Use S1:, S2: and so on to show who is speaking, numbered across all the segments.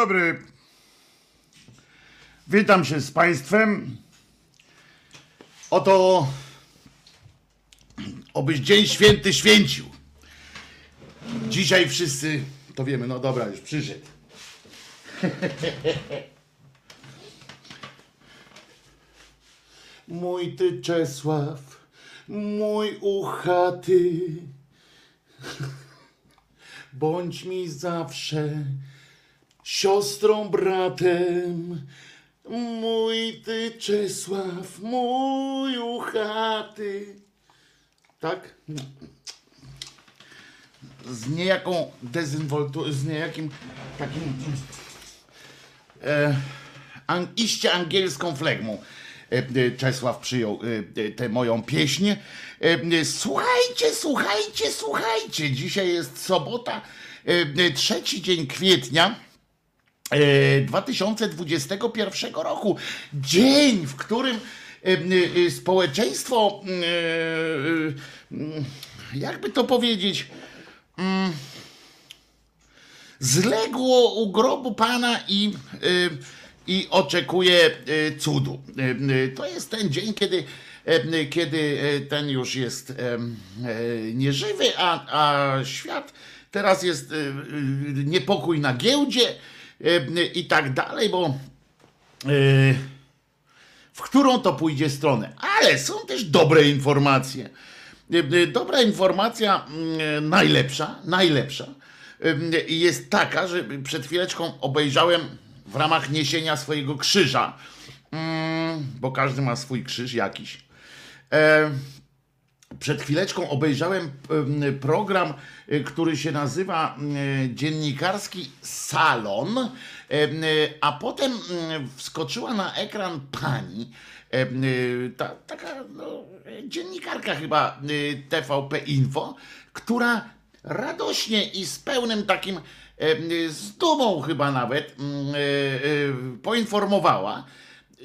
S1: dobry. Witam się z Państwem. Oto obyś Dzień Święty święcił. Dzisiaj wszyscy to wiemy, no dobra, już przyszedł. Mój ty Czesław, mój uchaty, bądź mi zawsze siostrą, bratem. Mój ty Czesław, mój uchaty. Tak? Z niejaką dezynwoltu, z niejakim takim e, an, iście angielską flegmą. e, e, Czesław przyjął e, tę moją pieśń. Słuchajcie, słuchajcie, słuchajcie. Dzisiaj jest sobota, trzeci dzień kwietnia. E, 2021 roku. Dzień, w którym społeczeństwo, jakby to powiedzieć, zległo u grobu Pana i, i oczekuje cudu. To jest ten dzień, kiedy kiedy ten już jest nieżywy, a, a świat teraz jest niepokój na giełdzie i tak dalej, bo w którą to pójdzie stronę. Ale są też dobre informacje. Dobra informacja, najlepsza, najlepsza, jest taka, że przed chwileczką obejrzałem w ramach niesienia swojego krzyża, bo każdy ma swój krzyż jakiś. Przed chwileczką obejrzałem program, który się nazywa Dziennikarski Salon, a potem wskoczyła na ekran pani, ta, taka no, dziennikarka chyba TVP Info, która radośnie i z pełnym takim, z dumą chyba nawet, poinformowała,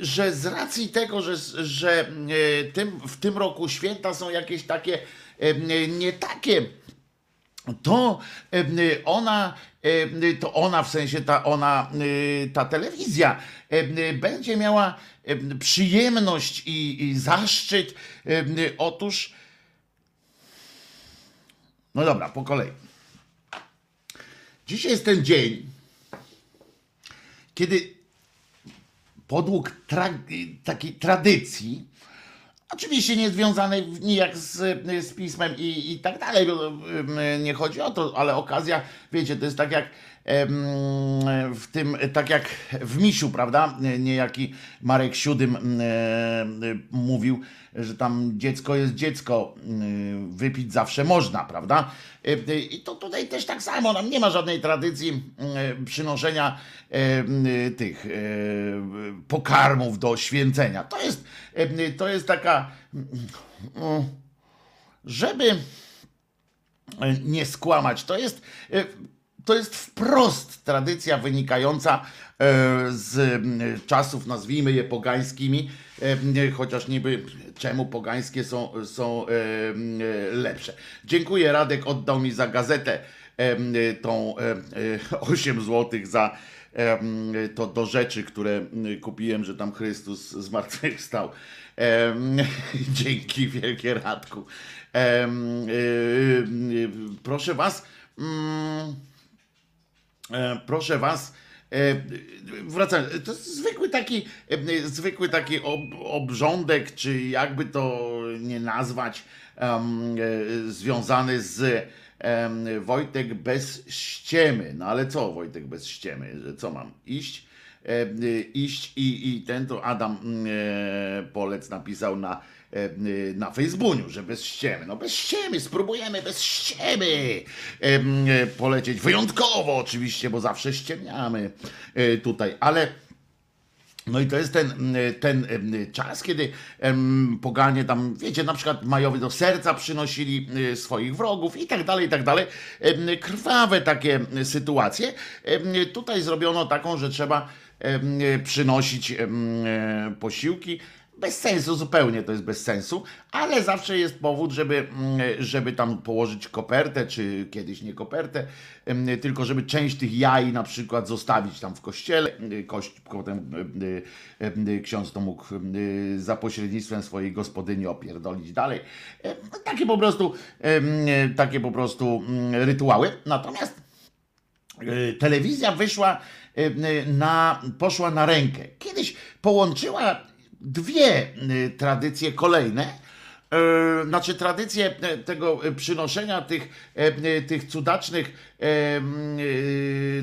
S1: że z racji tego, że, że tym, w tym roku święta są jakieś takie nie takie, to ona, to ona w sensie ta ona, ta telewizja będzie miała przyjemność i, i zaszczyt. Otóż, no dobra, po kolei. Dzisiaj jest ten dzień, kiedy podług tra takiej tradycji, oczywiście nie związanej nijak z, z pismem i, i tak dalej, nie chodzi o to, ale okazja, wiecie, to jest tak jak w tym, tak jak w Misiu, prawda? Niejaki Marek Siódym mówił, że tam dziecko jest dziecko, wypić zawsze można, prawda? I to tutaj też tak samo, nam nie ma żadnej tradycji przynoszenia tych pokarmów do święcenia. To jest, to jest taka, żeby nie skłamać, to jest to jest wprost tradycja wynikająca z czasów, nazwijmy je pogańskimi, chociaż niby czemu pogańskie są, są lepsze. Dziękuję, Radek oddał mi za gazetę tą 8 zł za to do rzeczy, które kupiłem, że tam Chrystus zmartwychwstał. Dzięki wielkie Radku. Proszę was, proszę was, wracając, to jest zwykły taki, zwykły taki ob, obrządek, czy jakby to nie nazwać, um, związany z um, Wojtek bez ściemy. No ale co Wojtek bez ściemy? Co mam? Iść? iść i, i ten to Adam e, Polec napisał na na Facebooku, że bez ściemy. No bez ściemy, spróbujemy bez ściemy polecieć. Wyjątkowo oczywiście, bo zawsze ściemniamy tutaj, ale no i to jest ten, ten czas, kiedy poganie tam, wiecie, na przykład majowy do serca przynosili swoich wrogów i tak dalej, i tak dalej. Krwawe takie sytuacje. Tutaj zrobiono taką, że trzeba przynosić posiłki bez sensu, zupełnie to jest bez sensu, ale zawsze jest powód, żeby, mm, żeby tam położyć kopertę, czy kiedyś nie kopertę, tylko żeby część tych jaj na przykład zostawić tam w kościele. Kość, potem ksiądz to mógł za pośrednictwem swojej gospodyni opierdolić dalej. Takie po prostu, takie po prostu rytuały. Natomiast e, telewizja wyszła na, poszła na rękę. Kiedyś połączyła dwie y, tradycje kolejne, y, znaczy tradycje y, tego przynoszenia tych, tych cudacznych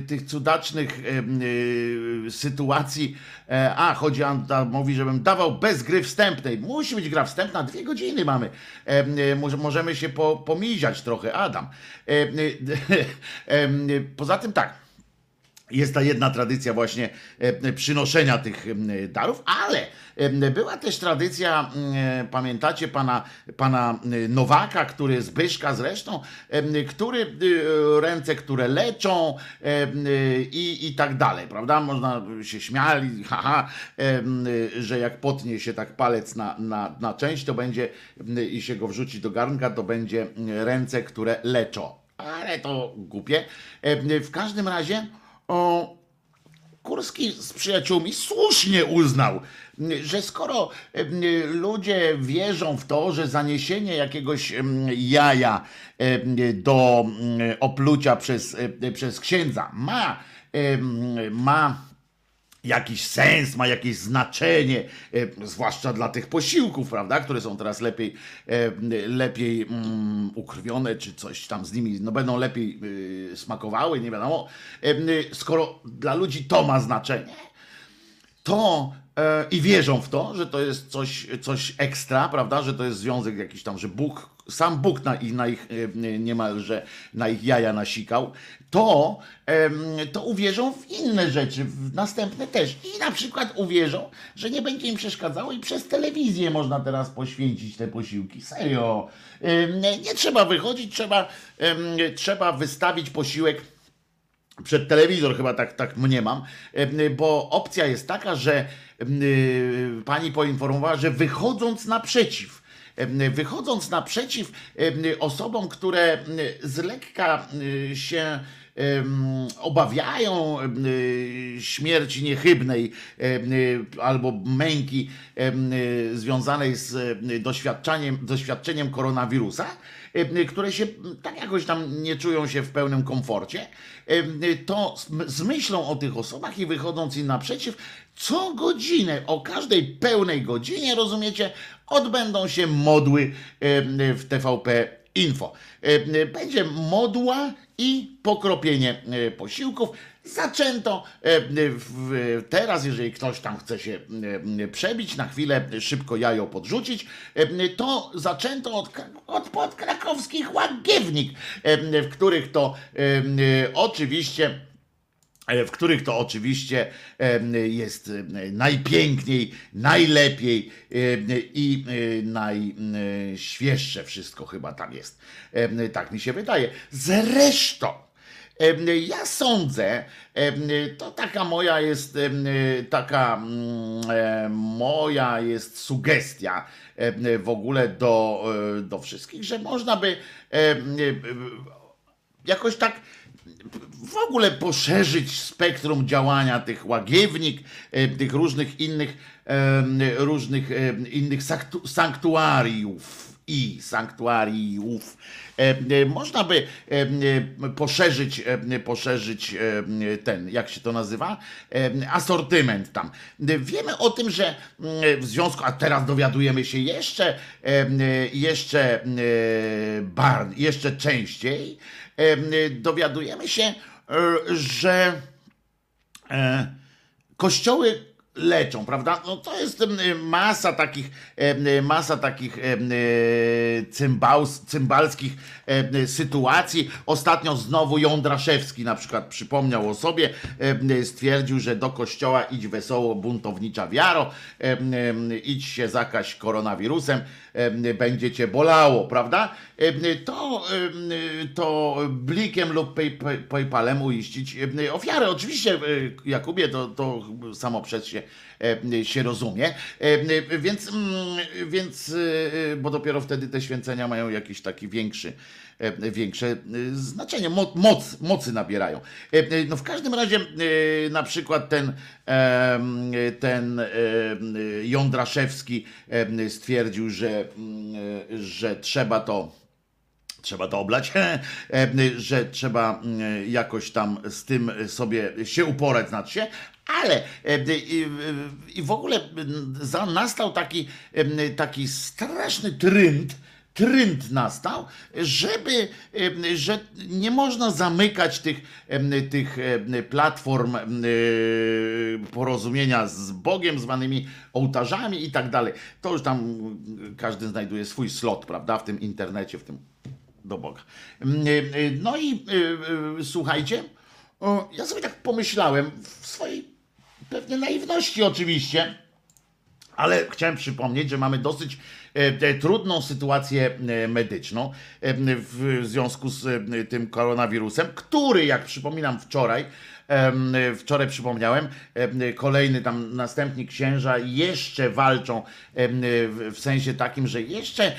S1: tych cudacznych sytuacji. E, a chodzi on mówi, żebym dawał bez gry wstępnej. Musi być gra wstępna, dwie godziny mamy. Możemy się po, pomiziać trochę Adam. Poza tym tak jest ta jedna tradycja właśnie e, przynoszenia tych e, darów, ale e, była też tradycja, pamiętacie pana, pana Nowaka, który Zbyszka zresztą, który ręce, które leczą i, i tak dalej, prawda? Można się śmiali, haha, że jak potnie się tak palec na, na, na część, to będzie i się go wrzuci do garnka, to będzie ręce, które leczą. Ale to głupie. W każdym razie o, Kurski z przyjaciółmi słusznie uznał, że skoro ludzie wierzą w to, że zaniesienie jakiegoś jaja do oplucia przez, przez księdza ma, ma jakiś sens, ma jakieś znaczenie, e, zwłaszcza dla tych posiłków, prawda, które są teraz lepiej, e, lepiej mm, ukrwione, czy coś tam z nimi, no będą lepiej e, smakowały, nie wiadomo. Skoro dla ludzi to ma znaczenie, to i wierzą w to, że to jest coś, coś ekstra, prawda, że to jest związek jakiś tam, że Bóg sam Bóg na, ich, na ich niemalże na ich jaja nasikał, to, to uwierzą w inne rzeczy, w następne też. I na przykład uwierzą, że nie będzie im przeszkadzało i przez telewizję można teraz poświęcić te posiłki. Serio. Nie trzeba wychodzić, trzeba, trzeba wystawić posiłek przed telewizor, chyba tak, tak mniemam, bo opcja jest taka, że pani poinformowała, że wychodząc naprzeciw, wychodząc naprzeciw osobom, które z lekka się obawiają śmierci niechybnej albo męki związanej z doświadczeniem, doświadczeniem koronawirusa, które się tak jakoś tam nie czują się w pełnym komforcie, to z myślą o tych osobach i wychodząc im naprzeciw, co godzinę, o każdej pełnej godzinie, rozumiecie, odbędą się modły w TVP Info. Będzie modła i pokropienie posiłków. Zaczęto teraz, jeżeli ktoś tam chce się przebić, na chwilę szybko jajo podrzucić, to zaczęto od, od podkrakowskich łagiewnik, w których to oczywiście E, w których to oczywiście jest najpiękniej, najlepiej i e, najświeższe wszystko chyba tam jest. Tak mi się wydaje. Zresztą, ja sądzę, to taka moja jest, taka mm, moja jest sugestia w ogóle do, e, do wszystkich, że można by jakoś tak w ogóle poszerzyć spektrum działania tych łagiewnik, e, tych różnych innych, różnych innych sanktuariów i sanktuariów. Można by poszerzyć, poszerzyć ten, jak się to nazywa, asortyment tam. Wiemy o tym, że w związku, a teraz dowiadujemy się jeszcze, jeszcze, jeszcze częściej, dowiadujemy się, e, że e, kościoły leczą, prawda? No to jest masa takich, masa takich cymbals, cymbalskich sytuacji. Ostatnio znowu Jądraszewski na przykład przypomniał o sobie, stwierdził, że do kościoła idź wesoło, buntownicza wiaro, idź się zakaś koronawirusem, będzie cię bolało, prawda? To, to blikiem lub PayPalem uiścić ofiarę. Oczywiście, Jakubie, to, to samo przez się E, się rozumie. E, więc, mm, więc e, bo dopiero wtedy te święcenia mają jakiś taki większy większe znaczenie, moc, mocy nabierają. No w każdym razie na przykład ten, ten Jądraszewski stwierdził, że, że trzeba to trzeba to oblać, że trzeba jakoś tam z tym sobie się uporać, znaczy się, ale i w ogóle nastał taki, taki straszny trend, trend nastał, żeby, że nie można zamykać tych, tych platform porozumienia z Bogiem, zwanymi ołtarzami i tak dalej. To już tam każdy znajduje swój slot, prawda, w tym internecie, w tym do Boga. No i słuchajcie, Ja sobie tak pomyślałem, w swojej pewnie naiwności oczywiście, ale chciałem przypomnieć, że mamy dosyć e, trudną sytuację e, medyczną e, w związku z tym koronawirusem, który, jak przypominam wczoraj, wczoraj przypomniałem, em, kolejny tam następni księża jeszcze walczą w sensie takim, że jeszcze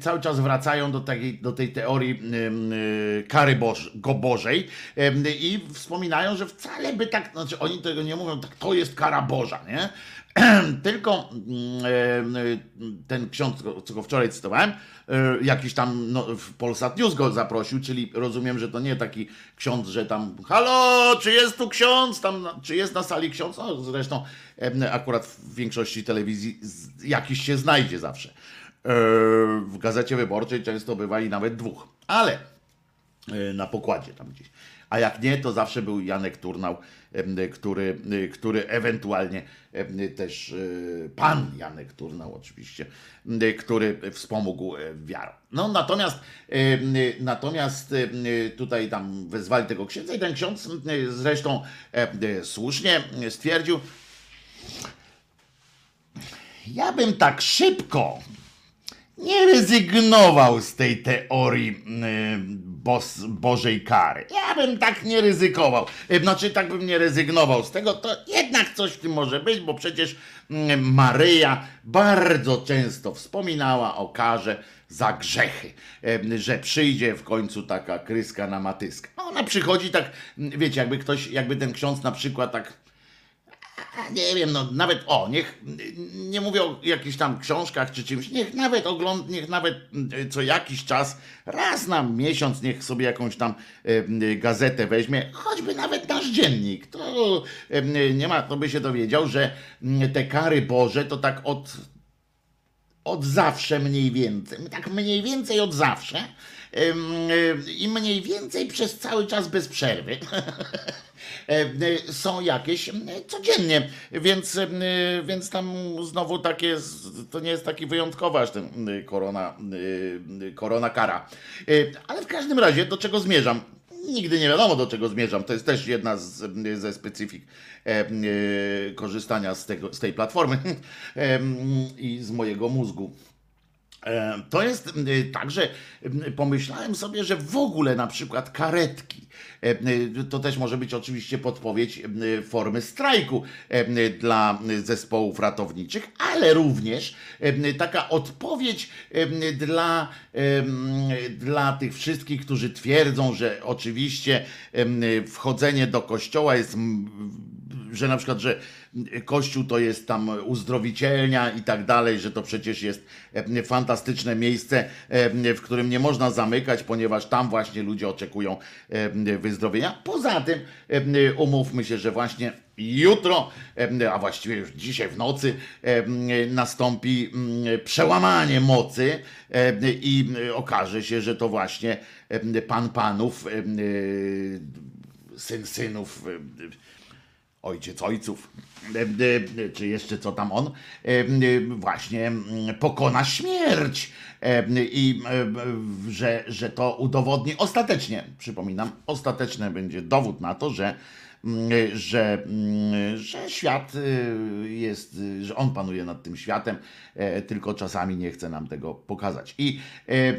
S1: cały czas wracają do, takiej, do tej teorii kary Boż, go Bożej i wspominają, że wcale by tak, znaczy oni tego nie mówią, tak to jest kara Boża, nie? Tylko mm, e, ten ksiądz, co go wczoraj cytowałem, e, jakiś tam no, w Polsat News go zaprosił, czyli rozumiem, że to nie taki ksiądz, że tam halo, czy jest tu ksiądz, tam, na- czy jest na sali ksiądz, no zresztą akurat w większości telewizji jakiś się znajdzie zawsze. E, W Gazecie Wyborczej często bywali nawet dwóch, ale na pokładzie tam gdzieś. A jak nie, to zawsze był Janek Turnał, który, y, który ewentualnie też y, pan Janek Turnał oczywiście, y, który wspomógł e, wiarą. No natomiast natomiast tutaj tam wezwali tego księdza i ten ksiądz zresztą słusznie stwierdził, ja bym tak szybko nie rezygnował z tej teorii bos, Bożej kary. Ja bym tak nie ryzykował. Znaczy, tak bym nie rezygnował z tego, to jednak coś w tym może być, bo przecież Maryja bardzo często wspominała o karze za grzechy, że przyjdzie w końcu taka kryska na matyska. Ona przychodzi tak, wiecie, jakby ktoś, jakby ten ksiądz na przykład tak nie wiem, no nawet o, niech nie mówię o jakichś tam książkach czy czymś, niech nawet ogląd, niech nawet y, co jakiś czas, raz na miesiąc, niech sobie jakąś tam y, y, gazetę weźmie, choćby nawet nasz dziennik. To nie ma, to by się dowiedział, że te kary Boże to tak od, od zawsze mniej więcej, tak mniej więcej od zawsze i mniej więcej przez cały czas bez przerwy. E, e, są jakieś codziennie, więc, m, więc tam znowu takie, to nie jest taki wyjątkowy aż ten korona, y, korona kara. E, Ale w każdym razie, do czego zmierzam? Nigdy nie wiadomo, do czego zmierzam. To jest też jedna z, ze specyfik e, e, korzystania z, tego, z tej platformy e, i z mojego mózgu. E, To jest y, tak, że y, pomyślałem sobie, że w ogóle na przykład karetki, e, y, to też może być oczywiście podpowiedź y, formy strajku e, dla zespołów ratowniczych, ale również taka odpowiedź dla, dla tych wszystkich, którzy twierdzą, że oczywiście wchodzenie do kościoła jest że na przykład, że kościół to jest tam uzdrowicielnia i tak dalej, że to przecież jest e, fantastyczne miejsce, e, w którym nie można zamykać, ponieważ tam właśnie ludzie oczekują e, wyzdrowienia. Poza tym umówmy się, że właśnie jutro, a właściwie już dzisiaj w nocy nastąpi mm, przełamanie mocy i okaże się, że to właśnie pan panów, syn synów, ojciec ojców, e, e, czy jeszcze co tam on, e, e, właśnie mm, pokona śmierć e, i e, że, że to udowodni ostatecznie, przypominam, ostateczny będzie dowód na to, że mm, że, mm, że świat jest, że on panuje nad tym światem, e, tylko czasami nie chce nam tego pokazać. I, e,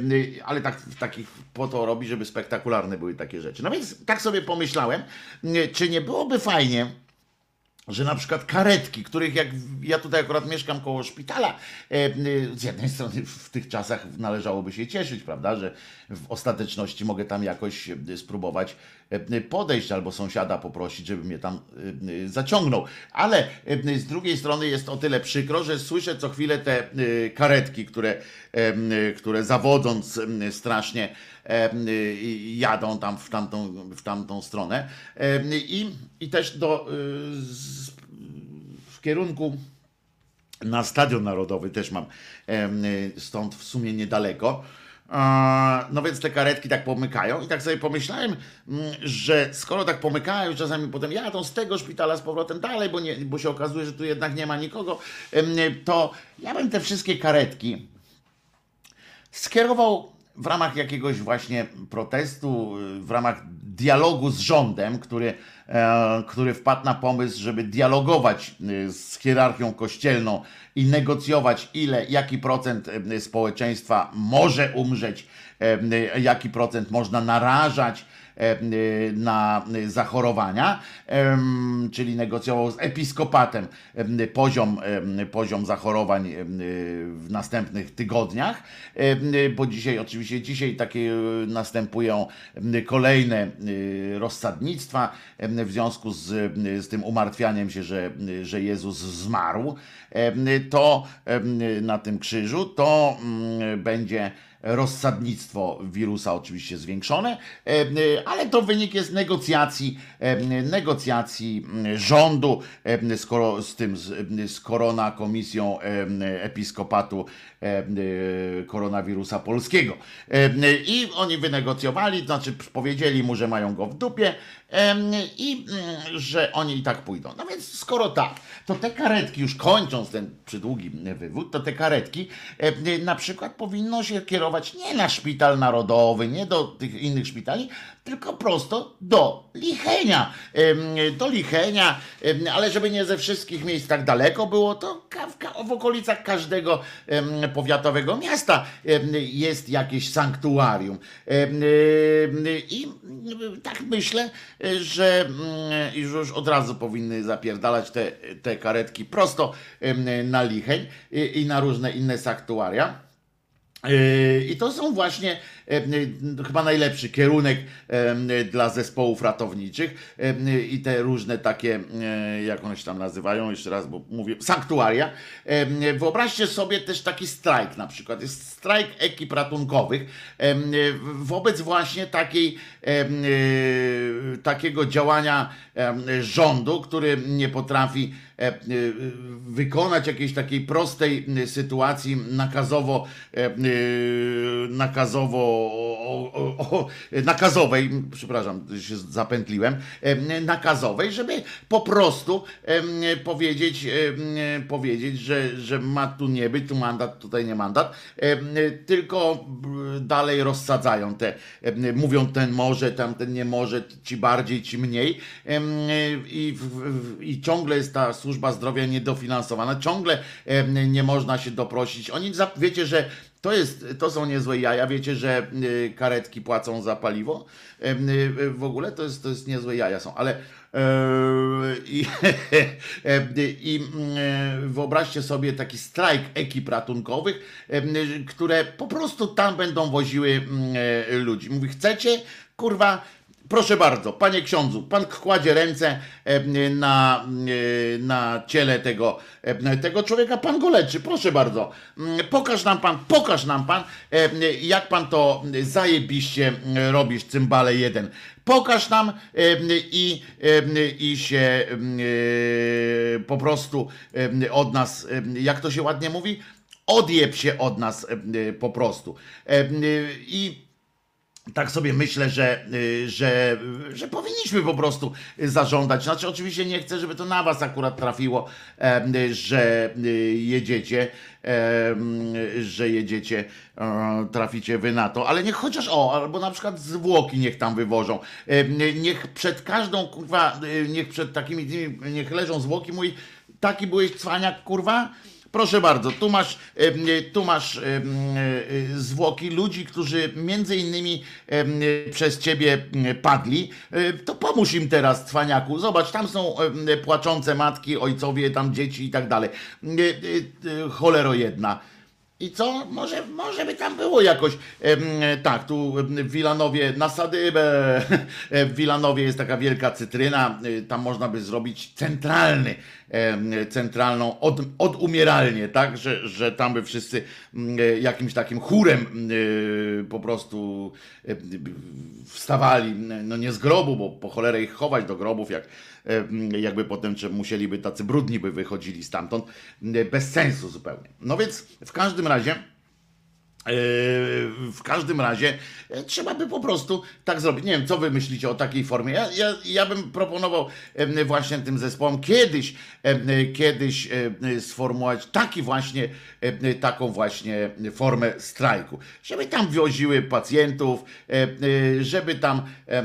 S1: ale tak, takich po to robi, żeby spektakularne były takie rzeczy. No więc tak sobie pomyślałem, czy nie byłoby fajnie, że na przykład karetki, których jak ja tutaj akurat mieszkam koło szpitala, e, e, z jednej strony w tych czasach należałoby się cieszyć, prawda, że w ostateczności mogę tam jakoś e, spróbować podejść albo sąsiada poprosić, żeby mnie tam e, e, zaciągnął. Ale e, z drugiej strony jest o tyle przykro, że słyszę co chwilę te e, karetki, które, e, które zawodząc strasznie e, jadą tam w tamtą, w tamtą stronę. E, I, I też do, w kierunku na Stadion Narodowy też mam stąd w sumie niedaleko. No więc te karetki tak pomykają i tak sobie pomyślałem, mm, że skoro tak pomykają, czasami potem jadą z tego szpitala z powrotem dalej, bo, nie, bo się okazuje, że tu jednak nie ma nikogo, to ja bym te wszystkie karetki skierował w ramach jakiegoś właśnie protestu, w ramach dialogu z rządem, który, e, który wpadł na pomysł, żeby dialogować e, z hierarchią kościelną i negocjować, ile, jaki procent e, społeczeństwa może umrzeć, e, jaki procent można narażać na zachorowania, em, czyli negocjował z episkopatem em, poziom, poziom zachorowań em, w następnych tygodniach, bo dzisiaj oczywiście dzisiaj takie e, następują kolejne e, rozsadnictwa w związku z, z tym umartwianiem się, że, że Jezus zmarł, to na tym krzyżu, to mm, będzie rozsadnictwo wirusa oczywiście zwiększone, e, e, ale to wynik jest negocjacji, e, negocjacji mm, rządu z tym, z, korona komisją episkopatu koronawirusa polskiego. I oni wynegocjowali, znaczy powiedzieli mu, że mają go w dupie i że oni i tak pójdą. No więc skoro tak, to te karetki, już kończąc ten przydługi wywód, to te karetki e, na przykład powinno się kierować nie na szpital narodowy, nie do tych innych szpitali, tylko prosto do Lichenia. Do Lichenia, ale żeby nie ze wszystkich miejsc tak daleko było, to w, okolicach każdego powiatowego miasta jest jakieś sanktuarium. I tak myślę, że mm, już od razu powinny zapierdalać te, te karetki prosto na Licheń i na różne inne sanktuaria. Yy, I to są właśnie e, yy, chyba najlepszy kierunek dla zespołów ratowniczych i te różne takie, jak one się tam nazywają, jeszcze raz, bo mówię, sanktuaria. Wyobraźcie sobie też taki strajk na przykład. Jest strajk ekip ratunkowych wobec właśnie takiej, takiego działania rządu, który nie potrafi wykonać jakiejś takiej prostej e, sytuacji nakazowo, e, e, nakazowo o, o, o, nakazowej, przepraszam, się zapętliłem, e, nakazowej, żeby po prostu e, powiedzieć, e, powiedzieć, że, że ma tu nie być, tu mandat, tutaj nie mandat, e, tylko dalej rozsadzają te, e, mówią ten może, tamten nie może, ci bardziej, ci mniej i, i ciągle jest ta służba zdrowia niedofinansowana, ciągle nie można się doprosić. Oni, wiecie, że to, jest, to są niezłe jaja, wiecie, że y, karetki płacą za paliwo, y, w ogóle to jest, to jest niezłe jaja są, ale e, i, i mm, wyobraźcie sobie taki strajk ekip ratunkowych, które po prostu tam będą woziły e, ludzi. Mówi, chcecie, kurwa, Proszę bardzo, panie ksiądzu, pan kładzie ręce e, na, e, na ciele tego, e, tego człowieka, pan go leczy, proszę bardzo. Mm, Pokaż nam pan, pokaż nam pan, jak pan to zajebiście robisz, cymbale jeden. Pokaż nam i, i się e, po prostu od nas, jak to się ładnie mówi, odjeb się od nas po prostu. I tak sobie myślę, że, y, że, że powinniśmy po prostu zażądać. Znaczy, oczywiście nie chcę, żeby to na Was akurat trafiło, em, że y, jedziecie, że jedziecie, traficie Wy na to, ale niech chociaż o, albo na przykład zwłoki niech tam wywożą. Niech przed każdą, kurwa, y, niech przed takimi, niech leżą zwłoki, mój, taki byłeś cwaniak, kurwa. Proszę bardzo, tu masz, em, tu masz e, zwłoki ludzi, którzy między innymi przez ciebie padli. E, To pomóż im teraz, cwaniaku. Zobacz, tam są płaczące matki, ojcowie, tam dzieci i tak dalej. E, e, e, Cholero jedna. I co? Może, może by tam było jakoś. Tak, tu w Wilanowie na sadybę. W Wilanowie jest taka wielka cytryna. Tam można by zrobić centralny, centralną od, odumieralnię, tak? Że, że tam by wszyscy mm, y, jakimś takim chórem y, po prostu y, wstawali. No nie z grobu, bo po cholerę ich chować do grobów, jak jakby potem czy musieliby tacy brudni by wychodzili stamtąd. Bez sensu zupełnie. No więc w każdym razie. W każdym razie e, trzeba by po prostu tak zrobić. Nie wiem, co wy myślicie o takiej formie. Ja, ja, ja bym proponował właśnie tym zespołom kiedyś, em, kiedyś em, sformułować taki właśnie, taką właśnie formę strajku. Żeby tam wioziły pacjentów, e, żeby tam e,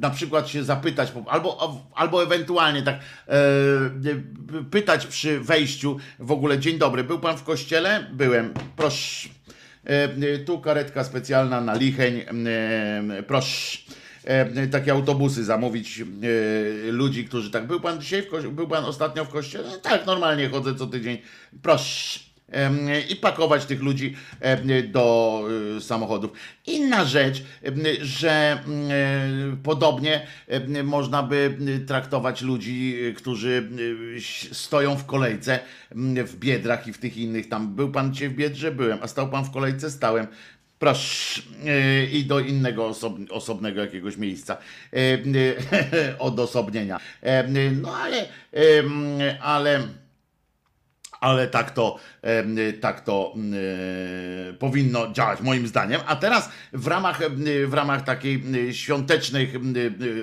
S1: na przykład się zapytać, albo, albo ewentualnie tak e, pytać przy wejściu w ogóle, dzień dobry, był pan w kościele? Byłem, proszę. E, e, Tu karetka specjalna na Licheń. e, Proszę. Takie autobusy zamówić ludzi, którzy tak. Był pan dzisiaj w kościele? Był pan ostatnio w kościele? Tak, normalnie chodzę co tydzień. Proszę. I pakować tych ludzi do y, samochodów. Inna rzecz, że mm, e, podobnie można by y, traktować ludzi, y, którzy stoją w kolejce mm, w Biedrach i w tych innych. Tam był pan dzisiaj w Biedrze? Byłem. A stał pan w kolejce? Stałem. Proszę, i do innego osob, osobnego jakiegoś miejsca odosobnienia. No ale, ale ale tak to, tak to powinno działać moim zdaniem. A teraz w ramach, w ramach takiej em, świątecznych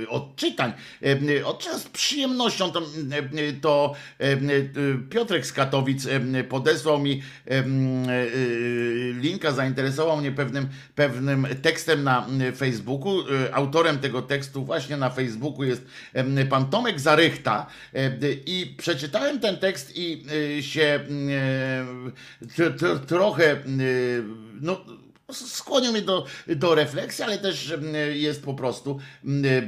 S1: odczytań, em, odczytam z przyjemnością to, to Piotrek z Katowic podesłał mi e, linka, zainteresował mnie pewnym, pewnym tekstem na Facebooku. E, Autorem tego tekstu właśnie na Facebooku jest pan Tomek Zarychta e, i przeczytałem ten tekst i się e, tr- tr- trochę e, no, skłonił mnie do, do refleksji, ale też jest po prostu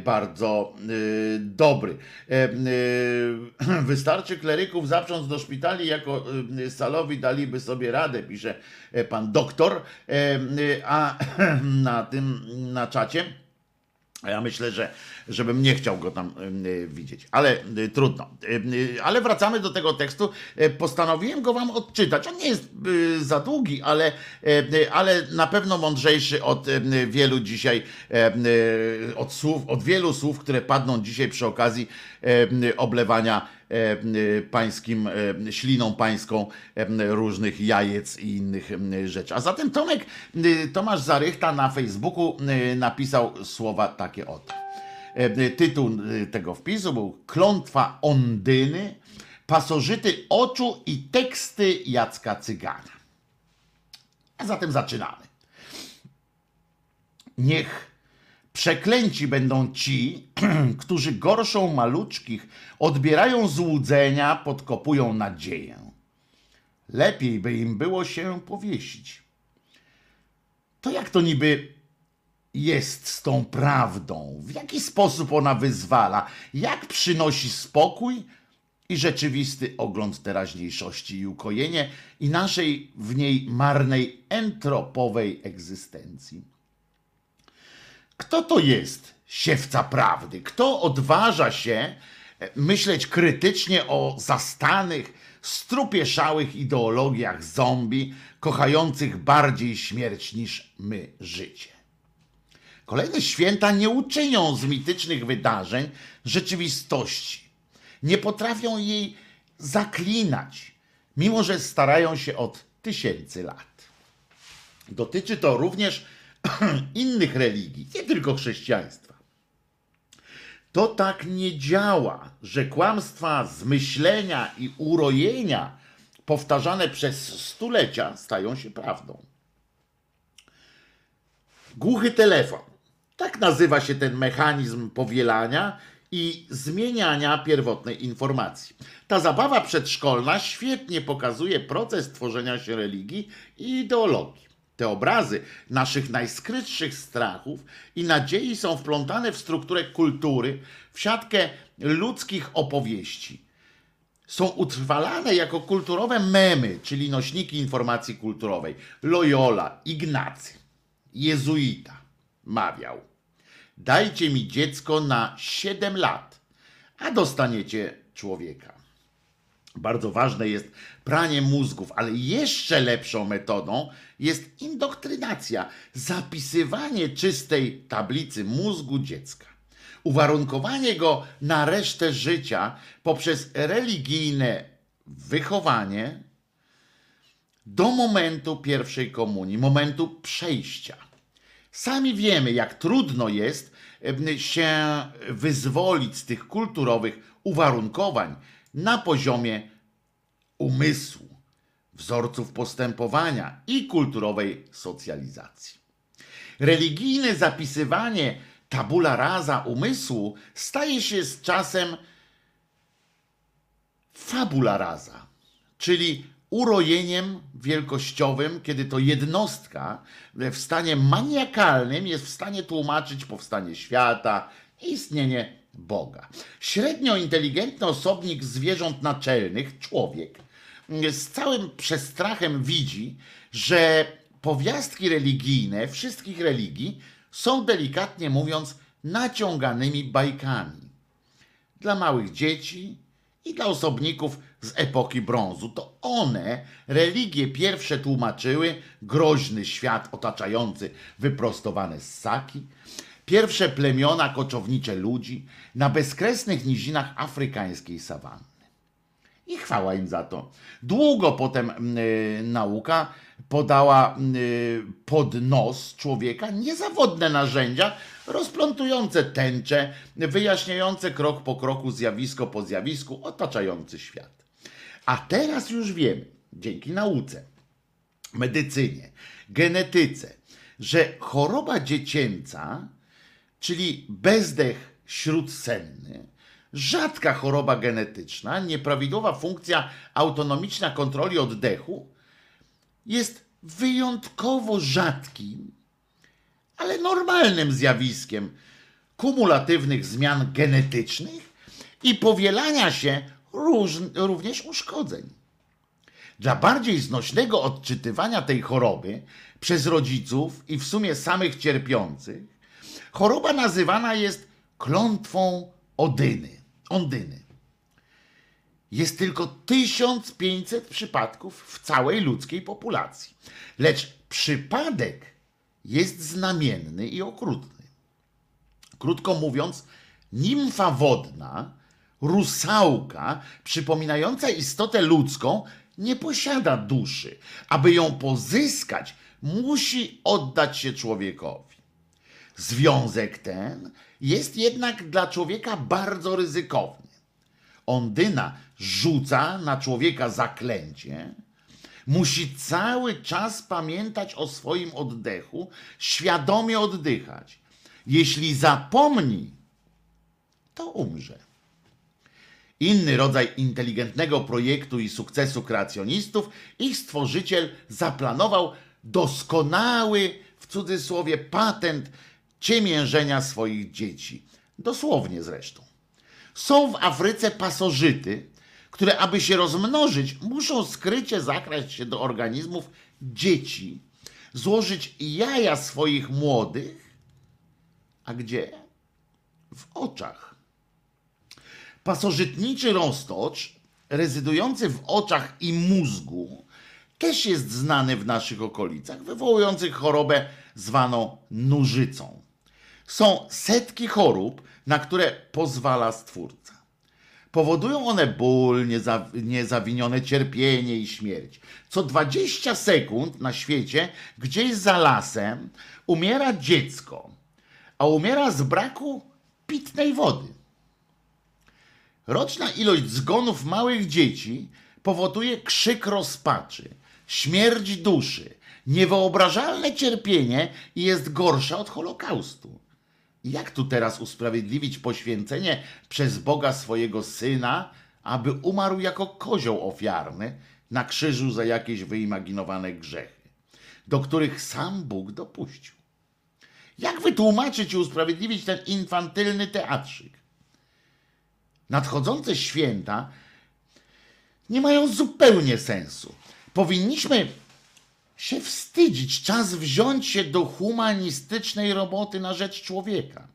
S1: bardzo e, dobry. E, e, Wystarczy kleryków zaprząc do szpitali, jako e, salowi daliby sobie radę, pisze e, pan doktor, E, e, a na tym, na czacie ja myślę, że żebym nie chciał go tam y, widzieć, ale y, trudno. Y, ale wracamy do tego tekstu. Postanowiłem go wam odczytać. On nie jest za długi, ale, ale na pewno mądrzejszy od wielu dzisiaj, od słów, od wielu słów, które padną dzisiaj przy okazji oblewania pańskim, e, śliną pańską e, różnych jajec i innych e, rzeczy. A zatem Tomek, Tomasz Zarychta na Facebooku napisał słowa takie oto. E, Tytuł tego wpisu był Klątwa Ondyny, pasożyty oczu i teksty Jacka Cygana. A zatem zaczynamy. Niech Przeklęci będą ci, którzy gorszą maluczkich, odbierają złudzenia, podkopują nadzieję. Lepiej by im było się powiesić. To jak to niby jest z tą prawdą? W jaki sposób ona wyzwala? Jak przynosi spokój i rzeczywisty ogląd teraźniejszości i ukojenie i naszej w niej marnej entropowej egzystencji? Kto to jest siewca prawdy? Kto odważa się e, myśleć krytycznie o zastanych, strupieszałych ideologiach zombie, kochających bardziej śmierć niż my życie? Kolejne święta nie uczynią z mitycznych wydarzeń rzeczywistości. Nie potrafią jej zaklinać, mimo że starają się od tysięcy lat. Dotyczy to również innych religii, nie tylko chrześcijaństwa. To tak nie działa, że kłamstwa zmyślenia i urojenia powtarzane przez stulecia stają się prawdą. Głuchy telefon. Tak nazywa się ten mechanizm powielania i zmieniania pierwotnej informacji. Ta zabawa przedszkolna świetnie pokazuje proces tworzenia się religii i ideologii. Te obrazy naszych najskrytszych strachów i nadziei są wplątane w strukturę kultury, w siatkę ludzkich opowieści są utrwalane jako kulturowe memy, czyli nośniki informacji kulturowej. Loyola, Ignacy, jezuita mawiał: Dajcie mi dziecko na 7 lat, a dostaniecie człowieka. Bardzo ważne jest pranie mózgów, ale jeszcze lepszą metodą jest indoktrynacja, zapisywanie czystej tablicy mózgu dziecka. Uwarunkowanie go na resztę życia poprzez religijne wychowanie, do momentu pierwszej komunii, momentu przejścia. Sami wiemy, jak trudno jest się wyzwolić z tych kulturowych uwarunkowań na poziomie umysłu, wzorców postępowania i kulturowej socjalizacji. Religijne zapisywanie tabula rasa umysłu staje się z czasem fabula rasa, czyli urojeniem wielkościowym, kiedy to jednostka w stanie maniakalnym jest w stanie tłumaczyć powstanie świata istnienie Boga. Średnio inteligentny osobnik zwierząt naczelnych, człowiek, z całym przestrachem widzi, że powiastki religijne wszystkich religii są delikatnie mówiąc naciąganymi bajkami dla małych dzieci i dla osobników z epoki brązu. To one, religie pierwsze tłumaczyły groźny świat otaczający wyprostowane ssaki, pierwsze plemiona koczownicze ludzi na bezkresnych nizinach afrykańskiej sawanny. I chwała im za to. Długo potem y, nauka podała y, pod nos człowieka niezawodne narzędzia rozplątujące tęcze, wyjaśniające krok po kroku, zjawisko po zjawisku otaczający świat. A teraz już wiemy, dzięki nauce, medycynie, genetyce, że choroba dziecięca, czyli bezdech śródsenny, rzadka choroba genetyczna, nieprawidłowa funkcja autonomiczna kontroli oddechu, jest wyjątkowo rzadkim, ale normalnym zjawiskiem kumulatywnych zmian genetycznych i powielania się róż, również uszkodzeń. Dla bardziej znośnego odczytywania tej choroby przez rodziców i w sumie samych cierpiących, choroba nazywana jest klątwą Odyny. Ondyny. Jest tylko 1500 przypadków w całej ludzkiej populacji. Lecz przypadek jest znamienny i okrutny. Krótko mówiąc, nimfa wodna, rusałka, przypominająca istotę ludzką, nie posiada duszy. Aby ją pozyskać, musi oddać się człowiekowi. Związek ten jest jednak dla człowieka bardzo ryzykowny. Ondyna rzuca na człowieka zaklęcie, musi cały czas pamiętać o swoim oddechu, świadomie oddychać. Jeśli zapomni, to umrze. Inny rodzaj inteligentnego projektu i sukcesu kreacjonistów, ich stworzyciel zaplanował doskonały, w cudzysłowie, patent ciemiężenia swoich dzieci. Dosłownie zresztą. Są w Afryce pasożyty, które aby się rozmnożyć, muszą skrycie zakraść się do organizmów dzieci, złożyć jaja swoich młodych, a gdzie? W oczach. Pasożytniczy roztocz, rezydujący w oczach i mózgu, też jest znany w naszych okolicach, wywołujący chorobę zwaną nużycą. Są setki chorób, na które pozwala Stwórca. Powodują one ból, nieza, niezawinione cierpienie i śmierć. Co 20 sekund na świecie, gdzieś za lasem, umiera dziecko, a umiera z braku pitnej wody. Roczna ilość zgonów małych dzieci powoduje krzyk rozpaczy, śmierć duszy, niewyobrażalne cierpienie i jest gorsza od Holokaustu. Jak tu teraz usprawiedliwić poświęcenie przez Boga swojego syna, aby umarł jako kozioł ofiarny na krzyżu za jakieś wyimaginowane grzechy, do których sam Bóg dopuścił? Jak wytłumaczyć i usprawiedliwić ten infantylny teatrzyk? Nadchodzące święta nie mają zupełnie sensu. Powinniśmy się wstydzić, czas wziąć się do humanistycznej roboty na rzecz człowieka.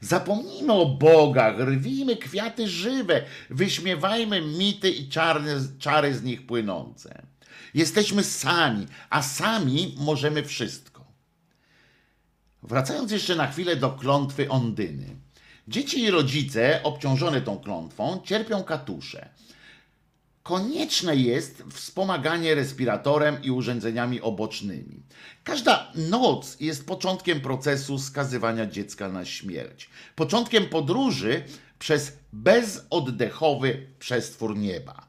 S1: Zapomnijmy o bogach, rwijmy kwiaty żywe, wyśmiewajmy mity i czarne, czary z nich płynące. Jesteśmy sami, a sami możemy wszystko. Wracając jeszcze na chwilę do klątwy Ondyny. Dzieci i rodzice obciążone tą klątwą cierpią katusze. Konieczne jest wspomaganie respiratorem i urządzeniami obocznymi. Każda noc jest początkiem procesu skazywania dziecka na śmierć. Początkiem podróży przez bezoddechowy przestwór nieba.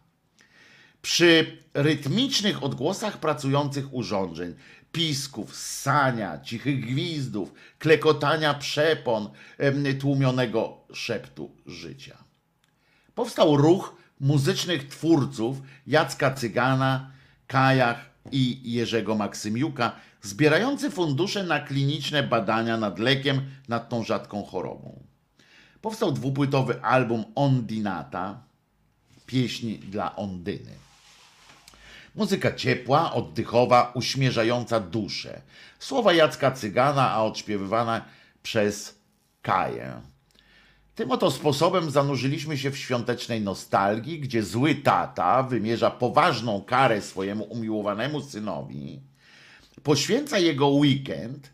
S1: Przy rytmicznych odgłosach pracujących urządzeń, pisków, ssania, cichych gwizdów, klekotania przepon, tłumionego szeptu życia. Powstał ruch muzycznych twórców Jacka Cygana, Kajach i Jerzego Maksymiuka, zbierający fundusze na kliniczne badania nad lekiem nad tą rzadką chorobą. Powstał dwupłytowy album Ondinata, pieśni dla Ondyny. Muzyka ciepła, oddychowa, uśmierzająca duszę. Słowa Jacka Cygana, a odśpiewywana przez Kaję. Tym oto sposobem zanurzyliśmy się w świątecznej nostalgii, gdzie zły tata wymierza poważną karę swojemu umiłowanemu synowi, poświęca jego weekend,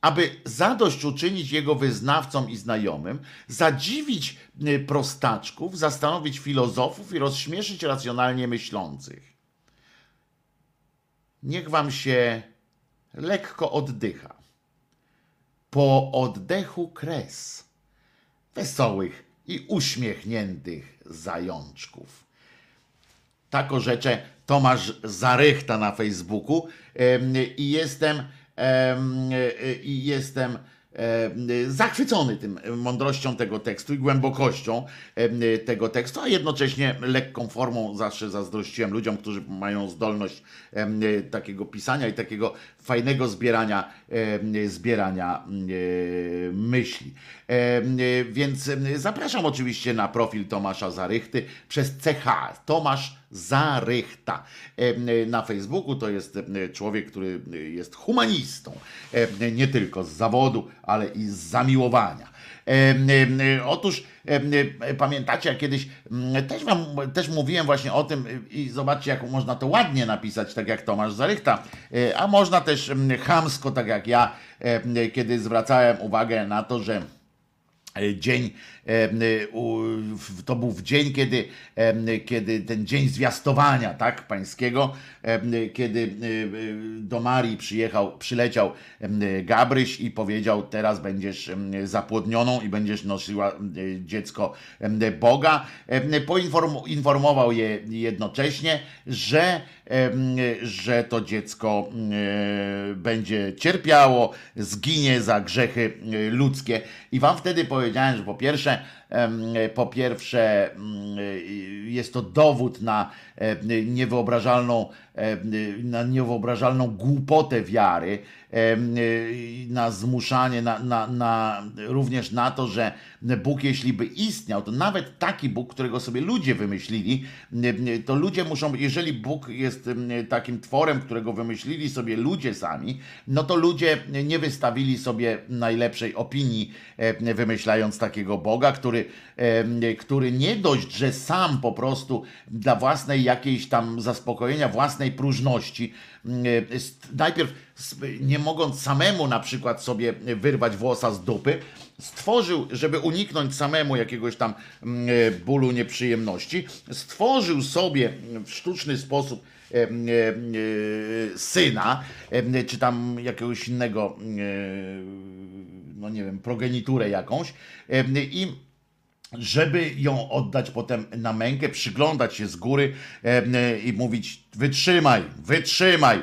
S1: aby zadośćuczynić jego wyznawcom i znajomym, zadziwić y, prostaczków, zastanowić filozofów i rozśmieszyć racjonalnie myślących. Niech wam się lekko oddycha. Po oddechu kres wesołych i uśmiechniętych zajączków. Tak orzecze Tomasz Zarychta na Facebooku i jestem em, e, i jestem em, zachwycony tym mądrością tego tekstu i głębokością tego tekstu, a jednocześnie lekką formą zawsze zazdrościłem ludziom, którzy mają zdolność takiego pisania i takiego fajnego zbierania, zbierania myśli. Więc zapraszam oczywiście na profil Tomasza Zarychty przez CH. Tomasz Zarychta. Na Facebooku to jest człowiek, który jest humanistą. Nie tylko z zawodu, ale i z zamiłowania. Otóż pamiętacie, jak kiedyś mm, też wam też mówiłem właśnie o tym i zobaczcie, jak można to ładnie napisać, tak jak Tomasz Zarychta, y, a można też mm, chamsko, tak jak ja, kiedy zwracałem uwagę na to, że e, dzień, to był w dzień, kiedy, kiedy ten dzień zwiastowania, tak, pańskiego, kiedy y, y, do Marii przyjechał, przyleciał Gabryś i powiedział, teraz będziesz zapłodnioną i będziesz nosiła dziecko Boga. Em, Poinform, informował je jednocześnie, że, że to dziecko e, będzie cierpiało, zginie za grzechy e, ludzkie. I wam wtedy powiedziałem, że po pierwsze, percent. Po pierwsze mm, jest to dowód na niewyobrażalną, na niewyobrażalną głupotę wiary, na zmuszanie, na, na, na, również na to, że Bóg, jeśli by istniał, to nawet taki Bóg, którego sobie ludzie wymyślili, to ludzie muszą, jeżeli Bóg jest takim tworem, którego wymyślili sobie ludzie sami, no to ludzie nie wystawili sobie najlepszej opinii, wymyślając takiego Boga, który, który nie dość, że sam po prostu dla własnej jakiejś tam zaspokojenia własnej próżności, najpierw nie mogąc samemu na przykład sobie wyrwać włosa z dupy, stworzył, żeby uniknąć samemu jakiegoś tam bólu, nieprzyjemności, stworzył sobie w sztuczny sposób e, e, syna, czy tam jakiegoś innego, no nie wiem, progeniturę jakąś i żeby ją oddać potem na mękę, przyglądać się z góry e, i mówić wytrzymaj, wytrzymaj,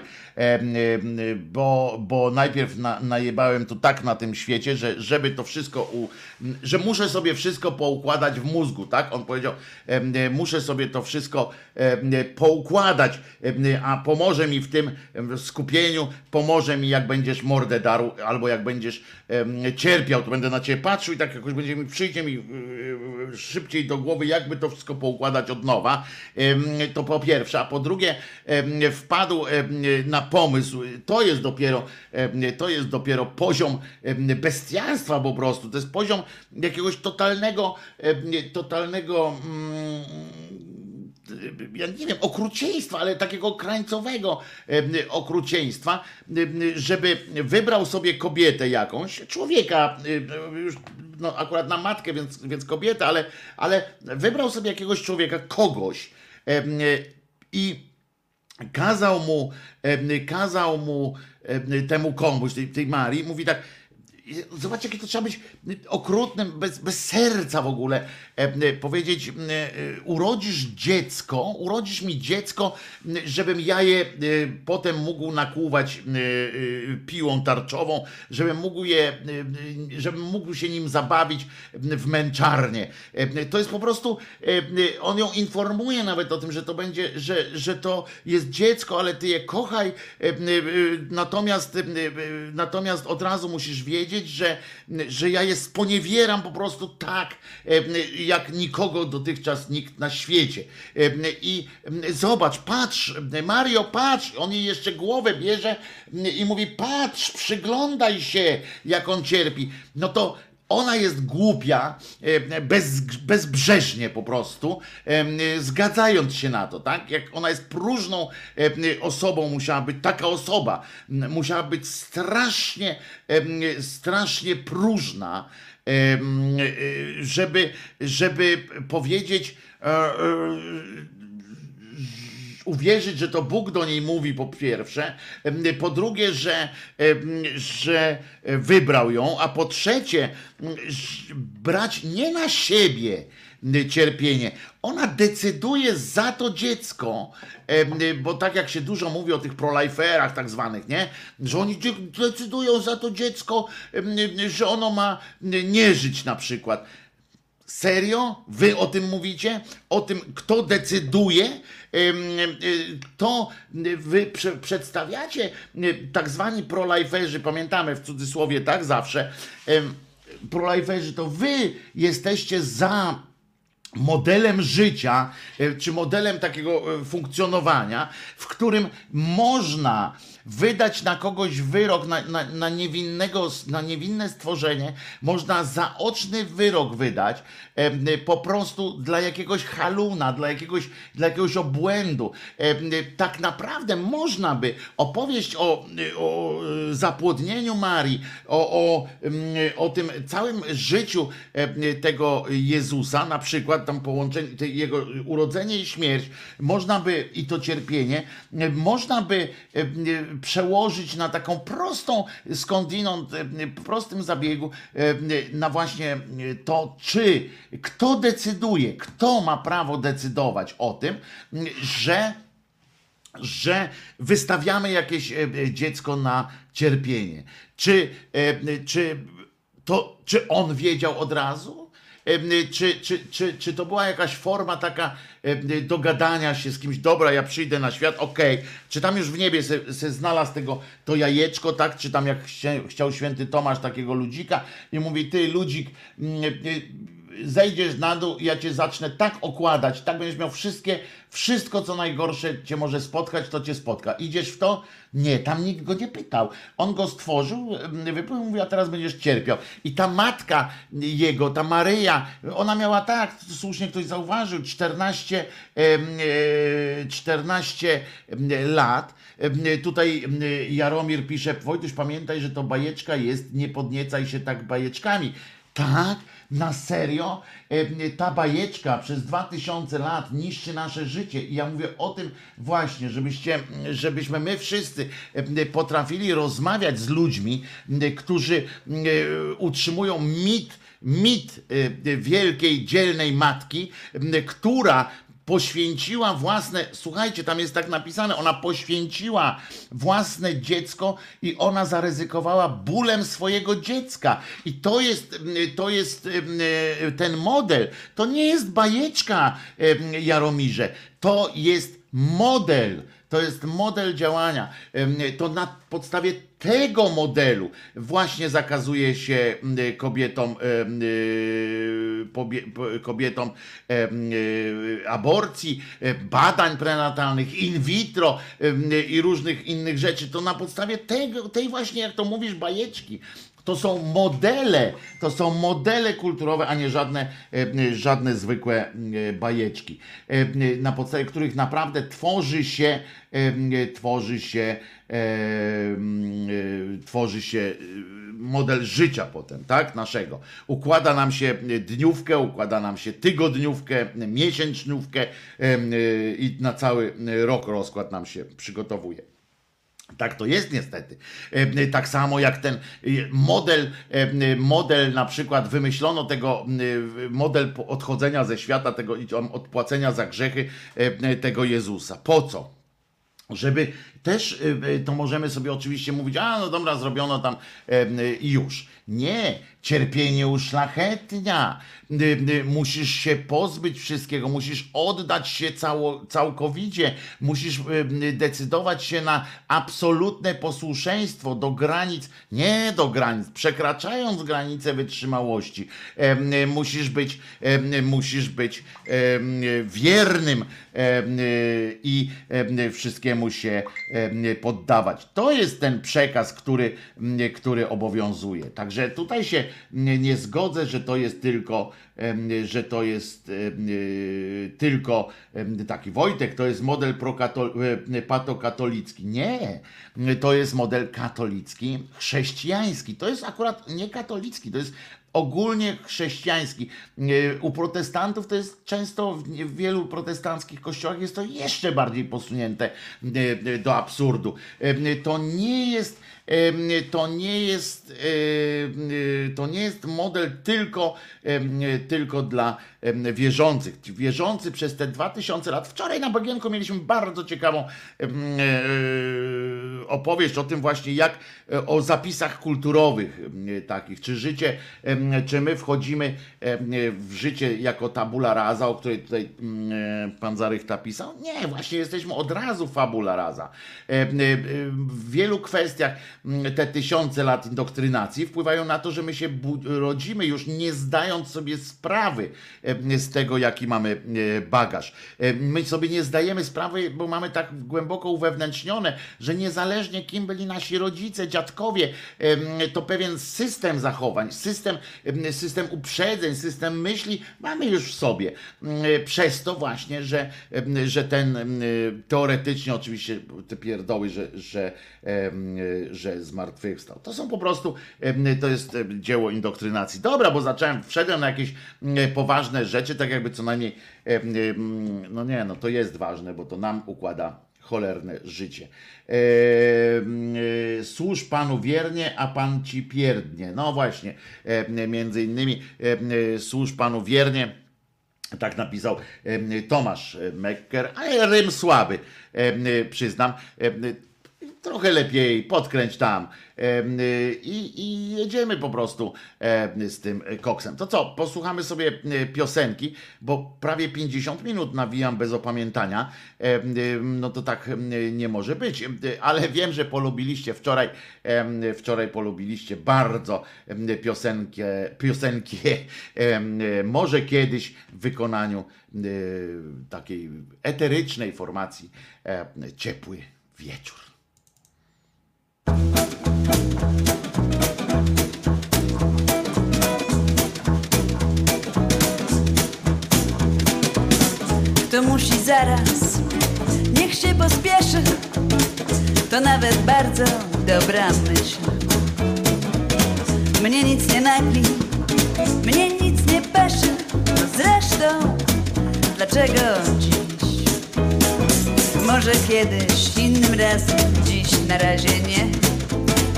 S1: bo, bo najpierw na, najebałem tu tak na tym świecie, że żeby to wszystko, u, że muszę sobie wszystko poukładać w mózgu, tak? On powiedział, muszę sobie to wszystko poukładać, a pomoże mi w tym skupieniu, pomoże mi jak będziesz mordę darł, albo jak będziesz cierpiał, to będę na ciebie patrzył i tak jakoś będzie mi, przyjdzie mi szybciej do głowy, jakby to wszystko poukładać od nowa, to po pierwsze, a po drugie wpadł na pomysł, to jest dopiero, to jest dopiero poziom bestialstwa po prostu, to jest poziom jakiegoś totalnego, totalnego mm, ja nie wiem, okrucieństwa, ale takiego krańcowego okrucieństwa, żeby wybrał sobie kobietę jakąś, człowieka, już no, akurat na matkę, więc, więc kobietę, ale, ale wybrał sobie jakiegoś człowieka, kogoś, I kazał mu, kazał mu temu komuś, tej, tej Marii, mówi tak, Zobacz, jakie to trzeba być okrutnym, bez, bez serca w ogóle. E, powiedzieć, e, urodzisz dziecko, urodzisz mi dziecko, żebym ja je e, potem mógł nakłuwać piłą tarczową, żebym mógł je, żebym mógł się nim zabawić w męczarnię. To jest po prostu, on ją informuje nawet o tym, że to będzie, że, że to jest dziecko, ale ty je kochaj, natomiast, natomiast od razu musisz wiedzieć, że, że ja je sponiewieram po prostu tak, jak nikogo dotychczas nikt na świecie. I zobacz, patrz, Mario, patrz, on jej jeszcze głowę bierze i mówi, patrz, przyglądaj się, jak on cierpi. No to ona jest głupia, bez, bezbrzeżnie po prostu, zgadzając się na to, tak? Jak ona jest próżną osobą, musiała być taka osoba, musiała być strasznie, strasznie próżna, żeby, żeby powiedzieć, e, e, uwierzyć, że to Bóg do niej mówi po pierwsze, po drugie, że, że wybrał ją, a po trzecie, brać nie na siebie cierpienie. Ona decyduje za to dziecko, bo tak jak się dużo mówi o tych proliferach tak zwanych, nie? Że oni decydują za to dziecko, że ono ma nie żyć na przykład. Serio? Wy o tym mówicie? O tym, kto decyduje? To wy przedstawiacie tak zwani proliferzy, pamiętamy w cudzysłowie tak zawsze, proliferzy to wy jesteście za modelem życia, e, czy modelem takiego e, funkcjonowania, w którym można wydać na kogoś wyrok, na, na, na, niewinnego, na niewinne stworzenie, można zaoczny wyrok wydać e, po prostu dla jakiegoś haluna, dla jakiegoś, dla jakiegoś obłędu. E, tak naprawdę można by opowieść o, o zapłodnieniu Marii, o, o, o tym całym życiu tego Jezusa, na przykład tam połączenie, jego urodzenie i śmierć, można by i to cierpienie, można by przełożyć na taką prostą, skądinąd, e, prostym zabiegu, e, na właśnie to, czy kto decyduje, kto ma prawo decydować o tym, że że wystawiamy jakieś e, dziecko na cierpienie. Czy, czy, to, czy on wiedział od razu? czy, czy, czy, czy to była jakaś forma taka dogadania się z kimś, dobra, ja przyjdę na świat, okej, okay. czy tam już w niebie se, se znalazł tego, to jajeczko, tak, czy tam jak chciał święty Tomasz takiego ludzika i mówi, ty ludzik, zejdziesz na dół ja cię zacznę tak okładać, tak będziesz miał wszystkie, wszystko co najgorsze cię może spotkać, to cię spotka. Idziesz w to? Nie, tam nikt go nie pytał. On go stworzył, wypłynął, mówi, a teraz będziesz cierpiał. I ta matka jego, ta Maryja, ona miała tak, słusznie ktoś zauważył, 14, 14 e, lat. Tutaj Jaromir pisze, Wojtuś pamiętaj, że to bajeczka jest, nie podniecaj się tak bajeczkami. Tak, na serio, ta bajeczka przez 2000 lat niszczy nasze życie. I ja mówię o tym właśnie, żebyście, żebyśmy my wszyscy potrafili rozmawiać z ludźmi, którzy utrzymują mit, mit wielkiej, dzielnej matki, która poświęciła własne, słuchajcie, tam jest tak napisane, ona poświęciła własne dziecko i ona zaryzykowała bólem swojego dziecka. I to jest, to jest ten model. To nie jest bajeczka, Jaromirze. To jest model to jest model działania. To na podstawie tego modelu właśnie zakazuje się kobietom, kobietom aborcji, badań prenatalnych, in vitro i różnych innych rzeczy. To na podstawie tego, tej właśnie, jak to mówisz, bajeczki, To są modele, to są modele kulturowe, a nie żadne, e, żadne zwykłe e, bajeczki, e, na podstawie których naprawdę tworzy się, e, tworzy się, e, e, tworzy się e, model życia potem, tak, naszego. Układa nam się dniówkę, układa nam się tygodniówkę, miesięczniówkę e, i na cały rok rozkład nam się przygotowuje. Tak to jest niestety. E, Tak samo jak ten e, model, e, model na przykład wymyślono tego, model odchodzenia ze świata, tego odpłacenia za grzechy tego Jezusa. Po co? żeby też y, y, to możemy sobie oczywiście mówić, a no dobra, zrobiono tam y, i już. Nie, cierpienie uszlachetnia. Y, Musisz się pozbyć wszystkiego, musisz oddać się cało, całkowicie, musisz decydować się na absolutne posłuszeństwo do granic, nie do granic, przekraczając granice wytrzymałości. Y, Musisz być, y, musisz być wiernym i em, wszystkiemu się poddawać. To jest ten przekaz, który, który obowiązuje. Także tutaj się nie zgodzę, że to jest tylko, że to jest tylko taki Wojtek, to jest model e, patokatolicki. Nie, to jest model katolicki, chrześcijański. To jest akurat nie katolicki, to jest ogólnie chrześcijański. E, U protestantów to jest często w wielu protestanckich kościołach jest to jeszcze bardziej posunięte e, do absurdu. E, To nie jest to nie jest e, to nie jest model tylko, tylko dla wierzących. Wierzący przez te 2000 lat. Wczoraj na Bagienku mieliśmy bardzo ciekawą e, opowieść o tym właśnie, jak o zapisach kulturowych takich. Czy życie, czy my wchodzimy w życie jako tabula rasa, o której tutaj pan Zarychta pisał? Nie, właśnie jesteśmy od razu fabula rasa. E, W wielu kwestiach te tysiące lat indoktrynacji wpływają na to, że my się rodzimy już nie zdając sobie sprawy em, z tego, jaki mamy e, bagaż. E, My sobie nie zdajemy sprawy, bo mamy tak głęboko uwewnętrznione, że niezależnie kim byli nasi rodzice, dziadkowie, to pewien system zachowań, system, em, system uprzedzeń, system myśli mamy już w sobie. Mm, Przez to właśnie, że, że ten teoretycznie oczywiście te pierdoły, że, że, że zmartwychwstał. To są po prostu, to jest dzieło indoktrynacji. Dobra, bo zacząłem, wszedłem na jakieś poważne rzeczy, tak jakby co najmniej, no nie, no to jest ważne, bo to nam układa cholerne życie. E, Służ Panu wiernie, a Pan ci pierdnie. No właśnie, między innymi e, służ Panu wiernie, tak napisał Tomasz Mecker, ale rym słaby, przyznam. Trochę lepiej, podkręć tam em, i, i jedziemy po prostu em, z tym koksem. To co, posłuchamy sobie e, piosenki, bo prawie 50 minut nawijam bez opamiętania. No to tak nie może być, ale wiem, że polubiliście wczoraj, wczoraj polubiliście bardzo piosenkę, piosenki może kiedyś w wykonaniu e, takiej eterycznej formacji e, Ciepły Wieczór.
S2: Kto musi zaraz, niech się pospieszy. To nawet bardzo dobra myśl. Mnie nic nie nagli, mnie nic nie peszy. No zresztą, dlaczego dziś? Może kiedyś, innym razem, dziś na razie nie.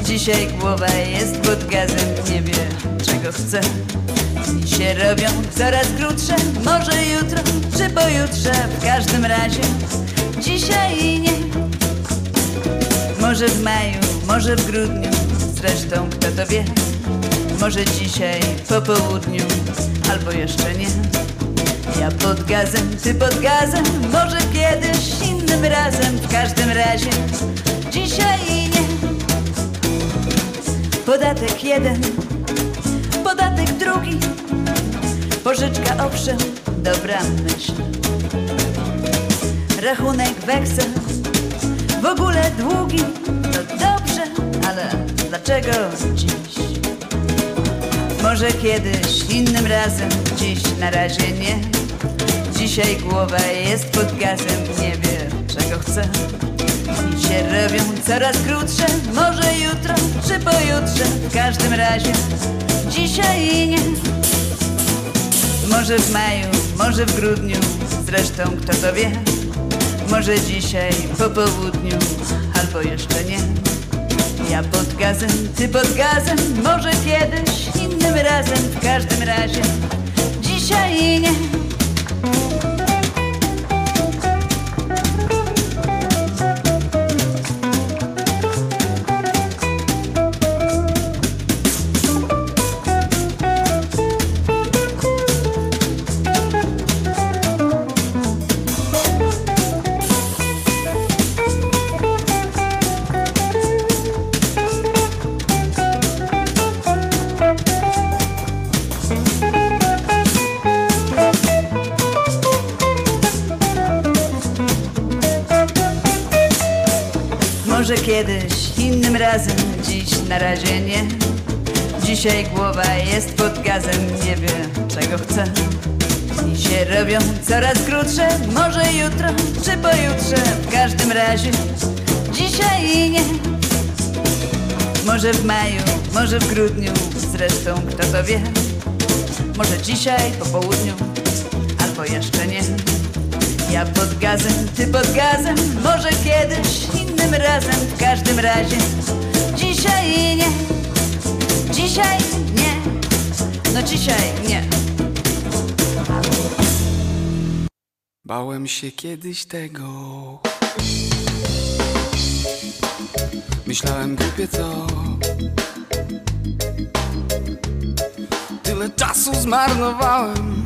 S2: Dzisiaj głowa jest pod gazem, nie wie czego chce. Dni się robią coraz krótsze, może jutro czy pojutrze, w każdym razie dzisiaj nie. Może w maju, może w grudniu, zresztą kto to wie. Może dzisiaj po południu, albo jeszcze nie. Ja pod gazem, ty pod gazem, może kiedyś innym razem, w każdym razie dzisiaj nie. Podatek jeden, podatek drugi, pożyczka owszem, dobra myśl. Rachunek weksel, w ogóle długi, no dobrze, ale dlaczego dziś? Może kiedyś, innym razem, dziś na razie nie. Dzisiaj głowa jest pod gazem, nie wie czego chce. Dni się robią coraz krótsze, może jutro czy pojutrze, w każdym razie dzisiaj nie. Może w maju, może w grudniu, zresztą kto to wie. Może dzisiaj po południu, albo jeszcze nie. Ja pod gazem, ty pod gazem, może kiedyś, innym razem, w każdym razie dzisiaj nie. Może jutro czy pojutrze, w każdym razie dzisiaj nie. Może w maju, może w grudniu, zresztą kto to wie. Może dzisiaj po południu, albo jeszcze nie. Ja pod gazem, ty pod gazem, może kiedyś, innym razem, w każdym razie dzisiaj nie, dzisiaj nie, no dzisiaj nie.
S3: Bałem się kiedyś tego. Myślałem głupie co. Tyle czasu zmarnowałem.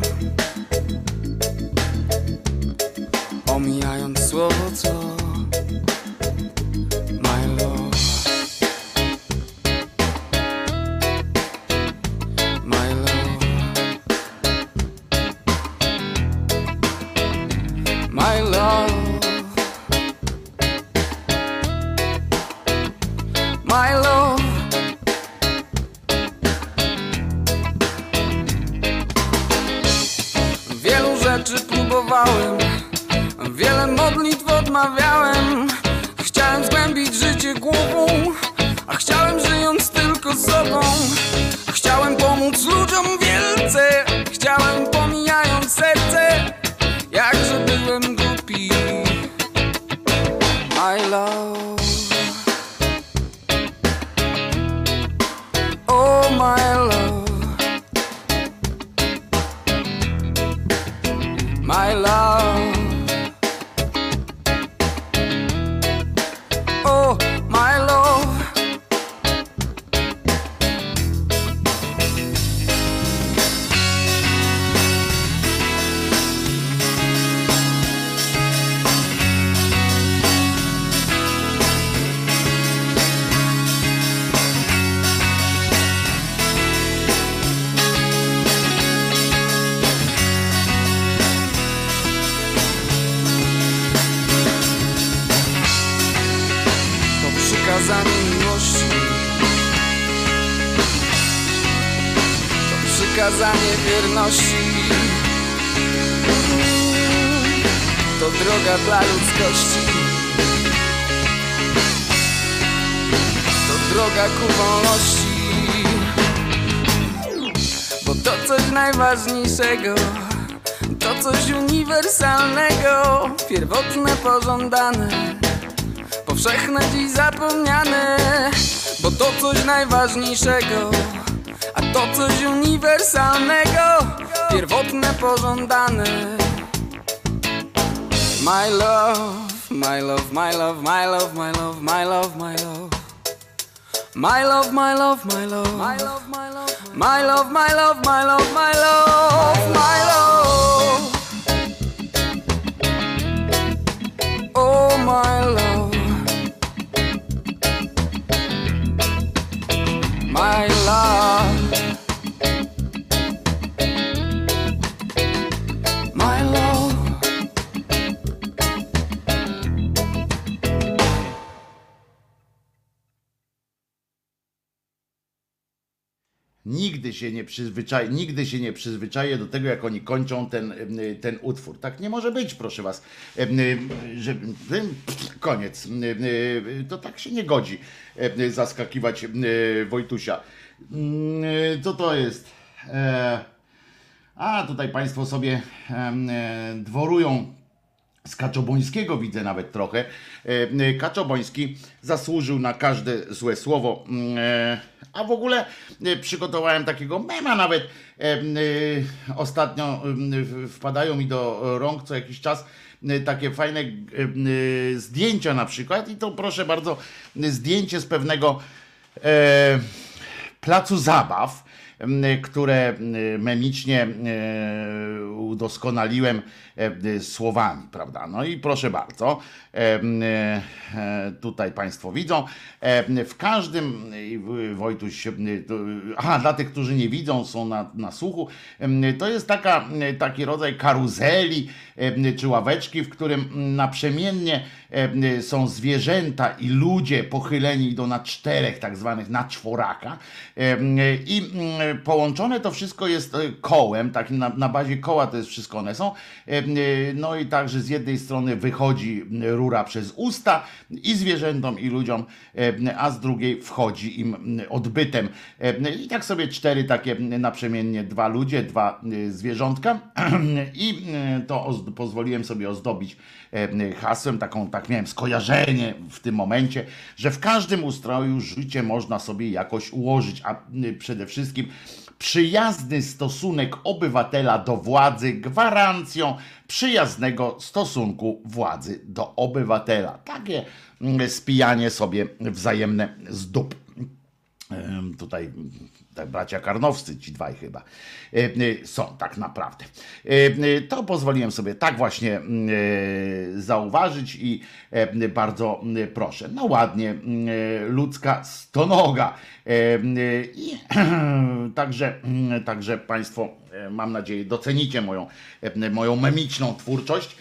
S3: Pierwotne, pożądane My love, my love, my love, my love, my love, my love, my love My love, my love, my love My love, my love My love, my love, my love, my love
S1: się nie przyzwyczaję, nigdy się nie przyzwyczaję do tego, jak oni kończą ten, ten utwór. Tak nie może być, proszę was. Że, koniec. To tak się nie godzi zaskakiwać Wojtusia. Co to jest? A tutaj Państwo sobie dworują z Kaczobońskiego widzę nawet trochę. Kaczoboński zasłużył na każde złe słowo. A w ogóle e, przygotowałem takiego mema nawet. e, e, Ostatnio wpadają mi do rąk co jakiś czas takie fajne zdjęcia na przykład. I to proszę bardzo, zdjęcie z pewnego placu zabaw, które memicznie udoskonaliłem e, słowami, prawda? No i proszę bardzo, e, e, tutaj Państwo widzą, w każdym, Wojtuś, aha, dla tych, którzy nie widzą, są na, na słuchu, to jest taka, taki rodzaj karuzeli czy ławeczki, w którym naprzemiennie em, są zwierzęta i ludzie pochyleni do na czterech, tak zwanych na czworaka. I połączone to wszystko jest e, kołem, takim na, na bazie koła to jest wszystko one są, e, no i także z jednej strony wychodzi rura przez usta i zwierzętom i ludziom, a z drugiej wchodzi im odbytem. Em, i tak sobie cztery takie naprzemiennie, dwa ludzie, dwa e, zwierzątka. I e, to oz- pozwoliłem sobie ozdobić e, hasłem, taką, tak miałem skojarzenie w tym momencie, że w każdym ustroju życie można sobie jakoś ułożyć, a przede wszystkim przyjazny stosunek obywatela do władzy gwarancją przyjaznego stosunku władzy do obywatela. Takie spijanie sobie wzajemne z dup. Tutaj tak, bracia Karnowscy, ci dwaj chyba, e, e, są tak naprawdę. E, To pozwoliłem sobie tak właśnie zauważyć i bardzo proszę. No ładnie, ludzka stonoga. I także, także Państwo, mam nadzieję, docenicie moją, moją memiczną twórczość.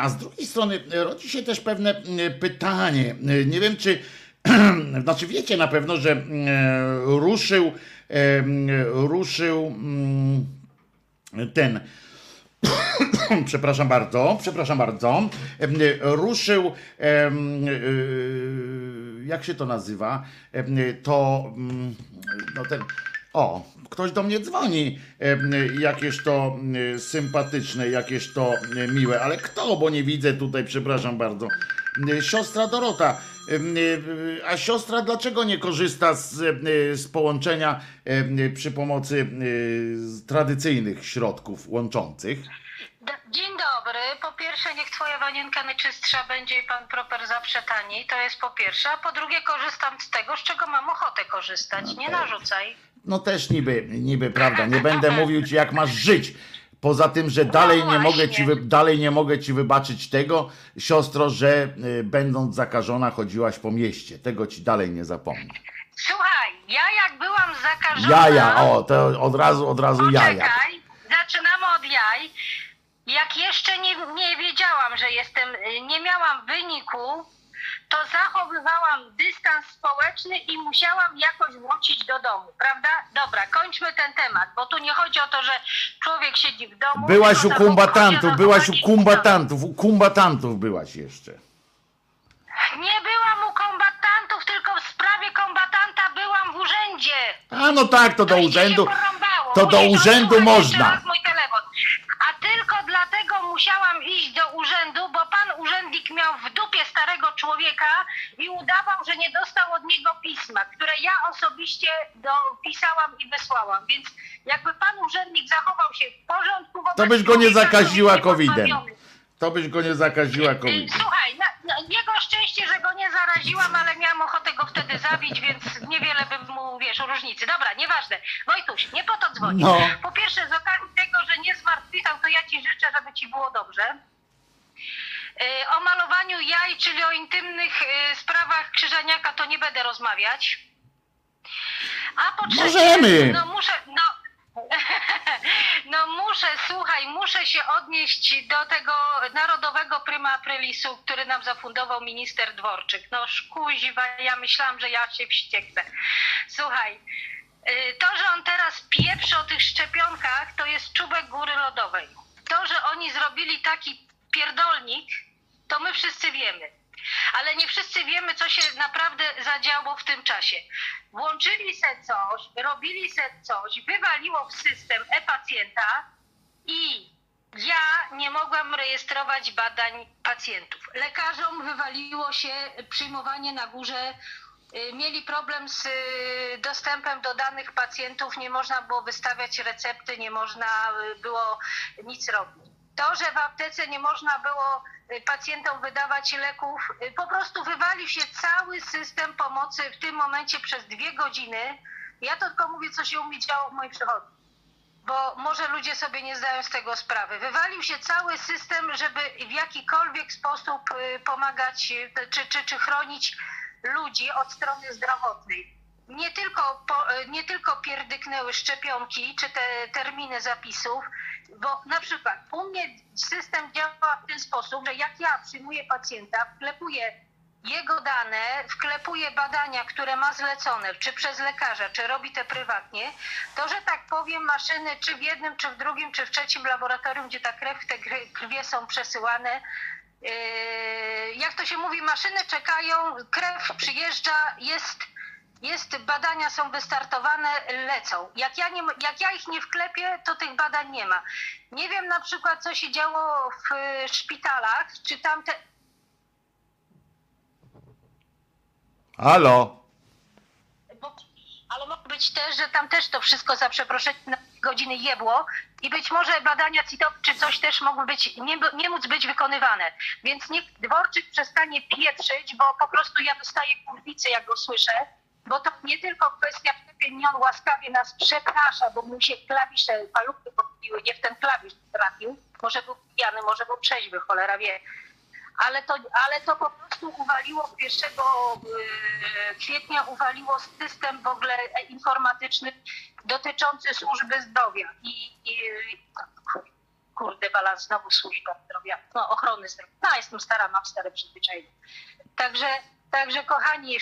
S1: A z drugiej strony rodzi się też pewne pytanie. Nie wiem, czy znaczy wiecie na pewno, że ruszył, ruszył mm, ten, przepraszam bardzo, przepraszam bardzo, ruszył, e, jak się to nazywa, to, mm, no ten, o, ktoś do mnie dzwoni, jakieś to mm, sympatyczne, jakieś to miłe, ale kto, bo nie widzę tutaj, przepraszam bardzo, siostra Dorota, a siostra dlaczego nie korzysta z, em, z połączenia przy pomocy tradycyjnych środków łączących?
S4: Dzień dobry. Po pierwsze, niech twoja wanienka najczystsza będzie i pan proper zawsze taniej. To jest po pierwsze. A po drugie, korzystam z tego, z czego mam ochotę korzystać. Nie narzucaj.
S1: No też niby, niby prawda, nie będę mówił ci jak masz żyć. Poza tym, że dalej nie
S4: właśnie.
S1: mogę ci, dalej nie mogę ci wybaczyć tego, siostro, że y, będąc zakażona chodziłaś po mieście. Tego ci dalej nie zapomnę.
S4: Słuchaj, ja jak byłam zakażona...
S1: Jaja, o, to od razu, od razu jaja.
S4: Poczekaj, zaczynamy od jaj. Jak jeszcze nie, nie wiedziałam, że jestem, nie miałam wyniku, to zachowywałam dystans społeczny i musiałam jakoś wrócić do domu, prawda? Dobra, kończmy ten temat, bo tu nie chodzi o to, że człowiek siedzi w domu.
S1: Byłaś u
S4: tylko to chodzi
S1: kumbatantów,
S4: o
S1: byłaś u kumbatantów, u kumbatantów byłaś jeszcze.
S4: Nie byłam u kombatantów, tylko w sprawie kombatanta byłam w urzędzie.
S1: A no tak, to do
S4: ci
S1: urzędu,
S4: porąbało.
S1: to do
S4: Musisz
S1: urzędu
S4: odsłuchać jeszcze
S1: można.
S4: raz mój telefon. A tylko dlatego musiałam iść do urzędu, bo pan urzędnik miał w dupie starego człowieka i udawał, że nie dostał od niego pisma, które ja osobiście dopisałam i wysłałam. Więc jakby pan urzędnik zachował się w porządku, wobec
S1: To byś go nie
S4: człowieka,
S1: zakaziła
S4: który jest
S1: COVID-em.
S4: niepozbawiony.
S1: To byś go nie zakaziła covid
S4: Słuchaj, na, na, jego szczęście, że go nie zaraziłam, ale miałam ochotę go wtedy zabić, więc niewiele bym mu, wiesz, różnicy. Dobra, nieważne. Wojtuś, nie po to dzwonię.
S1: No.
S4: Po pierwsze, z okazji tego, że nie zmartwychwstał, to ja ci życzę, żeby ci było dobrze. Y, O malowaniu jaj, czyli o intymnych y, sprawach Krzyżaniaka, to nie będę rozmawiać. A po trzecie,
S1: Możemy.
S4: no muszę, no, no muszę, słuchaj, muszę się odnieść do tego narodowego pryma aprilisu, który nam zafundował minister Dworczyk. No szkuziwa, ja myślałam, że ja się wścieknę. Słuchaj, Y, To, że on teraz pieprzy o tych szczepionkach, to jest czubek góry lodowej. To, że oni zrobili taki pierdolnik, to my wszyscy wiemy. Ale nie wszyscy wiemy, co się naprawdę zadziało w tym czasie. Włączyli se coś, robili se coś, wywaliło w system e-pacjenta i ja nie mogłam rejestrować badań pacjentów. Lekarzom wywaliło się przyjmowanie na górze. y, Mieli problem z y, dostępem do danych pacjentów, nie można było wystawiać recepty, nie można y, było nic robić. To, że w aptece nie można było pacjentom wydawać leków, y, po prostu wywalił się cały system pomocy w tym momencie przez dwie godziny. Ja to tylko mówię, co się u mnie działo w mojej przychodni bo może ludzie sobie nie zdają z tego sprawy. Wywalił się cały system, żeby w jakikolwiek sposób y, pomagać y, czy, czy, czy chronić ludzi od strony zdrowotnej. Nie tylko, po, y, nie tylko pierdyknęły szczepionki czy te terminy zapisów, bo na przykład u mnie system działa w ten sposób, że jak ja przyjmuję pacjenta, wklepuję jego dane, wklepuje badania, które ma zlecone, czy przez lekarza, czy robi te prywatnie, to, że tak powiem, maszyny, czy w jednym, czy w drugim, czy w trzecim laboratorium, gdzie ta krew, te krwie są przesyłane, yy, jak to się mówi, maszyny czekają, krew przyjeżdża, jest, jest badania są wystartowane, lecą. Jak ja, nie, jak ja ich nie wklepię, to tych badań nie ma. Nie wiem na przykład, co się działo w y, szpitalach, czy tam te,
S1: Halo?
S4: bo, ale może być też, że tam też to wszystko za przeproszeniem na godziny jebło i być może badania CITOP czy coś też mogły być, nie, nie móc być wykonywane. Więc niech Dworczyk przestanie pieprzyć, bo po prostu ja dostaję kurwicy, jak go słyszę, bo to nie tylko kwestia szczepień, nie on łaskawie nas przeprasza, bo mu się klawisze, paluchy podbiły, nie w ten klawisz trafił, może był pijany, może był trzeźwy, cholera wie ale to, ale to po prostu uwaliło 1 y, kwietnia uwaliło system w ogóle informatyczny dotyczący służby zdrowia i, i kurde balans znowu służba zdrowia, no ochrony zdrowia. No jestem stara, mam stare przyzwyczajenie. Także, także kochani,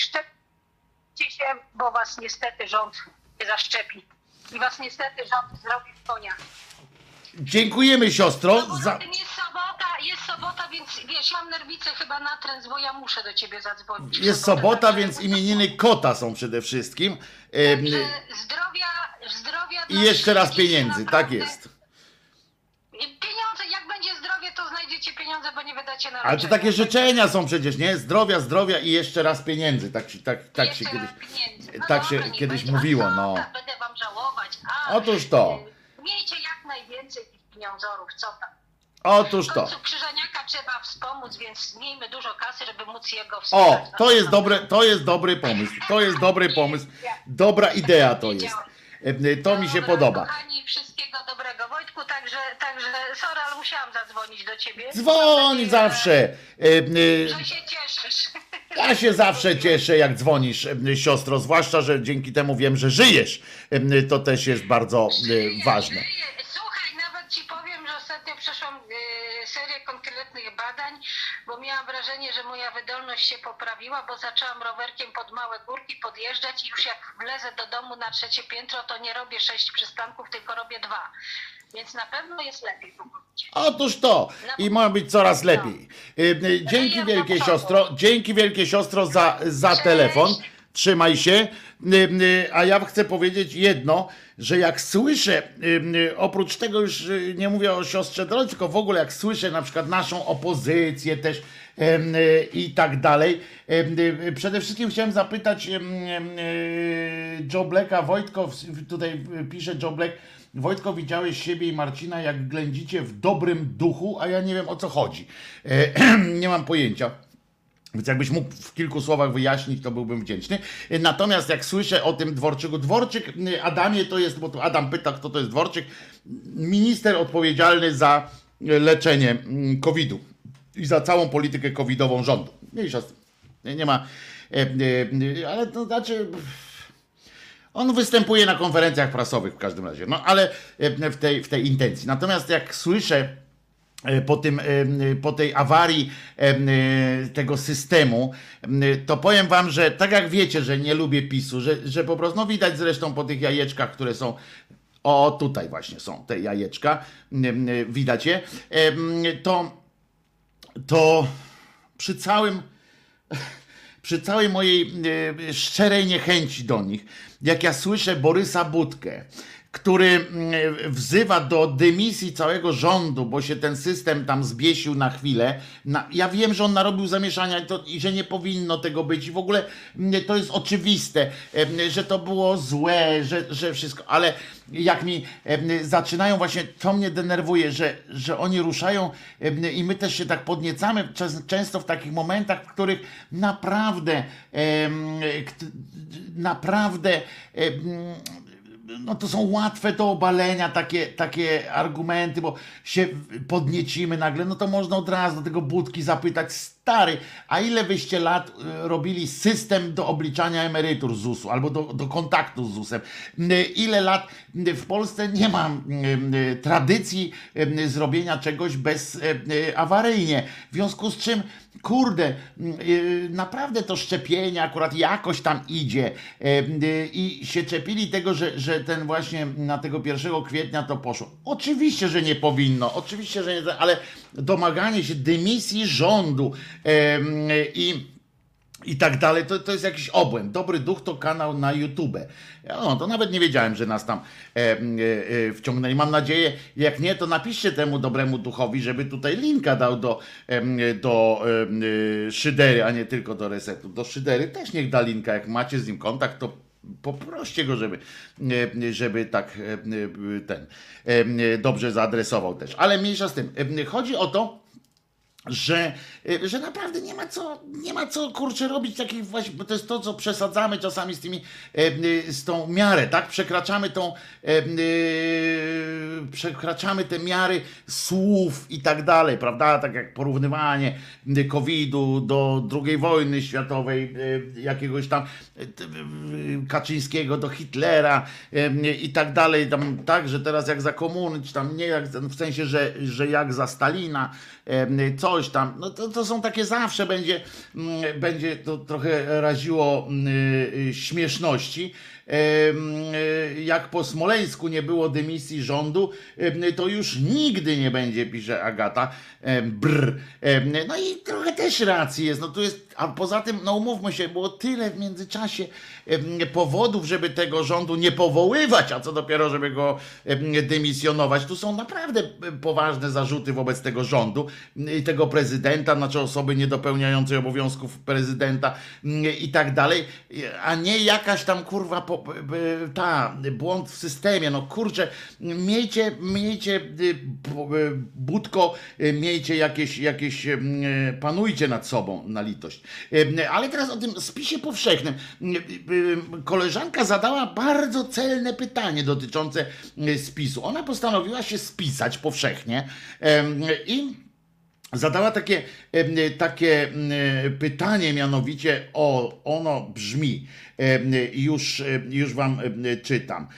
S4: szczepcie się, bo was niestety rząd nie zaszczepi. I was niestety rząd zrobi w konia.
S1: Dziękujemy siostro
S4: No
S1: za...
S4: jest sobota, jest sobota, więc wiesz, mam nerwicę chyba na trend, bo ja muszę do ciebie zadzwonić.
S1: Jest sobota, więc imieniny kota są przede wszystkim.
S4: Także zdrowia, zdrowia
S1: I jeszcze raz pieniędzy, tak jest.
S4: Wydacie na
S1: Ale to takie życzenia są przecież, nie? Zdrowia, zdrowia i jeszcze raz pieniędzy. Tak, się- tak, tak się kiedyś.
S4: No
S1: tak
S4: dobra,
S1: się kiedyś
S4: będzie.
S1: mówiło,
S4: A co,
S1: no.
S4: tak, Będę wam żałować. A,
S1: Otóż to.
S4: y, Miejcie jak najwięcej tych pieniądzorów, co tam.
S1: Otóż
S4: W
S1: to.
S4: końcu Krzyżaniaka trzeba wspomóc, więc miejmy dużo kasy, żeby móc jego wspierać.
S1: O, to jest dobre, to jest dobry pomysł. To jest dobry pomysł. Dobra idea to jest. Em, To mi się podoba.
S4: Dobrego Wojtku, także, także sorry, ale musiałam zadzwonić do ciebie.
S1: Dzwoń zawsze. Y,
S4: Że się cieszysz.
S1: Ja się zawsze cieszę, jak dzwonisz, em, siostro, zwłaszcza, że dzięki temu wiem, że żyjesz. Em, To też jest bardzo y,
S4: Żyję,
S1: ważne.
S4: żyję. Słuchaj, nawet ci powiem, że ostatnio przeszłam y, serię konkretnych badań, bo miałam wrażenie, że moja wydolność się poprawiła, bo zaczęłam rowerkiem pod małe górki podjeżdżać i już jak wlezę do domu na trzecie piętro, to nie robię sześć przystanków, tylko robię dwa. Więc na pewno jest lepiej.
S1: Otóż to. I ma być coraz lepiej. Y, y, Dzięki wielkie siostro, dzięki wielkie siostro za, za telefon. Trzymaj się. A ja chcę powiedzieć jedno, że jak słyszę, oprócz tego już y, nie mówię o siostrze Drodze, tylko w ogóle jak słyszę na przykład naszą opozycję też y, i tak dalej. Y, Przede wszystkim chciałem zapytać Joe Blacka, Wojtko, tutaj pisze Joe Black, Wojtko, widziałeś siebie i Marcina, jak ględzicie w dobrym duchu, a ja nie wiem o co chodzi. E, nie mam pojęcia. Więc jakbyś mógł w kilku słowach wyjaśnić, to byłbym wdzięczny. Natomiast jak słyszę o tym Dworczyku, Dworczyk, y, Adamie to jest, bo tu Adam pyta, kto to jest Dworczyk, minister odpowiedzialny za y, leczenie mm, COVID-u i za całą politykę covidową rządu. Mniejsza z. Nie, ma, e, e, ale to znaczy... On występuje na konferencjach prasowych w każdym razie, no ale e, w tej, w tej intencji. Natomiast jak słyszę po, tym, e, po tej awarii e, tego systemu, to powiem wam, że tak jak wiecie, że nie lubię PiSu, że, że po prostu, no widać zresztą po tych jajeczkach, które są o, tutaj właśnie są te jajeczka, widać je, to, to przy całym, przy całej mojej szczerej niechęci do nich, jak ja słyszę Borysa Budkę, który mm, wzywa do dymisji całego rządu, bo się ten system tam zbiesił na chwilę. Ja wiem, że on narobił zamieszania i, że nie powinno tego być. I w ogóle mm, to jest oczywiste, że to było złe, że, że wszystko, ale jak mi zaczynają właśnie, to mnie denerwuje, że, że oni ruszają i my też się tak podniecamy często w takich momentach, w których naprawdę naprawdę no to są łatwe do obalenia takie, takie argumenty, bo się podniecimy nagle, no to można od razu do tego budki zapytać, stary, a ile wyście lat y, robili system do obliczania emerytur ZUS-u albo do, do kontaktu z ZUS-em? Y, Ile lat y, w Polsce nie ma tradycji zrobienia czegoś bez awaryjnie, w związku z czym kurde, naprawdę to szczepienie akurat jakoś tam idzie i się czepili tego, że, że ten właśnie na tego 1 kwietnia to poszło. Oczywiście, że nie powinno, oczywiście, że nie, ale domaganie się dymisji rządu i i tak dalej, to, to jest jakiś obłęd. Dobry Duch to kanał na YouTube. No, to nawet nie wiedziałem, że nas tam e, e, e, wciągnęli. Mam nadzieję, jak nie, to napiszcie temu dobremu duchowi, żeby tutaj linka dał do, em, do e, Szydery, a nie tylko do Resetu. Do Szydery też niech da linka. Jak macie z nim kontakt, to poproście go, żeby, e, żeby tak e, e, ten e, dobrze zaadresował też. Ale mniejsza z tym. E, Chodzi o to, że, y, że naprawdę nie ma co, nie ma co kurczę robić takich właśnie, bo to jest to, co przesadzamy czasami z tymi, e, y, z tą miarę, tak? Przekraczamy tą, e, y, przekraczamy te miary słów i tak dalej, prawda? Tak jak porównywanie COVID-u do II wojny światowej, e, jakiegoś tam Kaczyńskiego do Hitlera i tak dalej, tam, tak, że teraz jak za komuny, czy tam nie jak, w sensie, że, że jak za Stalina, e, coś tam, no to, to są takie zawsze będzie, mm, będzie to trochę raziło mm, y, śmieszności. Em, y, Jak po Smoleńsku nie było dymisji rządu, to już nigdy nie będzie, pisze Agata. Brr. No i trochę też racji jest. No tu jest, a poza tym, no umówmy się, było tyle w międzyczasie powodów, żeby tego rządu nie powoływać, a co dopiero, żeby go dymisjonować. Tu są naprawdę em, poważne zarzuty wobec tego rządu i tego prezydenta, znaczy osoby niedopełniającej obowiązków prezydenta i tak dalej, a nie jakaś tam kurwa ta błąd w systemie. No kurczę, miejcie, miejcie y, y, budko, y, miejcie jakieś, jakieś panujcie nad sobą na litość. Y, Ale teraz o tym spisie powszechnym. Y, y, Koleżanka zadała bardzo celne pytanie dotyczące spisu. Ona postanowiła się spisać powszechnie i zadała takie, takie pytanie, mianowicie o, ono brzmi, już, już wam czytam.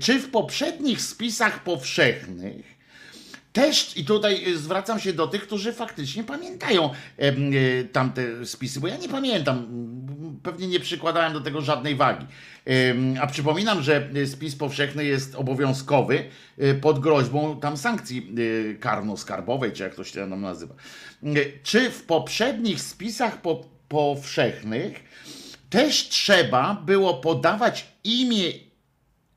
S1: Czy w poprzednich spisach powszechnych też, i tutaj y, zwracam się do tych, którzy faktycznie pamiętają y, tamte spisy, bo ja nie pamiętam, pewnie nie przykładałem do tego żadnej wagi. A przypominam, że y, spis powszechny jest obowiązkowy pod groźbą tam sankcji karno-skarbowej, czy jak to się tam nazywa. Czy w poprzednich spisach po, powszechnych też trzeba było podawać imię,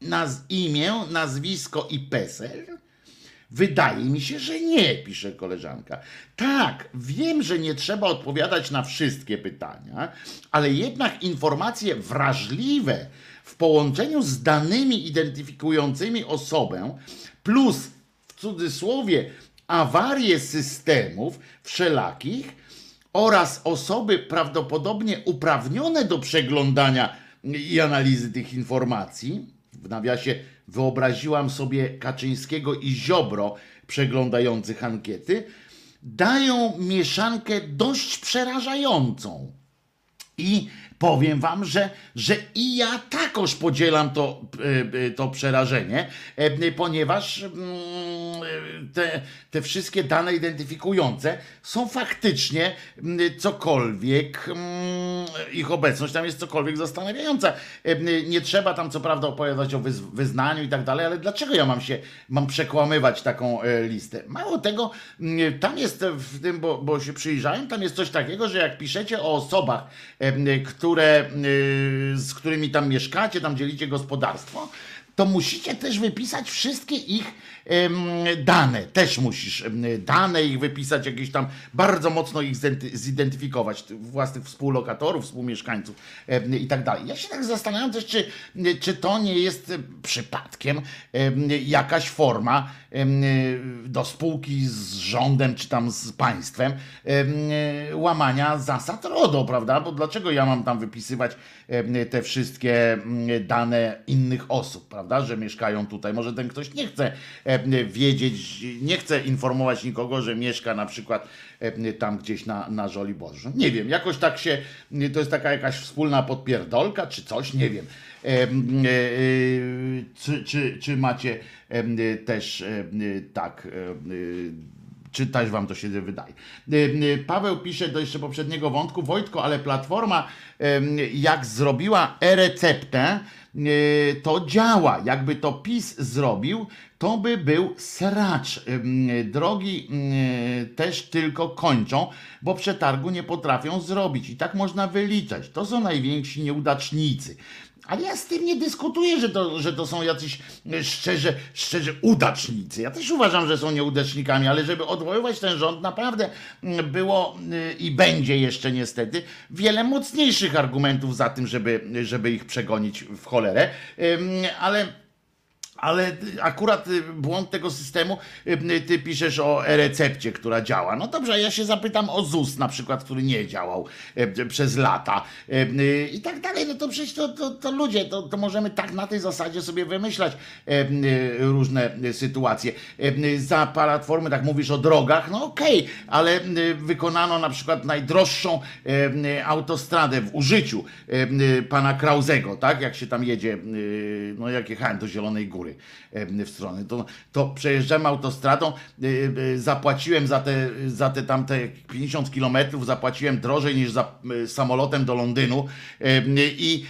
S1: naz, imię, nazwisko i PESEL? Wydaje mi się, że nie, pisze koleżanka. Tak, wiem, że nie trzeba odpowiadać na wszystkie pytania, ale jednak informacje wrażliwe w połączeniu z danymi identyfikującymi osobę, plus w cudzysłowie awarie systemów wszelakich oraz osoby prawdopodobnie uprawnione do przeglądania i analizy tych informacji, w nawiasie wyobraziłam sobie Kaczyńskiego i Ziobro przeglądających ankiety, dają mieszankę dość przerażającą. I powiem wam, że, że i ja takoż podzielam to, e, e, to przerażenie, e, ponieważ mm, te, te wszystkie dane identyfikujące są faktycznie mm, cokolwiek, mm, ich obecność tam jest cokolwiek zastanawiająca. Nie trzeba tam co prawda opowiadać o wyz- wyznaniu i tak dalej, ale dlaczego ja mam się, mam przekłamywać taką listę? Mało tego, tam jest w tym, bo, bo się przyjrzałem, tam jest coś takiego, że jak piszecie o osobach, które, z którymi tam mieszkacie, tam dzielicie gospodarstwo, to musicie też wypisać wszystkie ich dane. Też musisz dane ich wypisać, jakieś tam bardzo mocno ich zidentyfikować, własnych współlokatorów, współmieszkańców i tak dalej. Ja się tak zastanawiam też, czy, czy to nie jest przypadkiem jakaś forma do spółki z rządem czy tam z państwem łamania zasad RODO, prawda? Bo dlaczego ja mam tam wypisywać te wszystkie dane innych osób, prawda? Że mieszkają tutaj. Może ten ktoś nie chce wiedzieć, nie chce informować nikogo, że mieszka na przykład tam gdzieś na, na Żoliborzu. Nie wiem, jakoś tak się, to jest taka jakaś wspólna podpierdolka czy coś, nie wiem. E, e, czy, czy, czy macie też tak czy też wam to się wydaje. Paweł pisze do jeszcze poprzedniego wątku, Wojtko, ale Platforma jak zrobiła e-receptę, to działa. Jakby to PiS zrobił, to by był sracz. Drogi też tylko kończą, bo przetargu nie potrafią zrobić. I tak można wyliczać. To są najwięksi nieudacznicy. Ale ja z tym nie dyskutuję, że to, że to są jacyś e, szczerze, szczerze udacznicy. Ja też uważam, że są nieudacznikami, ale żeby odwoływać ten rząd, naprawdę mm, było e, i będzie jeszcze niestety wiele mocniejszych argumentów za tym, żeby, żeby ich przegonić w cholerę. Ale ale akurat y, błąd tego systemu, y, ty piszesz o e-recepcie, która działa. No dobrze, ja się zapytam o ZUS na przykład, który nie działał y, przez lata i tak dalej. No to przecież to, to, to ludzie, to, to możemy tak na tej zasadzie sobie wymyślać różne sytuacje. Za platformy, tak mówisz o drogach, no okej, okay, ale wykonano na przykład najdroższą autostradę w użyciu pana Krauzego, tak? Jak się tam jedzie, no jak jechałem do Zielonej Góry góry w stronę. To, to autostradą, y, y, zapłaciłem za te, za te tamte 50 kilometrów, zapłaciłem drożej niż za y, samolotem do Londynu i,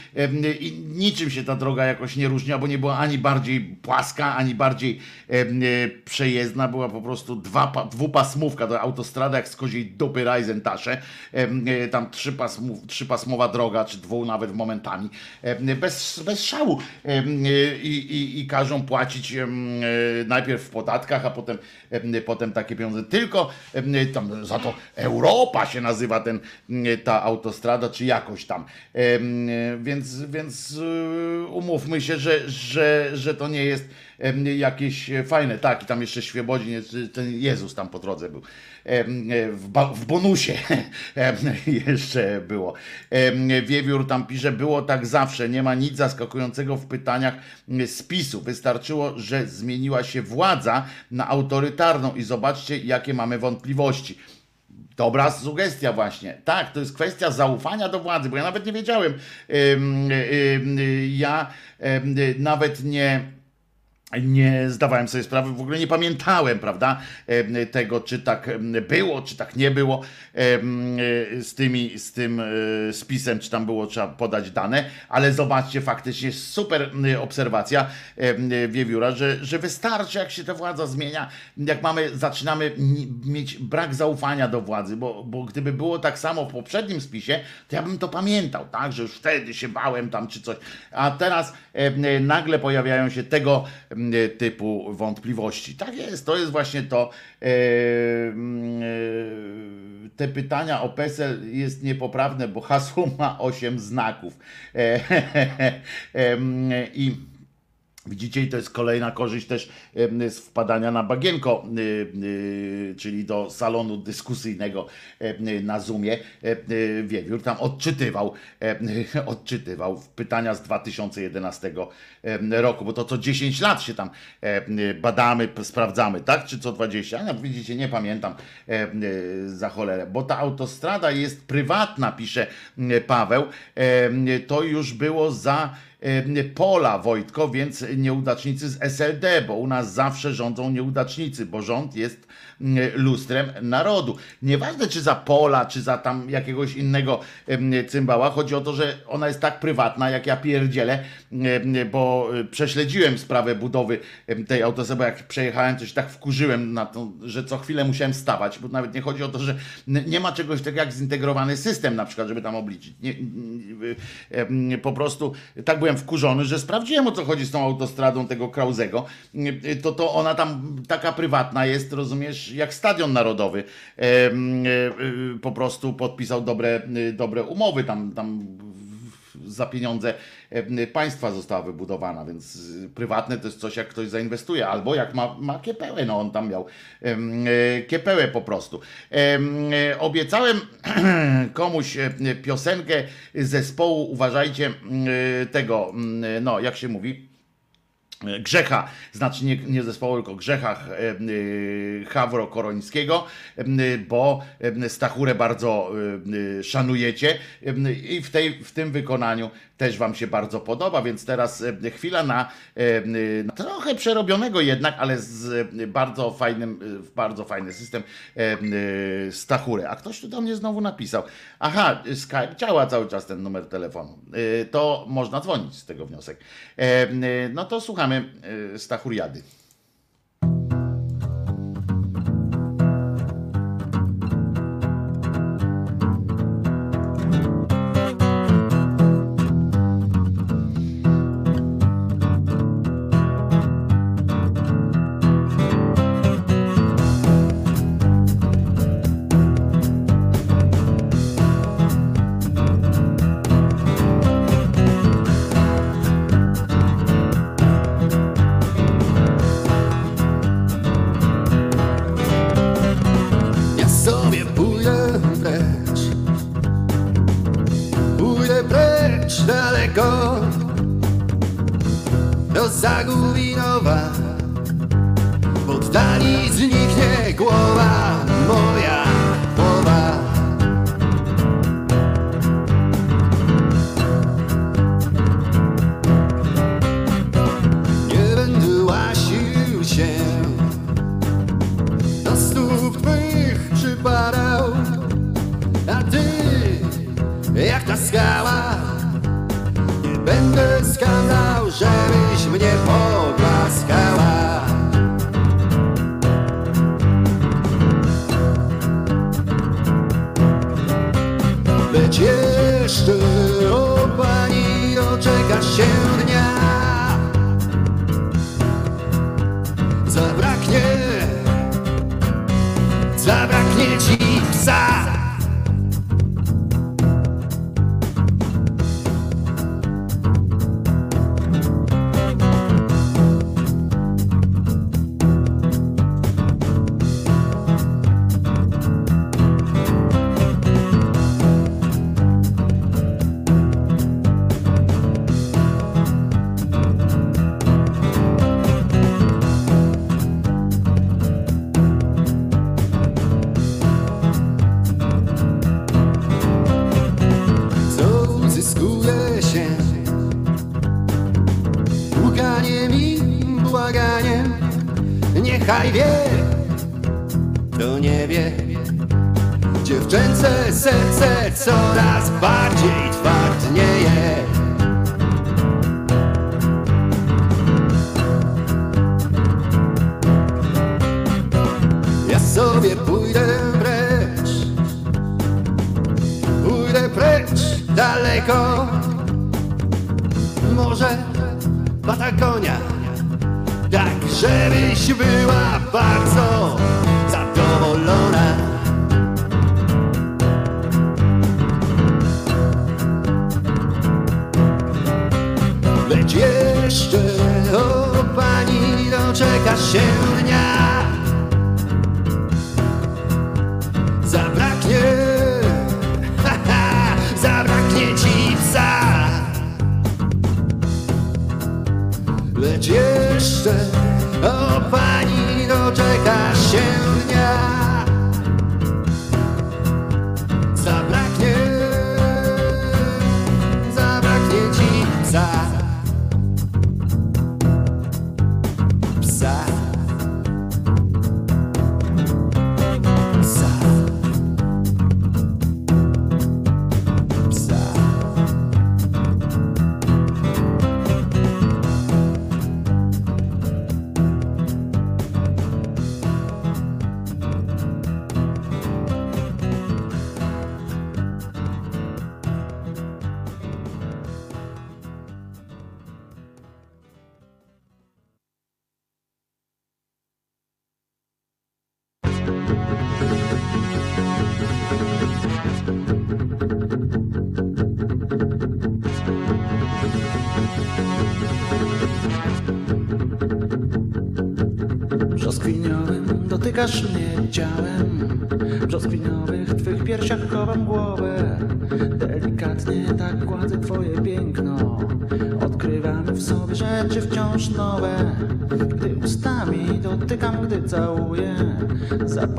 S1: i niczym się ta droga jakoś nie różniła, bo nie była ani bardziej płaska, ani bardziej przejezdna, była po prostu dwa, dwupasmówka, to autostrada jak z koziej dupy Reisentasche, tam trzypasmów, trzypasmowa droga, czy dwu nawet momentami, bez, bez szału. I, i, i każą płacić e, najpierw w podatkach, a potem, potem takie pieniądze. Tylko tam za to Europa się nazywa ten, ta autostrada, czy jakoś tam. Więc, więc e, umówmy się, że, że, że to nie jest jakieś fajne. Tak, i tam jeszcze Świebodzin, ten Jezus tam po drodze był. W, w bonusie jeszcze było. Wiewiór tam pisze, było tak zawsze, nie ma nic zaskakującego w pytaniach spisu. Wystarczyło, że zmieniła się władza na autorytarną i zobaczcie, jakie mamy wątpliwości. Dobra sugestia właśnie. Tak, to jest kwestia zaufania do władzy, bo ja nawet nie wiedziałem. Ja nawet nie nie zdawałem sobie sprawy, w ogóle nie pamiętałem, prawda, tego, czy tak było, czy tak nie było z, tymi, z tym e, spisem, czy tam było trzeba podać dane, ale zobaczcie, faktycznie super obserwacja Wiewióra, że, że wystarczy, jak się ta władza zmienia, jak mamy, zaczynamy mieć brak zaufania do władzy, bo, bo gdyby było tak samo w poprzednim spisie, to ja bym to pamiętał, tak, że już wtedy się bałem tam, czy coś, a teraz nagle pojawiają się tego E, typu wątpliwości. Tak jest, to jest właśnie to. E, mm, e, te pytania o PESEL jest niepoprawne, bo hasło ma 8 znaków. Mm, I Widzicie, i to jest kolejna korzyść też z wpadania na bagienko, y, y, czyli do salonu dyskusyjnego na Zoomie. Y, Wiewiór tam odczytywał, odczytywał pytania z 2011 em, roku, bo to co 10 lat się tam badamy, sprawdzamy, tak? Czy co 20? No, widzicie, nie pamiętam za cholerę, bo ta autostrada jest prywatna, pisze Paweł. To już było za pola Wojtko, więc nieudacznicy z SLD, bo u nas zawsze rządzą nieudacznicy, bo rząd jest lustrem narodu. Nieważne czy za pola, czy za tam jakiegoś innego em, cymbała, chodzi o to, że ona jest tak prywatna, jak ja pierdzielę, em, bo prześledziłem sprawę budowy tej autostrady, bo jak przejechałem, to się tak wkurzyłem na to, że co chwilę musiałem stawać, bo nawet nie chodzi o to, że nie ma czegoś takiego jak zintegrowany system na przykład, żeby tam obliczyć. Nie, po prostu tak byłem wkurzony, że sprawdziłem o co chodzi z tą autostradą tego Krauzego, to, to ona tam taka prywatna jest, rozumiesz, jak Stadion Narodowy. Po prostu podpisał dobre, dobre umowy tam, tam za pieniądze państwa została wybudowana, więc prywatne to jest coś, jak ktoś zainwestuje, albo jak ma, ma kiepełę, no on tam miał kiepełę po prostu. Em, Obiecałem komuś piosenkę zespołu, uważajcie, tego, no jak się mówi, Grzecha, znaczy nie, nie zespołu, tylko Grzechach e, e, Hawro Korońskiego, e, bo Stachurę bardzo szanujecie i w, tej, w tym wykonaniu też Wam się bardzo podoba, więc teraz e, chwila na, e, na trochę przerobionego jednak, ale z e, bardzo fajnym, e, bardzo fajny system e, e, Stachurę. A ktoś tu do mnie znowu napisał. Aha, Skype działa cały czas ten numer telefonu. E, To można dzwonić z tego wniosek. E, e, No to słuchamy e, Stachuriady.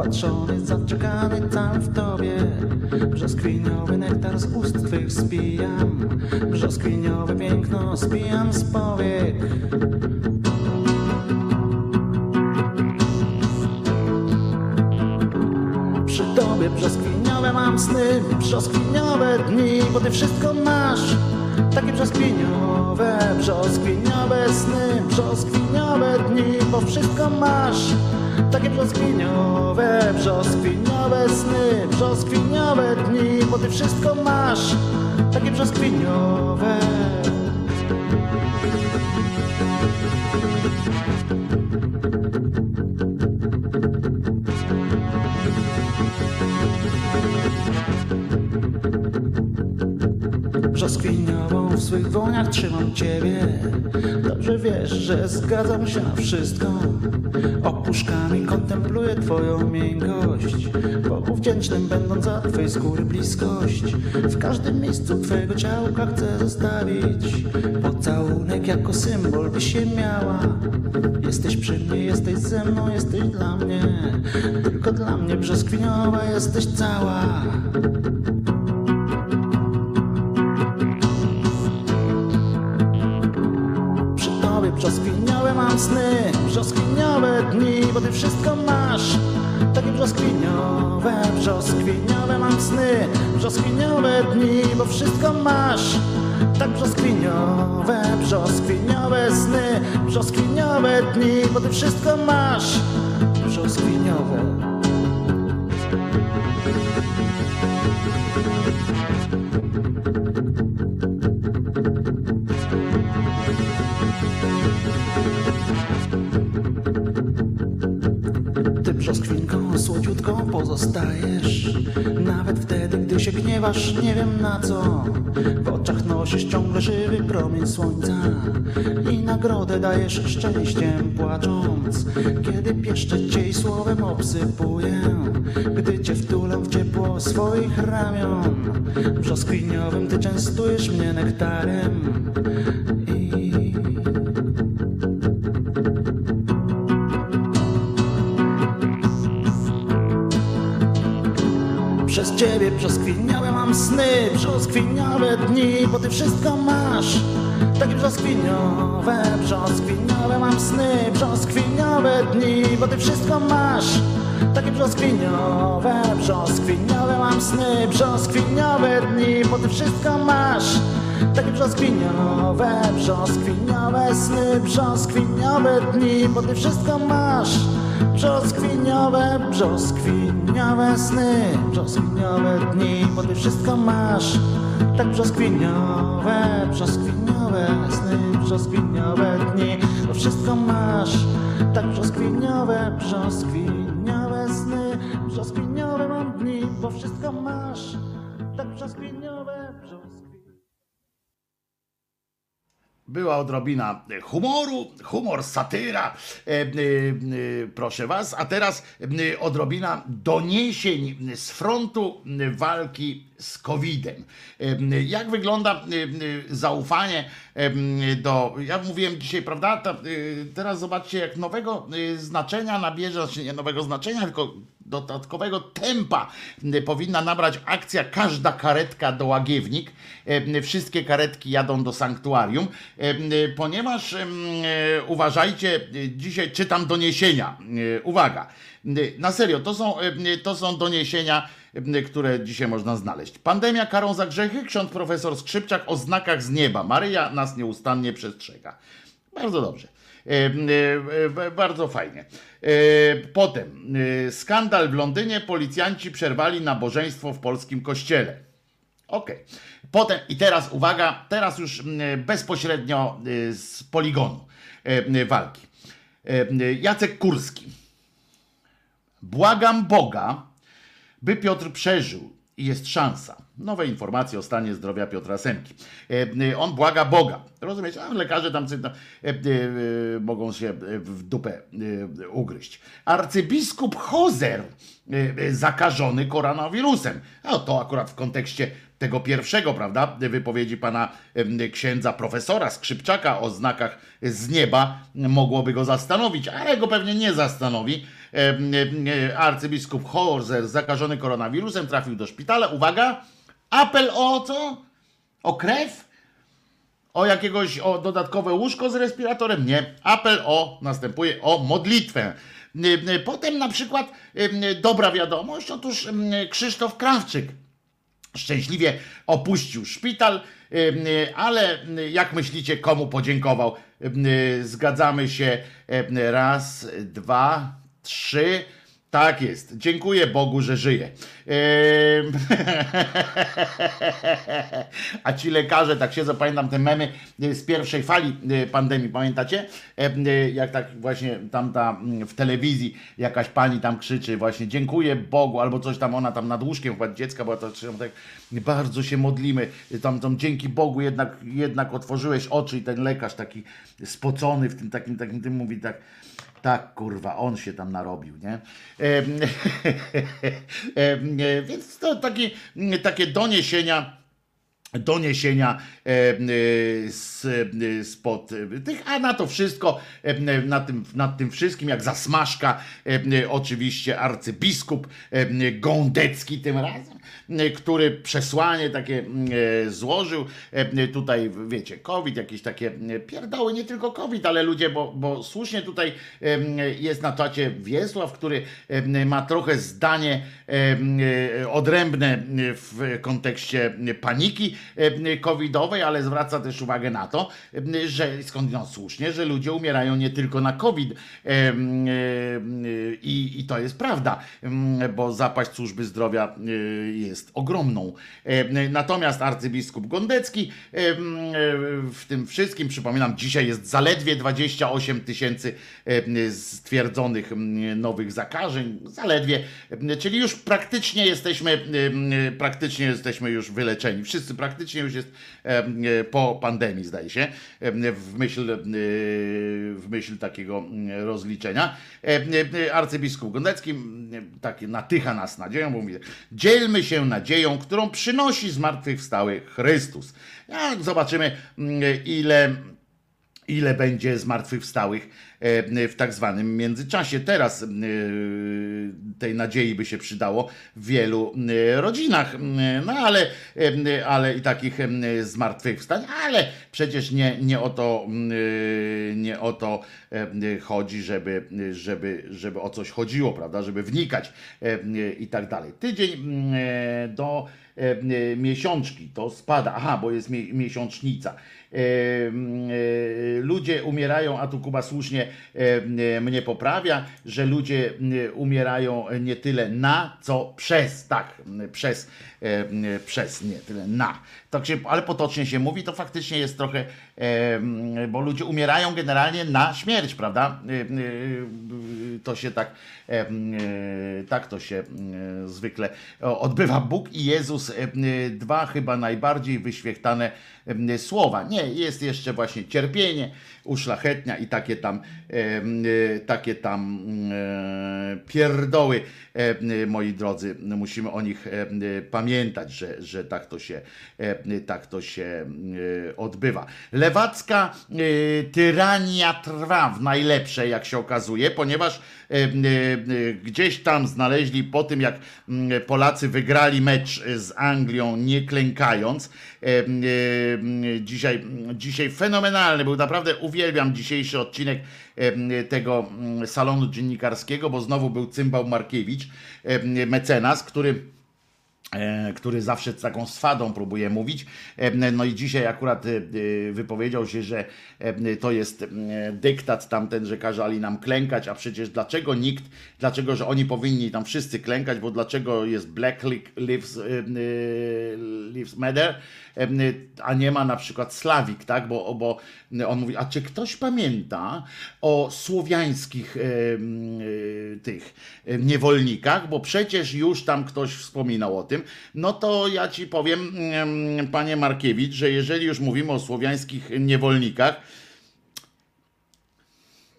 S5: Zapatrzony, zaczekany cały w tobie Brzoskwiniowy nektar z ust twych spijam Brzoskwiniowe piękno spijam z powiek Przy tobie brzoskwiniowe mam sny, brzoskwiniowe dni, bo ty wszystko masz. Takie brzoskwiniowe, brzoskwiniowe sny, brzoskwiniowe dni, bo wszystko masz. Takie brzoskwiniowe, brzoskwiniowe sny, brzoskwiniowe dni, bo ty wszystko masz. Takie brzoskwiniowe. Brzoskwiniową w swych dłoniach trzymam ciebie Dobrze wiesz, że zgadzam się na wszystko Opuszkami kontempluję twoją miękkość Bogu wdzięcznym będąc za twej skóry bliskość W każdym miejscu twojego ciałka chcę zostawić. Pocałunek jako symbol by się miała. Jesteś przy mnie, jesteś ze mną, jesteś dla mnie. Tylko dla mnie brzoskwiniowa jesteś cała sny, brzoskwiniowe dni, bo ty wszystko masz. Takie brzoskwiniowe, brzoskwiniowe mam sny, brzoskwiniowe dni, bo wszystko masz. Tak brzoskwiniowe, brzoskwiniowe sny, brzoskwiniowe dni, bo ty wszystko masz. Brzoskwiniowe. Pozostajesz Nawet wtedy, gdy się gniewasz, nie wiem na co. W oczach nosisz ciągle żywy promień słońca I nagrodę dajesz szczęściem płacząc. Kiedy pieszczę cię i słowem obsypuję Gdy cię wtulam w ciepło swoich ramion. Brzoskwiniowym ty częstujesz mnie nektarem brzoskwiniowe dni, bo ty wszystko masz. Takie brzoskwiniowe, brzoskwiniowe mam sny, brzoskwiniowe dni, bo ty wszystko masz. Takie brzoskwiniowe, brzoskwiniowe mam sny, brzoskwiniowe dni, bo ty wszystko masz. Takie brzoskwiniowe, brzoskwiniowe sny, brzoskwiniowe dni, bo ty wszystko masz. Brzoskwiniowe, brzoskwiniowe sny, brzoskwiniowe dni, bo ty wszystko masz. Tak brzoskwiniowe, brzoskwiniowe sny, brzoskwiniowe dni, bo wszystko masz. Tak brzoskwiniowe, brzoskwiniowe sny, brzoskwiniowe mam dni, bo wszystko masz.
S1: Była odrobina humoru, humor, satyra, e, e, e, proszę was, a teraz odrobina doniesień z frontu walki z COVID-em. Jak wygląda zaufanie do. Ja mówiłem dzisiaj, prawda? Teraz zobaczcie, jak nowego znaczenia nabierze, znaczy nie nowego znaczenia, tylko dodatkowego tempa e, powinna nabrać akcja Każda karetka do Łagiewnik. E, Wszystkie karetki jadą do sanktuarium, e, ponieważ uważajcie, dzisiaj czytam doniesienia. Uwaga, na serio, to są, to są doniesienia, które dzisiaj można znaleźć. Pandemia karą za grzechy, ksiądz profesor Skrzypczak o znakach z nieba. Maryja nas nieustannie przestrzega. Bardzo dobrze. E, Bardzo fajnie. E, Potem e, skandal w Londynie. Policjanci przerwali nabożeństwo w polskim kościele. Okej. Potem i teraz uwaga, teraz już bezpośrednio z poligonu walki. Jacek Kurski. Błagam Boga, by Piotr przeżył jest szansa. Nowe informacje o stanie zdrowia Piotra Semki. E, On błaga Boga. Rozumiecie? A lekarze tam, e, e, e, mogą się w dupę e, ugryźć. Arcybiskup Hozer e, e, zakażony koronawirusem. A to akurat w kontekście tego pierwszego, prawda, wypowiedzi pana księdza profesora Skrzypczaka o znakach z nieba mogłoby go zastanowić, ale go pewnie nie zastanowi. E, Arcybiskup Horzer zakażony koronawirusem trafił do szpitala. Uwaga, apel o co? O krew? O jakiegoś o dodatkowe łóżko z respiratorem? Nie. Apel o, następuje o modlitwę. Potem na przykład dobra wiadomość, otóż Krzysztof Krawczyk szczęśliwie opuścił szpital, ale jak myślicie, komu podziękował? Zgadzamy się. Raz, dwa, trzy. Tak jest. Dziękuję Bogu, że żyję. Ym, A ci lekarze, tak się zapamiętam te memy y, z pierwszej fali y, pandemii, pamiętacie? Y, Jak tak właśnie tam ta mm, w telewizji jakaś pani tam krzyczy właśnie dziękuję Bogu, albo coś tam ona tam nad łóżkiem chyba dziecka była to tak bardzo się modlimy, tam, tam dzięki Bogu jednak, jednak otworzyłeś oczy i ten lekarz taki spocony w tym takim, takim tym mówi tak tak, kurwa, on się tam narobił, nie? Em, em, e, Więc to takie, takie doniesienia doniesienia e, e, e, spod e, tych, a na to wszystko, e, na tym, nad tym wszystkim, jak zasmażka, e, e, oczywiście arcybiskup e, Gądecki tym razem, e, który przesłanie takie e, złożył, e, tutaj wiecie, COVID, jakieś takie e, pierdoły, nie tylko COVID, ale ludzie, bo, bo słusznie tutaj e, jest na czacie Wiesław, który e, ma trochę zdanie e, e, odrębne w kontekście paniki e, covidowej, ale zwraca też uwagę na to, e, że skądinąd słusznie, że ludzie umierają nie tylko na COVID e, e, i, i to jest prawda, bo zapaść służby zdrowia e, jest ogromną. E, Natomiast arcybiskup Gondecki e, e, w tym wszystkim, przypominam, dzisiaj jest zaledwie 28 tysięcy e, stwierdzonych nowych zakażeń, zaledwie, e, czyli już praktycznie jesteśmy, e, praktycznie jesteśmy już wyleczeni. Wszyscy już jest e, e, po pandemii, zdaje się, e, w myśl, w myśl takiego mm, rozliczenia. Arcybiskup Gondecki m, taki natycha nas nadzieją, bo mówi, dzielmy się nadzieją, którą przynosi zmartwychwstały Chrystus. Zobaczymy, mm, ile ile będzie zmartwychwstałych e, w tak zwanym międzyczasie. Teraz e, tej nadziei by się przydało w wielu e, rodzinach, no ale, ale i takich zmartwychwstań, ale przecież nie, nie o to nie o to chodzi, żeby, żeby, żeby o coś chodziło, prawda, żeby wnikać i tak dalej. Tydzień do miesiączki to spada, aha, bo jest mie- miesiącznica. E, e, ludzie umierają, a tu Kuba słusznie e, mnie poprawia, że ludzie umierają nie tyle na, co przez, tak, przez, przez, nie tyle na. Tak się, ale potocznie się mówi, to faktycznie jest trochę, e, bo ludzie umierają generalnie na śmierć, prawda? E, e, to się tak, e, e, tak to się e, zwykle odbywa. Bóg i Jezus, e, dwa chyba najbardziej wyświechtane e, słowa. Nie, jest jeszcze właśnie cierpienie, uszlachetnia i takie tam, e, e, takie tam e, pierdoły, e, moi drodzy, musimy o nich e, pamiętać, że, że tak to się, e, tak to się e, odbywa. Lewacka e, tyrania trwa w najlepsze, jak się okazuje, ponieważ gdzieś tam znaleźli po tym, jak mm, Polacy wygrali mecz z Anglią, nie klękając. Dzisiaj, dzisiaj fenomenalny był, naprawdę uwielbiam dzisiejszy odcinek tego mm, salonu dziennikarskiego, bo znowu był Cymbał Markiewicz, mecenas, który który zawsze z taką swadą próbuje mówić. E, No i dzisiaj akurat e, e, wypowiedział się, że e, to jest e, dyktat tamten, że kazali nam klękać, a przecież dlaczego nikt, dlaczego, że oni powinni tam wszyscy klękać, bo dlaczego jest Black Lives, e, e, Lives Matter, e, a nie ma na przykład Sławik, tak? Bo, bo on mówi, a czy ktoś pamięta o słowiańskich e, tych niewolnikach, bo przecież już tam ktoś wspominał o tym, no to ja ci powiem, em, panie Markiewicz, że jeżeli już mówimy o słowiańskich niewolnikach,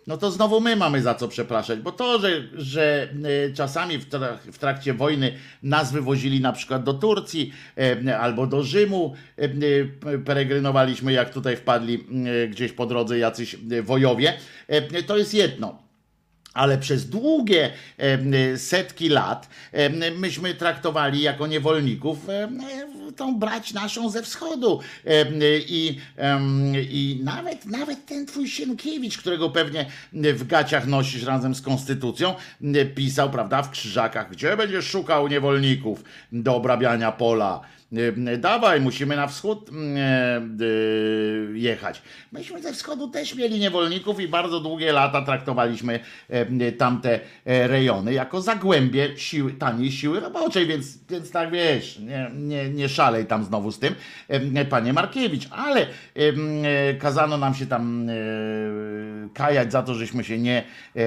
S1: no to znowu my mamy za co przepraszać, bo to, że, że e, czasami w, trak- w trakcie wojny nas wywozili na przykład do Turcji e, albo do Rzymu, e, peregrynowaliśmy jak tutaj wpadli gdzieś po drodze jacyś wojowie, to jest jedno. Ale przez długie setki lat myśmy traktowali jako niewolników tą brać naszą ze wschodu. Em, I, i nawet, nawet ten twój Sienkiewicz, którego pewnie w gaciach nosisz razem z konstytucją, pisał, prawda, w krzyżakach, gdzie będziesz szukał niewolników do obrabiania pola. E, Dawaj, musimy na wschód e, e, jechać. Myśmy ze wschodu też mieli niewolników i bardzo długie lata traktowaliśmy tamte e, rejony jako zagłębie siły, taniej siły roboczej, więc, więc tak wiesz, nie, nie, nie szalej tam znowu z tym, panie Markiewicz, ale e, kazano nam się tam e, kajać za to, żeśmy się nie,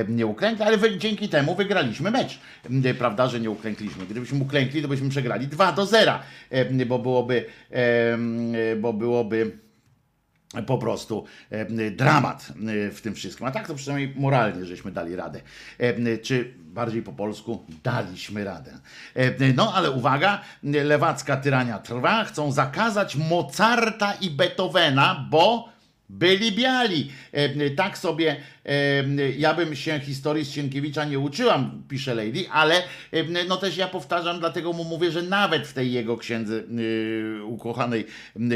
S1: nie uklękli, ale dzięki temu wygraliśmy mecz, prawda, że nie uklękliśmy. Gdybyśmy uklękli, to byśmy przegrali 2 do 0, e, bo byłoby, bo byłoby po prostu dramat w tym wszystkim. A tak to przynajmniej moralnie żeśmy dali radę. Czy bardziej po polsku daliśmy radę. No ale uwaga, lewacka tyrania trwa. Chcą zakazać Mozarta i Beethovena, bo byli biali. Tak sobie, ja bym się historii z Sienkiewicza nie uczyłam, pisze Lady, ale no też ja powtarzam, dlatego mu mówię, że nawet w tej jego księdze, e, ukochanej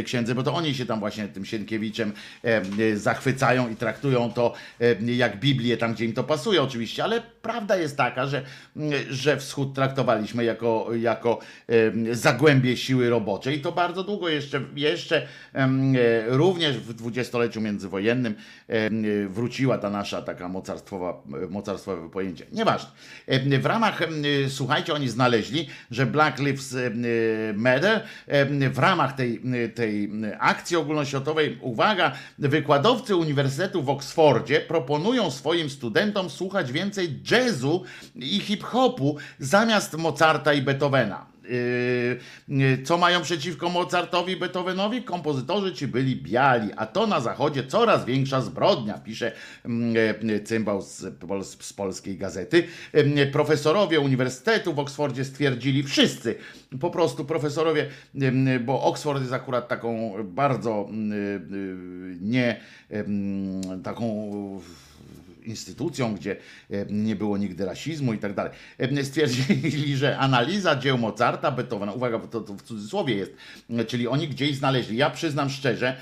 S1: księdze, bo to oni się tam właśnie tym Sienkiewiczem zachwycają i traktują to jak Biblię, tam gdzie im to pasuje oczywiście, ale prawda jest taka, że, że wschód traktowaliśmy jako, jako zagłębie siły roboczej. I to bardzo długo jeszcze, jeszcze e, również w dwudziestoleciu międzywojennym e, wróciła ta nasza taka mocarstwowa, mocarstwowe pojęcie. Nieważne. Em, W ramach, em, słuchajcie, oni znaleźli, że Black Lives Matter w ramach tej, tej akcji ogólnoświatowej, uwaga, wykładowcy Uniwersytetu w Oksfordzie proponują swoim studentom słuchać więcej jazzu i hip-hopu zamiast Mozarta i Beethovena. Yy, co mają przeciwko Mozartowi Beethovenowi? Kompozytorzy ci byli biali, a to na zachodzie coraz większa zbrodnia, pisze mm, e, cymbał z, z polskiej gazety. Yy, Profesorowie Uniwersytetu w Oksfordzie stwierdzili, wszyscy, po prostu profesorowie, yy, bo Oksford jest akurat taką bardzo yy, yy, nie yy, taką instytucją, gdzie e, nie było nigdy rasizmu i tak dalej. E, Stwierdzili, że analiza dzieł Mozarta, Beethovena, uwaga, bo to, to w cudzysłowie jest, e, czyli oni gdzieś znaleźli. Ja przyznam szczerze,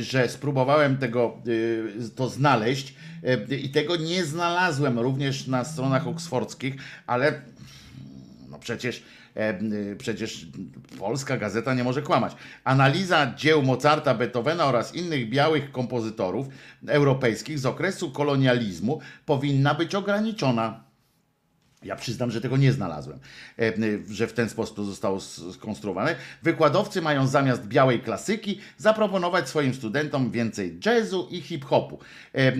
S1: że spróbowałem tego, to znaleźć i tego nie znalazłem również na stronach oksfordzkich, ale no przecież, przecież polska gazeta nie może kłamać. Analiza dzieł Mozarta, Beethovena oraz innych białych kompozytorów europejskich z okresu kolonializmu powinna być ograniczona. Ja przyznam, że tego nie znalazłem, e, że w ten sposób to zostało skonstruowane. Wykładowcy mają zamiast białej klasyki zaproponować swoim studentom więcej jazzu i hip-hopu. E, e,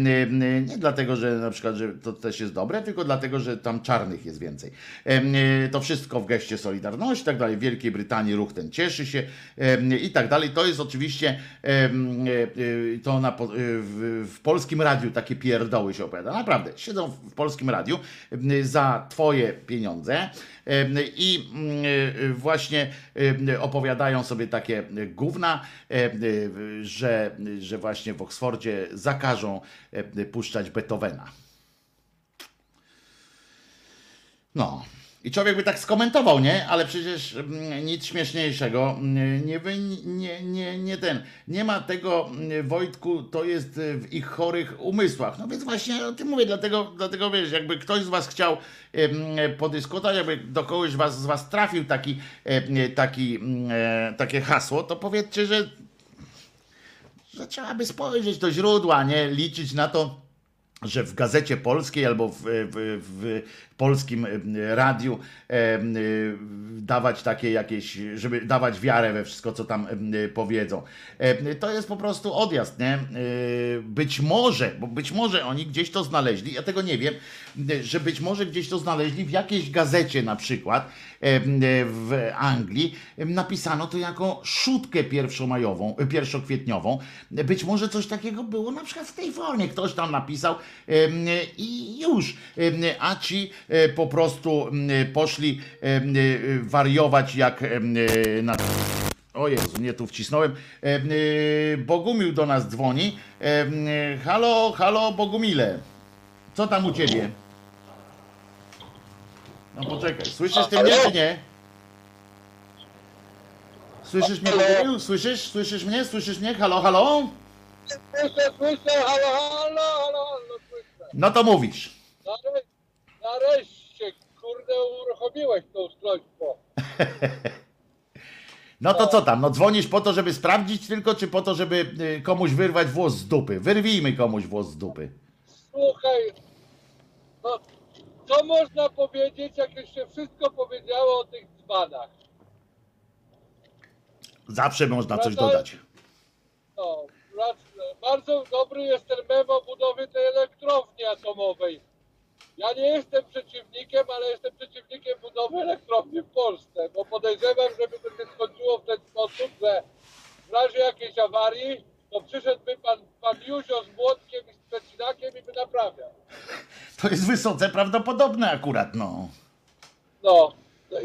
S1: Nie dlatego, że na przykład, że to też jest dobre, tylko dlatego, że tam czarnych jest więcej. To wszystko w geście Solidarności i tak dalej. W Wielkiej Brytanii ruch ten cieszy się i tak dalej. To jest oczywiście to na, w, polskim radiu takie pierdoły się opowiada. Naprawdę, siedzą w polskim radiu za twoje pieniądze i mm, e, właśnie opowiadają sobie takie gówna, e, e, że, że właśnie w Oksfordzie zakażą puszczać Beethovena. No. I człowiek by tak skomentował, nie? Ale przecież mm, nic śmieszniejszego. mm, Nie, nie, nie, nie ten. Nie ma tego, mm, Wojtku, to jest y, w ich chorych umysłach. No więc właśnie o tym mówię, dlatego, dlatego wiesz, jakby ktoś z was chciał podyskutować, jakby do kogoś was, z was trafił taki, taki, e, takie hasło, to powiedzcie, że, że trzeba by spojrzeć do źródła, nie? Liczyć na to, że w gazecie polskiej albo w, w, w polskim em, radiu em, y, dawać takie jakieś, żeby dawać wiarę we wszystko, co tam powiedzą. To jest po prostu odjazd, nie? Być może, bo być może oni gdzieś to znaleźli, ja tego nie wiem, że być może gdzieś to znaleźli w jakiejś gazecie na przykład w Anglii, napisano to jako szutkę pierwszomajową, pierwszokwietniową. Być może coś takiego było na przykład w tej formie. Ktoś tam napisał i już. A ci e, po prostu em, poszli em, e, wariować jak na... O Jezu, nie tu wcisnąłem. Em, Bogumił do nas dzwoni. Halo, halo Bogumile. Co tam u ciebie? No poczekaj, słyszysz ty mnie czy nie? Słyszysz mnie, Bogumił? Słyszysz? Słyszysz mnie? Słyszysz mnie? Halo, halo?
S6: Słyszę, słyszę, halo, halo, halo, halo.
S1: No to mówisz.
S6: Nare, nareszcie, kurde, uruchomiłeś to ustrojstwo.
S1: No to co tam? No dzwonisz po to, żeby sprawdzić tylko, czy po to, żeby y, komuś wyrwać włos z dupy? Wyrwijmy komuś włos z dupy.
S6: Słuchaj, no, co można powiedzieć, jak już się wszystko powiedziało o tych dzbanach?
S1: Zawsze można coś
S6: Wracając-
S1: dodać.
S6: No, bardzo dobry jest ten mem o budowie tej elektrowni atomowej. Ja nie jestem przeciwnikiem, ale jestem przeciwnikiem budowy elektrowni w Polsce, bo podejrzewam, żeby to się skończyło w ten sposób, że w razie jakiejś awarii, to przyszedłby pan, pan Józio z młotkiem i z przecinakiem i by naprawiał.
S1: To jest wysoce prawdopodobne akurat, no.
S6: No.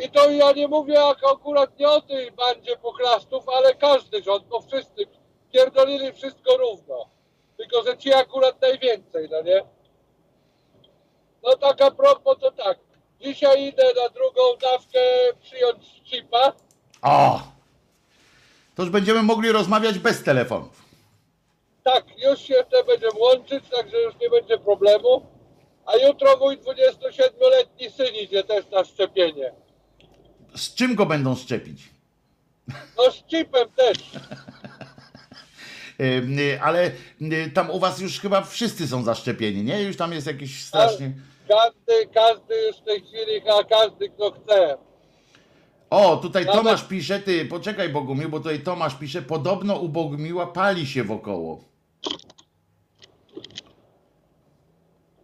S6: I to ja nie mówię jak akurat nie o tej bandzie pochlastów, ale każdy rząd, bo wszyscy pierdolili wszystko równo. Tylko, że ci akurat najwięcej, no nie? No tak a propos to tak. Dzisiaj idę na drugą dawkę przyjąć chipa.
S1: O! To już będziemy mogli rozmawiać bez telefonów.
S6: Tak, już się te będziemy łączyć, także już nie będzie problemu. A jutro mój 27-letni syn idzie też na szczepienie.
S1: Z czym go będą szczepić?
S6: No z chipem też.
S1: Y, Ale y, tam u was już chyba wszyscy są zaszczepieni, nie? Już tam jest jakiś strasznie...
S6: Każdy, każdy już w tej chwili, a każdy kto chce.
S1: O, tutaj
S6: Nawet-
S1: Tomasz pisze, ty, poczekaj Bogumił, bo tutaj Tomasz pisze, podobno u Bogumiła pali się wokoło.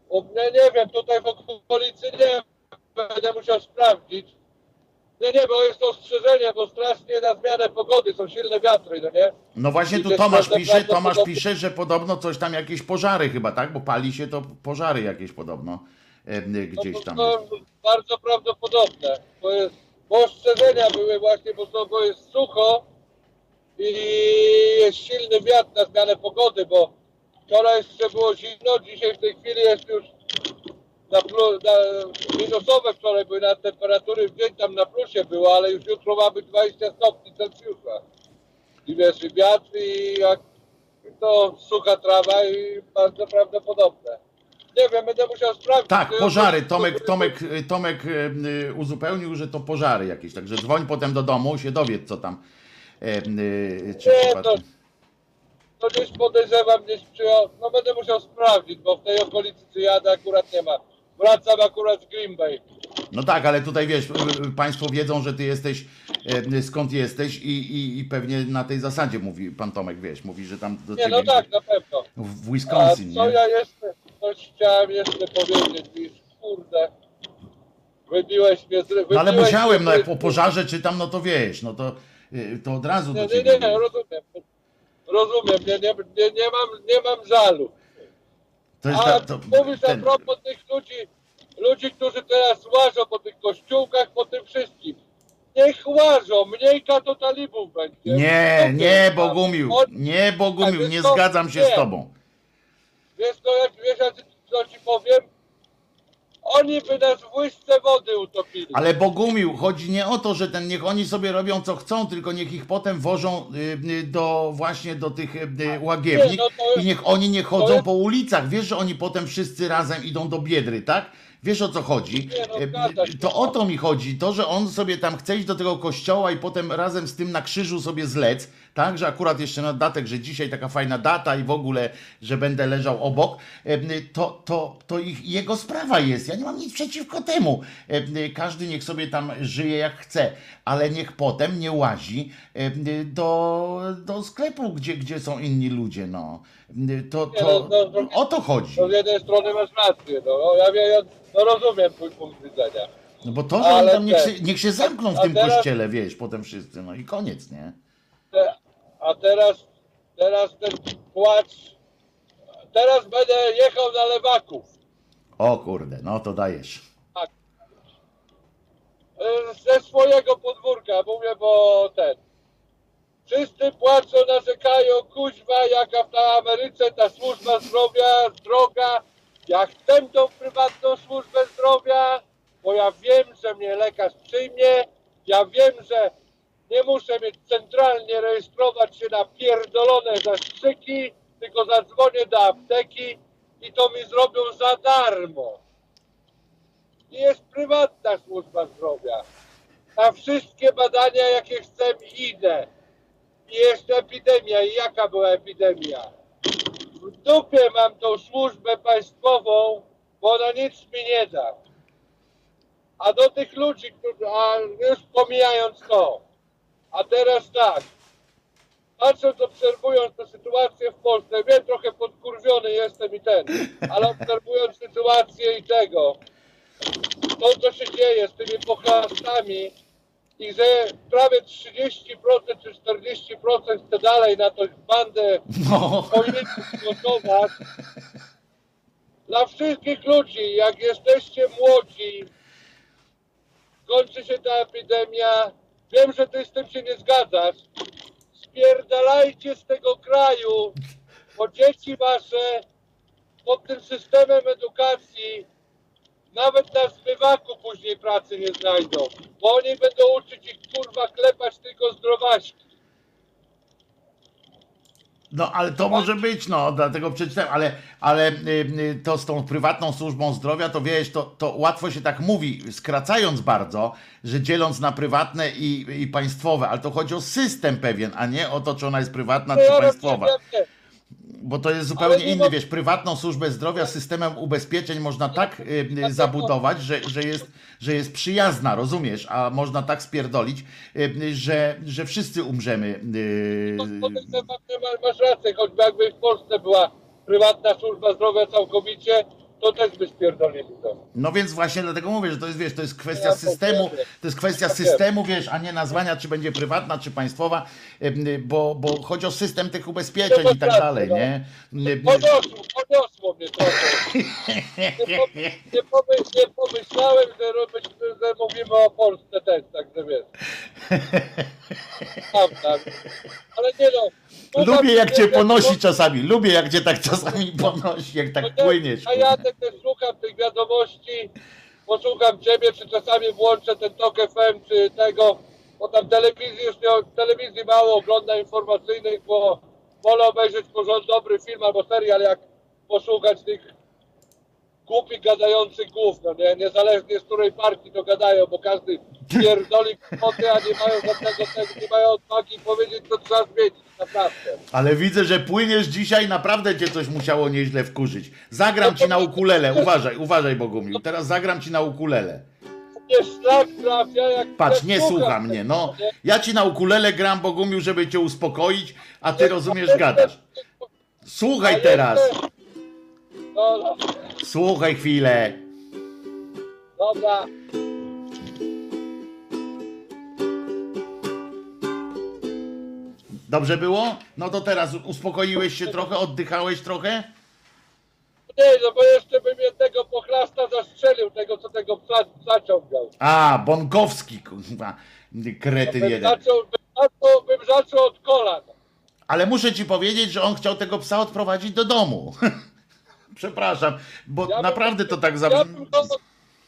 S6: U mnie nie wiem, tutaj w okolicy nie będę musiał sprawdzić. Nie, nie, bo jest to ostrzeżenie, bo strasznie na zmianę pogody są silne wiatry, no nie?
S1: No właśnie tu
S6: Idzie
S1: Tomasz pisze, Tomasz pisze, że podobno coś tam, jakieś pożary chyba, tak? Bo pali się to pożary jakieś podobno e,
S6: No
S1: gdzieś
S6: to,
S1: tam.
S6: to bardzo prawdopodobne. Bo, jest, bo ostrzeżenia były właśnie, bo, to, bo jest sucho i jest silny wiatr na zmianę pogody, bo wczoraj jeszcze było zimno, dzisiaj w tej chwili jest już na, plu, na minusowe wczoraj były na temperatury w dzień tam na plusie było, ale już jutro ma być 20 stopni Celsjusza. I wiesz, i wiatr i jak to sucha trawa i bardzo prawdopodobne. Nie wiem, będę musiał sprawdzić.
S1: Tak, pożary. Tomek, Tomek, Tomek e, uzupełnił, że to pożary jakieś. Także dzwoń potem do domu, się dowiedz co tam. Czy
S6: Nie,
S1: przypadkiem...
S6: To gdzieś podejrzewam, gdzieś przyjął. No będę musiał sprawdzić, bo w tej okolicy, czy jadę, akurat nie ma. Wracam akurat z Green Bay.
S1: No tak, ale tutaj wiesz, y, y, państwo wiedzą, że ty jesteś, e, skąd jesteś i, i, i pewnie na tej zasadzie mówi pan Tomek, wiesz, mówi, że tam do
S6: Nie, no tak, na pewno.
S1: w
S6: A
S1: Wisconsin,
S6: co
S1: nie?
S6: ja jeszcze, coś chciałem jeszcze powiedzieć, wiesz, kurde, wybiłeś mnie z ry-
S1: No ale
S6: wybiłeś
S1: musiałem, no jak po pożarze czytam, no to wiesz, no to, y, to od razu
S6: Nie,
S1: do
S6: nie, nie, nie, rozumiem. Rozumiem, nie, nie, nie, nie, mam, nie mam żalu.
S1: To jest
S6: A
S1: to,
S6: mówisz a
S1: ten,
S6: propos tych ludzi, ludzi, którzy teraz łażą po tych kościółkach, po tym wszystkim. Niech łażą, mniejka to talibów będzie.
S1: Nie, nie. Bogumił, nie Bogumił, nie zgadzam się z tobą.
S6: Wiesz co, jak, wiesz, ja co ci powiem? Oni by nas w łyżce wody utopili.
S1: Ale Bogumił, chodzi nie o to, że ten niech oni sobie robią co chcą, tylko niech ich potem wożą y, y, do właśnie do tych y, łagiewnik
S6: Nie, no
S1: i niech oni nie chodzą
S6: jest-
S1: po ulicach. Wiesz, że oni potem wszyscy razem idą do Biedry, tak? Wiesz o co chodzi?
S6: No.
S1: To o to mi chodzi, to, że on sobie tam chce iść do tego kościoła i potem razem z tym na krzyżu sobie zlec, tak? Że akurat jeszcze na datek, że dzisiaj taka fajna data i w ogóle, że będę leżał obok, to, to, to ich, jego sprawa jest. Ja nie mam nic przeciwko temu. Każdy niech sobie tam żyje jak chce, ale niech potem nie łazi do, do sklepu, gdzie, gdzie są inni ludzie. No. Y, To, to,
S6: no, no,
S1: o to chodzi.
S6: No z jednej strony masz rację, no, no ja, ja no, rozumiem twój punkt widzenia.
S1: No bo to, że oni tam niech się, niech się zamkną w tym
S6: teraz-
S1: kościele, wiesz, potem wszyscy, no i koniec, nie?
S6: Te, a teraz, teraz ten płacz, teraz będę jechał na lewaków.
S1: O kurde, no to dajesz.
S6: E, ze swojego podwórka, mówię, bo ten. Wszyscy płaczą, narzekają, kuźwa, jaka w ta Ameryce ta służba zdrowia droga. Ja chcę tą prywatną służbę zdrowia, bo ja wiem, że mnie lekarz przyjmie. Ja wiem, że nie muszę mieć centralnie rejestrować się na pierdolone zastrzyki, tylko zadzwonię do apteki i to mi zrobią za darmo i jest prywatna służba zdrowia. Na wszystkie badania, jakie chcę, idę. I jeszcze epidemia. I jaka była epidemia? W dupie mam tą służbę państwową, bo ona nic mi nie da. A do tych ludzi, którzy, a już pomijając to, a teraz tak, patrząc, obserwując tę sytuację w Polsce, wiem, trochę podkurwiony jestem i ten, ale obserwując sytuację i tego, to, co się dzieje z tymi pochlastami i że prawie 30% czy 40% chce dalej na tą bandę
S1: No.
S6: polityków głosować. Dla wszystkich ludzi, jak jesteście młodzi, kończy się ta epidemia, wiem, że ty z tym się nie zgadzasz, spierdalajcie z tego kraju, bo dzieci wasze pod tym systemem edukacji nawet na zmywaku później pracy nie znajdą, bo oni będą uczyć ich kurwa klepać tylko zdrowaśki.
S1: No ale to może być, no dlatego przeczytałem, ale, ale y, y, to z tą prywatną służbą zdrowia, to wiesz, to, to łatwo się tak mówi, skracając bardzo, że dzieląc na prywatne i, i państwowe, ale to chodzi o system pewien, a nie o to, czy ona jest prywatna, czy państwowa.
S6: nie.
S1: Bo to jest zupełnie
S6: Ale
S1: inny, wiesz, prywatną służbę zdrowia systemem ubezpieczeń można tak y, zabudować, że, że, jest, że jest przyjazna, rozumiesz, a można tak spierdolić, y, że, że wszyscy umrzemy. y,
S6: masz rację, choćby jakby w Polsce była prywatna służba zdrowia całkowicie, to też by spierdolili to.
S1: No więc właśnie dlatego mówię, że to jest, wiesz, to jest kwestia
S6: to
S1: systemu, to jest kwestia
S6: wiem.
S1: systemu, wiesz, a nie nazwania, czy będzie prywatna, czy państwowa, bo, bo chodzi o system tych ubezpieczeń i tak
S6: No,
S1: dalej,
S6: no.
S1: nie?
S6: Podniosło, podniosło mnie trochę. Nie, pom- nie, pomy, nie pomyślałem, że, robić, że mówimy o Polsce też, także wiesz. Prawda. Ale nie no. Słucham
S1: Lubię jak cię ponosi
S6: bo-
S1: czasami, lubię jak cię tak czasami ponosi, jak tak
S6: ja-
S1: płyniesz.
S6: A ja też słucham tych wiadomości, posłucham ciebie, czy czasami włączę ten TOK FM, czy tego, bo tam telewizji już nie, telewizji mało ogląda informacyjnych, bo wolę obejrzeć porządny dobry film albo serial, jak posłuchać tych głupich gadających głów, no nie, niezależnie z której partii to gadają, bo każdy pierdoli kwoty, a nie mają żadnego tego, nie mają odwagi powiedzieć, co trzeba zmienić, naprawdę.
S1: Ale widzę, że płyniesz dzisiaj, naprawdę cię coś musiało nieźle wkurzyć. Zagram ci na ukulele, uważaj, uważaj Bogumił, teraz zagram ci na ukulele.
S6: mnie szlak trafia, jak
S1: Patrz, nie słucha mnie, no.
S6: nie?
S1: Ja ci na ukulele gram, Bogumił, żeby cię uspokoić, a ty rozumiesz, gadasz. Słuchaj teraz,
S6: No, no,
S1: słuchaj chwilę.
S6: dobra.
S1: Dobrze było? No to teraz uspokoiłeś się trochę, oddychałeś trochę?
S6: Nie, no bo jeszcze bym jednego pochlasta zastrzelił, tego co tego psa zaciągał.
S1: A, Bonkowski, kurwa, kretyn
S6: Bym
S1: jeden.
S6: zaczął, bym, zaczął, bym zaczął od kolan.
S1: Ale muszę ci powiedzieć, że on chciał tego psa odprowadzić do domu. Przepraszam, bo
S6: Ja bym-
S1: naprawdę to tak
S6: Ja
S1: za...
S6: bym go,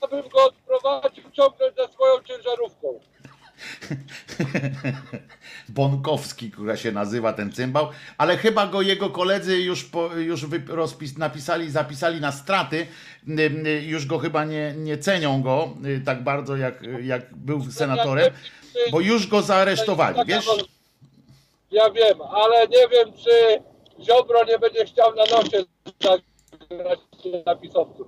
S6: ja bym go odprowadził, ciągnąć za swoją ciężarówką.
S1: Bonkowski, która się nazywa ten cymbał, ale chyba go jego koledzy już, po, już rozpis, napisali, zapisali na straty, już go chyba nie, nie cenią go y, tak bardzo jak, jak był senatorem, bo już go zaaresztowali, wiesz?
S6: Ja wiem, ale nie wiem, czy Ziobro nie będzie chciał na nosie zagrać na pisowcu.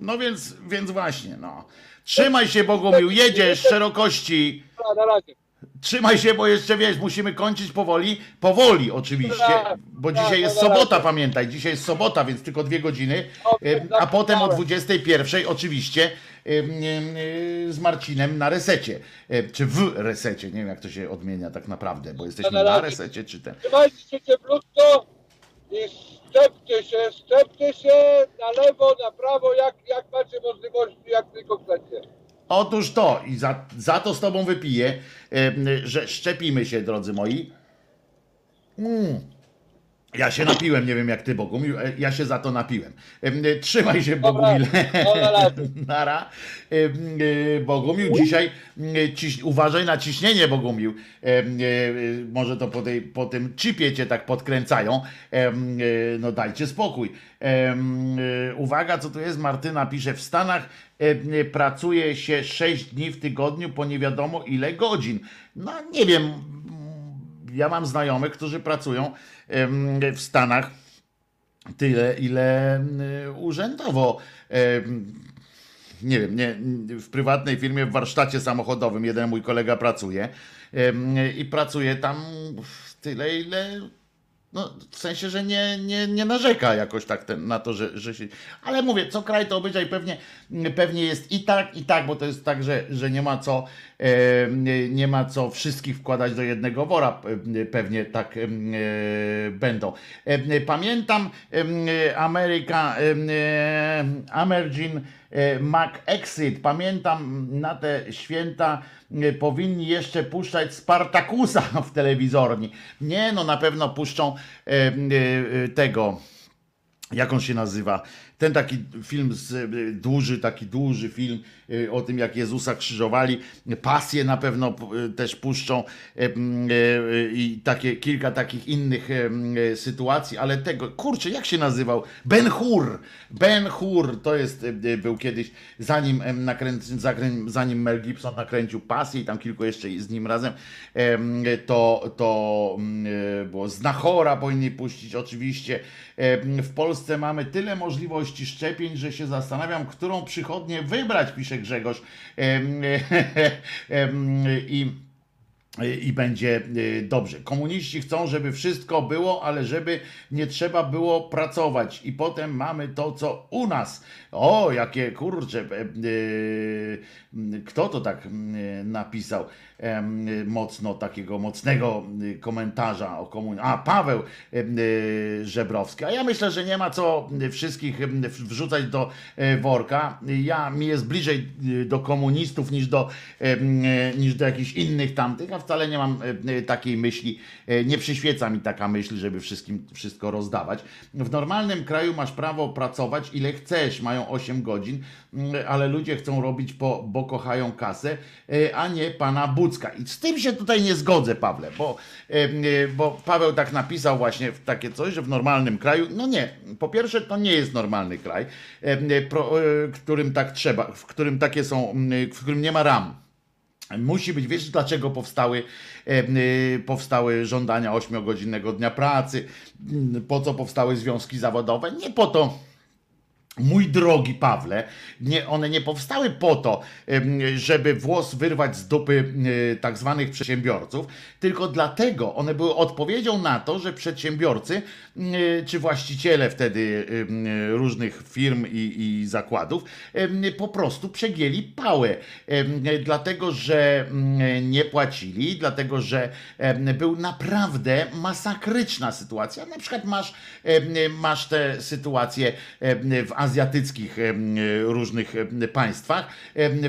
S1: No więc, więc właśnie, no. Trzymaj się Bogumił, jedziesz szerokości.
S6: Na razie.
S1: Trzymaj się, bo jeszcze wiesz, musimy kończyć powoli. Powoli oczywiście,
S6: Tak,
S1: bo
S6: tak,
S1: dzisiaj jest sobota, pamiętaj. Dzisiaj jest sobota, więc tylko dwie godziny. Em, A potem o
S6: zapomniałem.
S1: 21 oczywiście em, y, z Marcinem na resecie. Czy w resecie, nie wiem jak to się odmienia tak naprawdę, bo jesteśmy
S6: na
S1: resecie czy ten.
S6: Trzymajcie się cieplutko i szczepcie się, szczepcie się na lewo, na prawo, jak, jak macie możliwości, jak tylko chcecie.
S1: Otóż to i za, za to z tobą wypiję, że szczepimy się, drodzy moi. Mm. Ja się napiłem, nie wiem jak ty, Bogumił, e, ja się za to napiłem. Em, e, Trzymaj się, Bogumił. Nara. E, Bogumił, dzisiaj ciś, uważaj na ciśnienie, Bogumił. E, e, Może to po, tej, po tym chipie cię tak podkręcają. E, No dajcie spokój. E, Uwaga, co tu jest? Martyna pisze, w Stanach e, pracuje się 6 dni w tygodniu po nie wiadomo ile godzin. No nie wiem, ja mam znajomych, którzy pracują w Stanach tyle, ile urzędowo. Nie wiem, nie, w prywatnej firmie w warsztacie samochodowym jeden mój kolega pracuje i pracuje tam tyle, ile. No, w sensie, że nie, nie, nie narzeka jakoś tak ten, na to, że, że się. Ale mówię, co kraj to obyczaj pewnie, pewnie jest i tak, i tak, bo to jest tak, że, że nie ma co e, nie- ma co wszystkich wkładać do jednego wora. e, Pewnie tak e, będą. E, Pamiętam e, Ameryka e, Amergin e, Mac Exit. Pamiętam na te święta e, powinni jeszcze puszczać Spartakusa w telewizorni. Nie, no na pewno puszczą e, tego jak on się nazywa? Ten taki film z, duży, taki duży film o tym, jak Jezusa krzyżowali. Pasję na pewno y, też puszczą y, y, i takie, kilka takich innych y, y, sytuacji, ale tego, kurczę, jak się nazywał? Ben Hur. Ben Hur to jest, y, y, był kiedyś, zanim, nakręc, zanim Mel Gibson nakręcił Pasję i tam kilku jeszcze z nim razem, em, to, to mm, y, było Znachora powinni puścić oczywiście. W Polsce mamy tyle możliwości szczepień, że się zastanawiam, którą przychodnię wybrać, pisze Grzegorz. Em, em, I i będzie y, dobrze. Komuniści chcą, żeby wszystko było, ale żeby nie trzeba było pracować. I potem mamy to, co u nas. O, jakie kurcze. e, Kto to tak y, napisał mocno, takiego mocnego y, komentarza o komunizmie? A, Paweł y, Żebrowski. A ja myślę, że nie ma co y, wszystkich wrzucać do e, worka. Ja, mi jest bliżej do komunistów niż do, e, niż do jakichś innych tamtych, a wcale nie mam e, takiej myśli, nie przyświeca mi taka myśl, żeby wszystkim wszystko rozdawać. W normalnym kraju masz prawo pracować ile chcesz, mają 8 godzin, mm, ale ludzie chcą robić, po, bo kochają kasę, a nie pana I z tym się tutaj nie zgodzę, Pawle, bo, e, e, bo Paweł tak napisał właśnie w takie coś, że w normalnym kraju, no nie, po pierwsze to nie jest normalny kraj, e, którym tak trzeba, w którym takie są, w którym nie ma ram. Musi być, wiesz dlaczego powstały, powstały żądania 8-godzinnego dnia pracy, po co powstały związki zawodowe? Nie po to, Mój drogi Pawle, nie, one nie powstały po to, żeby włos wyrwać z dupy tak zwanych przedsiębiorców, tylko dlatego one były odpowiedzią na to, że przedsiębiorcy czy właściciele wtedy różnych firm i, i zakładów po prostu przegięli pałę, dlatego że nie płacili, dlatego że był naprawdę masakryczna sytuacja. Na przykład masz, masz tę sytuację w azjatyckich em, różnych państwach,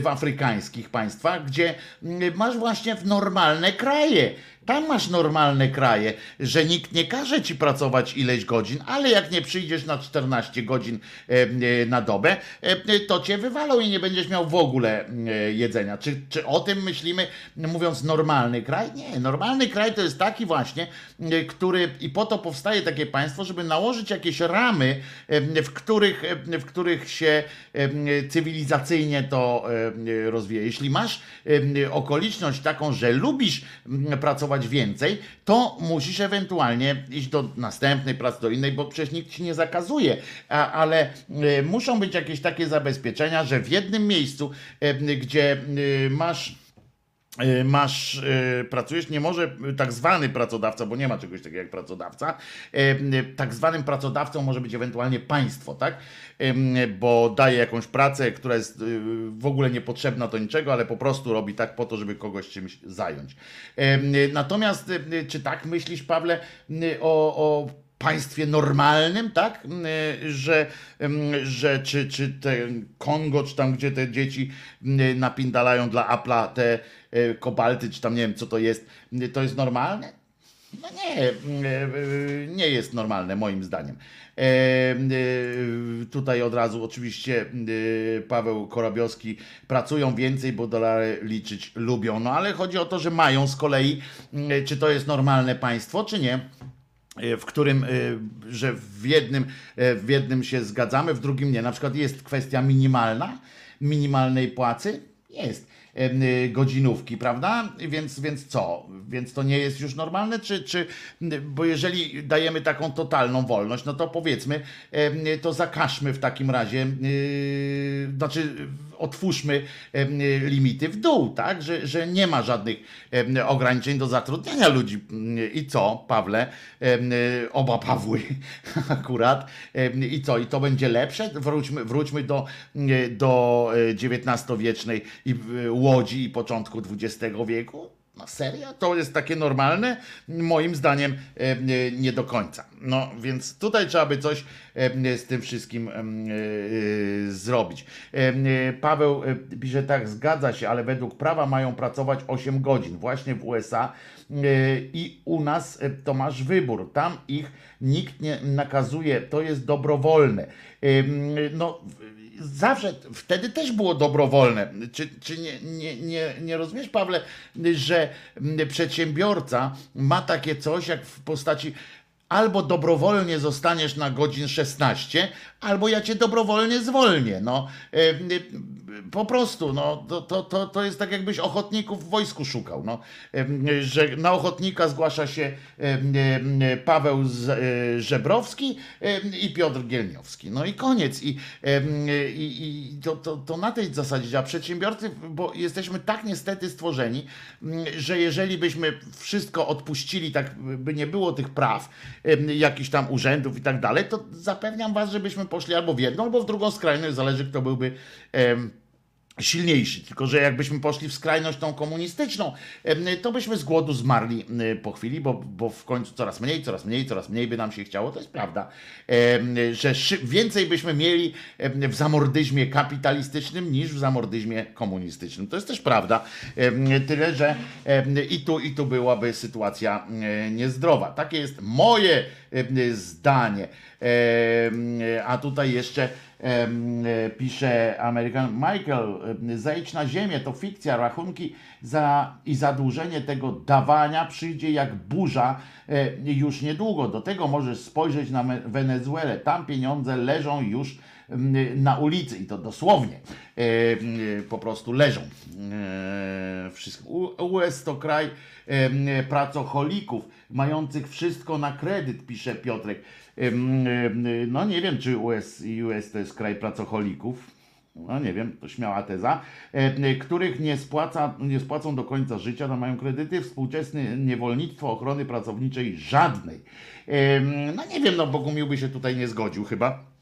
S1: w afrykańskich państwach, gdzie mm, masz właśnie w normalne kraje. Tam masz normalne kraje, że nikt nie każe ci pracować ileś godzin, ale jak nie przyjdziesz na 14 godzin e, e, na dobę, e, to cię wywalą i nie będziesz miał w ogóle jedzenia. Czy, czy o tym myślimy, mówiąc normalny kraj? Nie, normalny kraj to jest taki właśnie, który i po to powstaje takie państwo, żeby nałożyć jakieś ramy, w których, w których się cywilizacyjnie to rozwija. Jeśli masz okoliczność taką, że lubisz m, więcej, to musisz ewentualnie iść do następnej pracy, do innej, bo przecież nikt ci nie zakazuje, a, ale e, muszą być jakieś takie zabezpieczenia, że w jednym miejscu, e, gdzie e, masz masz, pracujesz, nie może tak zwany pracodawca, bo nie ma czegoś takiego jak pracodawca, tak zwanym pracodawcą może być ewentualnie państwo, tak? Bo daje jakąś pracę, która jest e, w ogóle niepotrzebna do niczego, ale po prostu robi tak po to, żeby kogoś czymś zająć. Natomiast, czy tak myślisz, Pawle, o, o państwie normalnym, tak? Że, że czy, czy ten Kongo, czy tam gdzie te dzieci napindalają dla Apple'a te e, kobalty, czy tam nie wiem co to jest, m, to jest normalne? No nie, nie jest normalne moim zdaniem. E, e, Tutaj od razu oczywiście e, Paweł Korabiowski pracują więcej, bo dolary liczyć lubią. No ale chodzi o to, że mają z kolei, m, czy to jest normalne państwo, czy nie w którym, że w jednym, w jednym się zgadzamy, w drugim nie. Na przykład jest kwestia minimalna, minimalnej płacy, jest godzinówki, prawda? Więc, więc co? Więc to nie jest już normalne, czy, czy bo jeżeli dajemy taką totalną wolność, no to powiedzmy, em, to zakażmy w takim razie, yy, znaczy otwórzmy em, limity w dół, tak? Że, że nie ma żadnych ograniczeń do zatrudniania ludzi. I co, Pawle? Em, Oba Pawły akurat. I co? I to będzie lepsze? Wróćmy, wróćmy do, do XIX-wiecznej Łodzi i początku XX wieku. No? To jest takie normalne? Moim zdaniem em, nie do końca. No więc tutaj trzeba by coś em, z tym wszystkim e, zrobić. E, Paweł e, pisze tak, zgadza się, ale według prawa mają pracować 8 godzin. Właśnie w USA e, i u nas e, to masz wybór. Tam ich nikt nie nakazuje, to jest dobrowolne. No zawsze wtedy też było dobrowolne. Czy, czy nie, nie, nie, nie rozumiesz, Pawle, że przedsiębiorca ma takie coś jak w postaci albo dobrowolnie zostaniesz na godzin 16, albo ja cię dobrowolnie zwolnię. No, e, po prostu, no, to, to, to, to jest tak, jakbyś ochotników w wojsku szukał. No, że na ochotnika zgłasza się Paweł e, Żebrowski i Piotr Gielniowski. No i koniec. I, i, i to, to, to na tej zasadzie działa. Przedsiębiorcy, bo jesteśmy tak niestety stworzeni, że jeżeli byśmy wszystko odpuścili, tak by nie było tych praw, jakichś tam urzędów i tak dalej, to zapewniam was, żebyśmy poszli albo w jedną, albo w drugą skrajność, zależy kto byłby em, silniejszy. Tylko, że jakbyśmy poszli w skrajność tą komunistyczną, to byśmy z głodu zmarli po chwili, bo, bo w końcu coraz mniej, coraz mniej, coraz mniej by nam się chciało, to jest prawda. Że więcej byśmy mieli w zamordyzmie kapitalistycznym niż w zamordyzmie komunistycznym. To jest też prawda. Tyle, że i tu, i tu byłaby sytuacja em, niezdrowa. Takie jest moje zdanie. A tutaj jeszcze e, pisze Amerykan Michael, em, zejdź na ziemię, to fikcja, rachunki za, i zadłużenie tego dawania przyjdzie jak burza e, już niedługo. Do tego możesz spojrzeć na Wenezuelę. Tam pieniądze leżą już na ulicy i to dosłownie e, po prostu leżą e, wszystko. US to kraj e, pracocholików, mających wszystko na kredyt, pisze Piotrek. No nie wiem, czy US, US to jest kraj pracocholików. No nie wiem, to śmiała teza, których nie, spłaca, nie spłacą do końca życia, no mają kredyty, współczesne niewolnictwo ochrony pracowniczej żadnej. No nie wiem, no Bogumił by się tutaj nie zgodził chyba.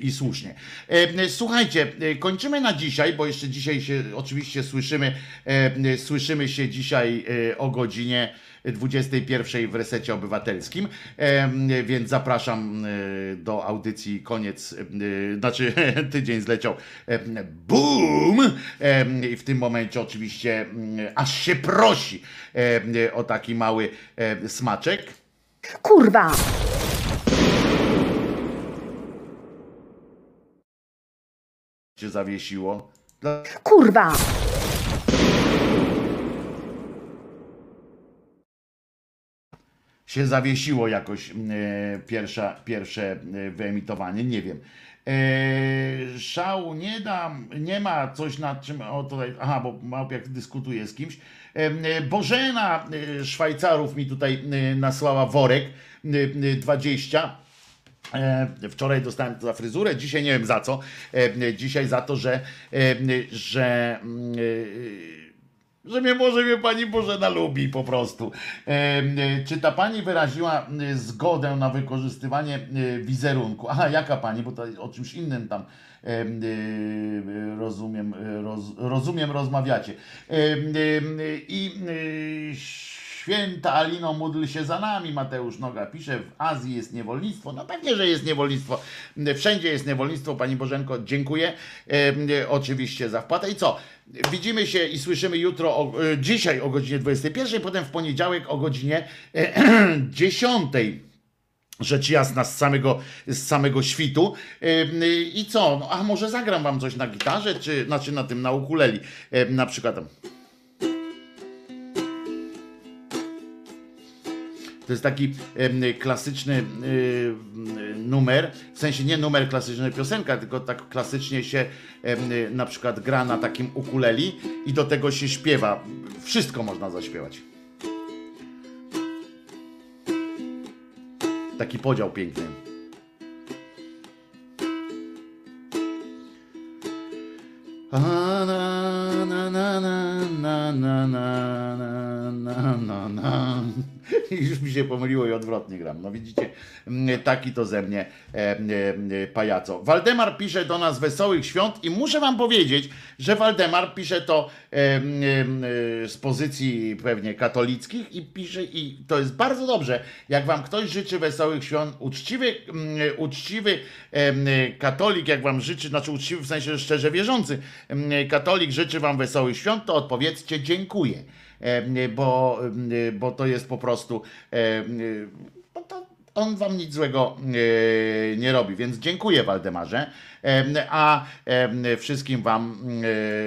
S1: I słusznie. E, Słuchajcie, e, kończymy na dzisiaj, bo jeszcze dzisiaj się oczywiście słyszymy, e, słyszymy się dzisiaj o godzinie 21 w resecie obywatelskim, więc zapraszam do audycji koniec, znaczy tydzień zleciał boom i w tym momencie oczywiście mm, aż się prosi o taki mały smaczek.
S7: Kurwa!
S1: Się zawiesiło. Dla-
S7: Kurwa!
S1: się zawiesiło jakoś e, pierwsza, pierwsze e, wyemitowanie, nie wiem. E, szału nie dam, nie ma coś nad czym, o tutaj, aha, bo Małpiak dyskutuje z kimś. E, e, Bożena e, Szwajcarów mi tutaj nasłała worek e, e, 20. E, Wczoraj dostałem to za fryzurę, dzisiaj nie wiem za co. E, Dzisiaj za to, że, e, że, mm, że mnie może mnie pani Bożena lubi po prostu. Czy ta pani wyraziła zgodę na wykorzystywanie wizerunku? Aha, jaka pani, bo to o czymś innym tam rozumiem, roz, rozumiem rozmawiacie. I Święta Alino, módl się za nami, Mateusz Noga pisze, w Azji jest niewolnictwo. No pewnie, że jest niewolnictwo. Wszędzie jest niewolnictwo, Pani Bożenko, dziękuję e, oczywiście za wpłatę. I co? Widzimy się i słyszymy jutro, o, e, dzisiaj o godzinie 21, potem w poniedziałek o godzinie e, 10 rzecz jasna z samego, z samego świtu. I co? No, a może zagram wam coś na gitarze, czy znaczy na tym, na ukuleli. Na przykład. To jest taki klasyczny y, numer, w sensie nie numer klasyczny piosenka, tylko tak klasycznie się em, na przykład gra na takim ukuleli i do tego się śpiewa. Wszystko można zaśpiewać. Taki podział piękny. A, na, na, na, na, na, na, na, na. I już mi się pomyliło i odwrotnie gram. No widzicie, taki to ze mnie e, e, e, pajaco. Waldemar pisze do nas wesołych świąt i muszę wam powiedzieć, że Waldemar pisze to e, e, e, z pozycji pewnie katolickich i pisze, i to jest bardzo dobrze, jak wam ktoś życzy wesołych świąt, uczciwy, uczciwy em, katolik, jak wam życzy, znaczy uczciwy w sensie szczerze wierzący, katolik życzy wam wesołych świąt, to odpowiedzcie dziękuję, bo, em, bo to jest po prostu, bo to on wam nic złego e, nie robi, więc dziękuję Waldemarze, Em, a wszystkim wam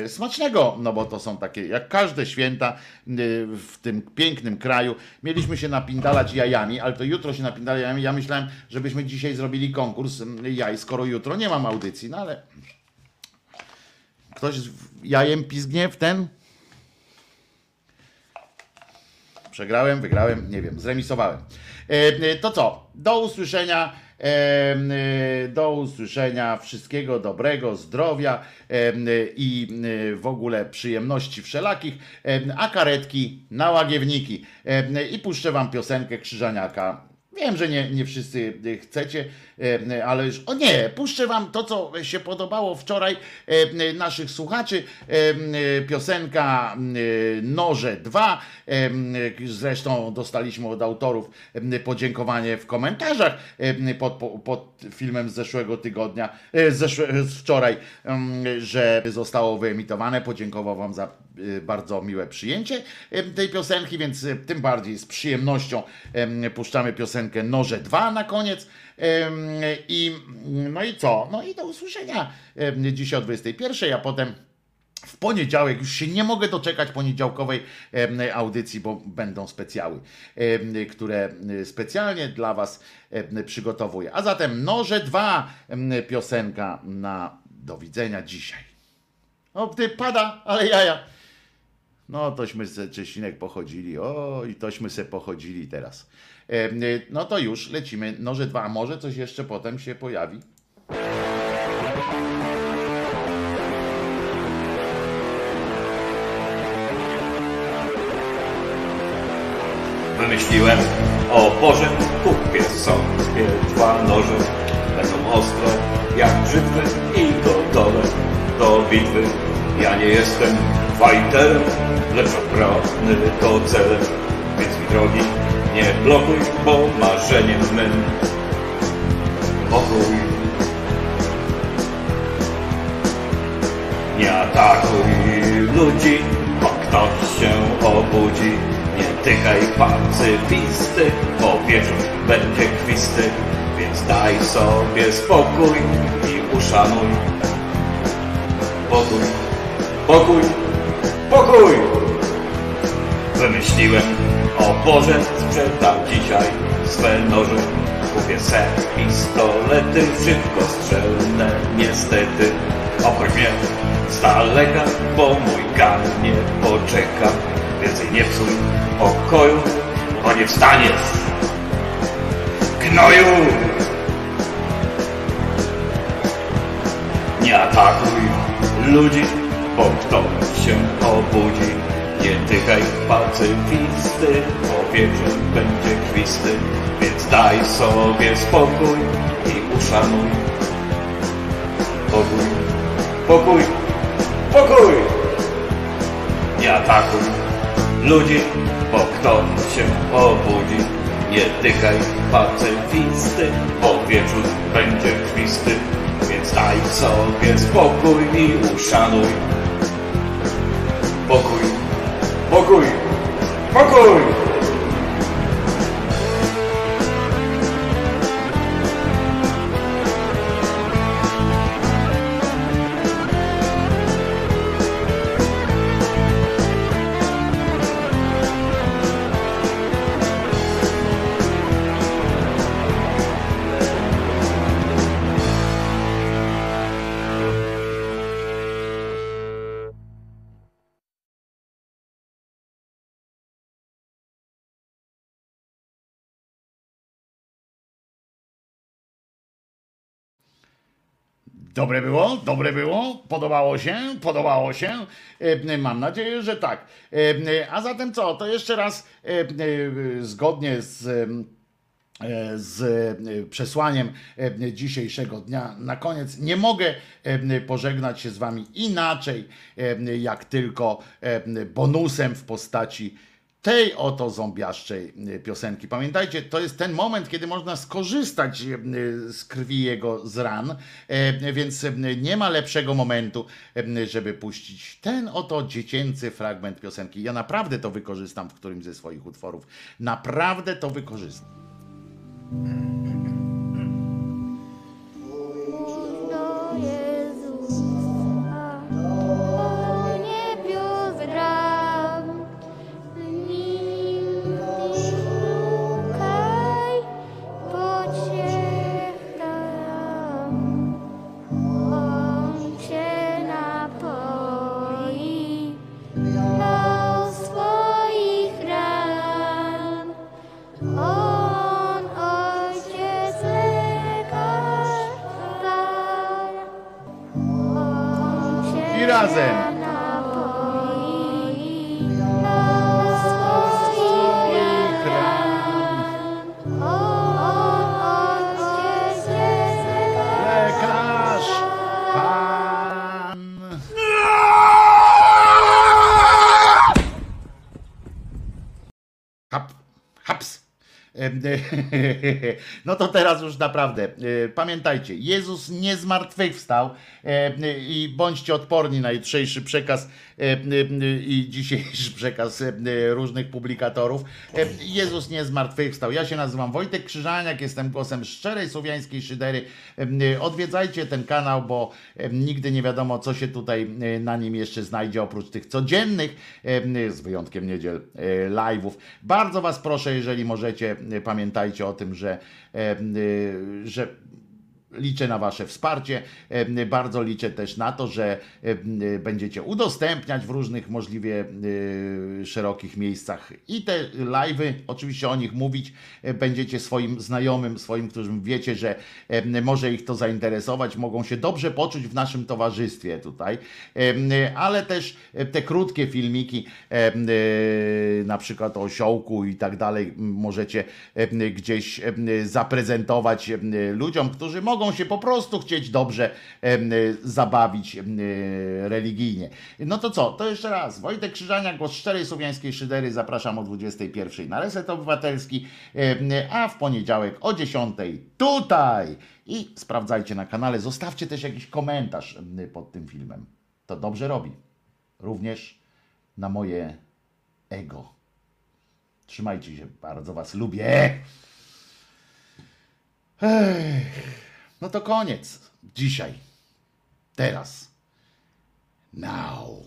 S1: e, smacznego, no bo to są takie, jak każde święta e, w tym pięknym kraju. Mieliśmy się napindalać jajami, ale to jutro się napindala jajami. Ja myślałem, żebyśmy dzisiaj zrobili konkurs jaj, skoro jutro nie mam audycji, no ale ktoś jajem pizgnie w ten? Przegrałem, wygrałem, nie wiem, zremisowałem. E, e, To co? Do usłyszenia. e, Do usłyszenia. Wszystkiego dobrego, zdrowia i w ogóle przyjemności wszelakich. A karetki na łagiewniki. I puszczę wam piosenkę Krzyżaniaka. Wiem, że nie, nie wszyscy chcecie, ale już. O nie, puszczę wam to, co się podobało wczoraj e, naszych słuchaczy. E, e, Piosenka e, Noże 2. e, Zresztą dostaliśmy od autorów e, podziękowanie w komentarzach e, pod, pod filmem z zeszłego tygodnia, e, z, wczoraj, że zostało wyemitowane. Podziękował wam za e, bardzo miłe przyjęcie e, tej piosenki, więc e, tym bardziej z przyjemnością em, puszczamy piosenkę Noże 2 na koniec. I no i co? No i do usłyszenia dzisiaj o 21, a potem w poniedziałek, już się nie mogę doczekać poniedziałkowej audycji, bo będą specjały, które specjalnie dla Was przygotowuję. A zatem Noże 2 em, piosenka na do widzenia dzisiaj. O, ty pada, ale jaja. No, tośmy se Czesinek pochodzili. O, i tośmy se pochodzili teraz. E, No to już lecimy. Noże dwa, a może coś jeszcze potem się pojawi?
S7: Wymyśliłem o Boże, kupię sobie dwa noże. Będą ostre jak brzytwy i gotowe do bitwy. Ja nie jestem fajterem, lecz oprawny to celem. Więc mi drogi, nie blokuj, bo marzeniem mym pokój. Nie atakuj ludzi, bo ktoś się obudzi. Nie tykaj pacyfisty, bo wieczór będzie kwisty. Więc daj sobie spokój i uszanuj. Pokój, pokój, pokój! Wymyśliłem, o Boże, sprzedam dzisiaj swe noże. Kupię se pistolety, szybko strzelne, niestety. Obchodź mnie z daleka, bo mój gan nie poczeka. Więcej nie psuj pokoju, bo nie wstaniesz. Gnoju! Nie atakuj ludzi, bo kto się obudzi. Nie tykaj pacyfisty, bo wieczór będzie kwisty. Więc daj sobie spokój i uszanuj. Pokój, pokój, pokój! Nie atakuj ludzi, bo kto się obudzi. Nie tykaj pacyfisty, bo wieczór będzie kwisty. Więc daj sobie spokój i uszanuj. Pokój, pokój, pokój!
S1: Dobre było, dobre było, podobało się, podobało się. E, Mam nadzieję, że tak. E, A zatem co, to jeszcze raz e, e, zgodnie z e, z e, przesłaniem e, dzisiejszego dnia. Na koniec nie mogę e, pożegnać się z Wami inaczej, e, jak tylko e, bonusem w postaci tej oto zombiaszczej e, piosenki. Pamiętajcie, to jest ten moment, kiedy można skorzystać e, z krwi jego z ran, e, więc nie ma lepszego momentu, żeby puścić ten oto dziecięcy fragment piosenki. Ja naprawdę to wykorzystam w którymś ze swoich utworów. Naprawdę to wykorzystam.
S8: On
S1: No to teraz już naprawdę e, pamiętajcie, Jezus nie zmartwychwstał e, i bądźcie odporni na jutrzejszy przekaz i dzisiejszy przekaz różnych publikatorów. Jezus nie zmartwychwstał. Ja się nazywam Wojtek Krzyżaniak, jestem głosem szczerej słowiańskiej szydery. Odwiedzajcie ten kanał, bo nigdy nie wiadomo, co się tutaj na nim jeszcze znajdzie, oprócz tych codziennych, z wyjątkiem niedziel, e, live'ów. Bardzo Was proszę, jeżeli możecie, pamiętajcie o tym, że, e, że liczę na Wasze wsparcie. Bardzo liczę też na to, że będziecie udostępniać w różnych możliwie e, szerokich miejscach i te live'y, oczywiście o nich mówić e, będziecie swoim znajomym, swoim, którym wiecie, że może ich to zainteresować, mogą się dobrze poczuć w naszym towarzystwie tutaj, ale też e, te krótkie filmiki, na przykład o osiołku i tak dalej, możecie gdzieś zaprezentować ludziom, którzy mogą się po prostu chcieć dobrze e, zabawić e, religijnie. No to co, to jeszcze raz, Wojtek Krzyżania, głos szczerej słowiańskiej szydery, zapraszam o 21 na Reset Obywatelski, a w poniedziałek o 10 tutaj i sprawdzajcie na kanale, zostawcie też jakiś komentarz pod tym filmem. To dobrze robi. Również na moje ego. Trzymajcie się, bardzo was lubię. Ech, no to koniec. Dzisiaj. Teraz. Now.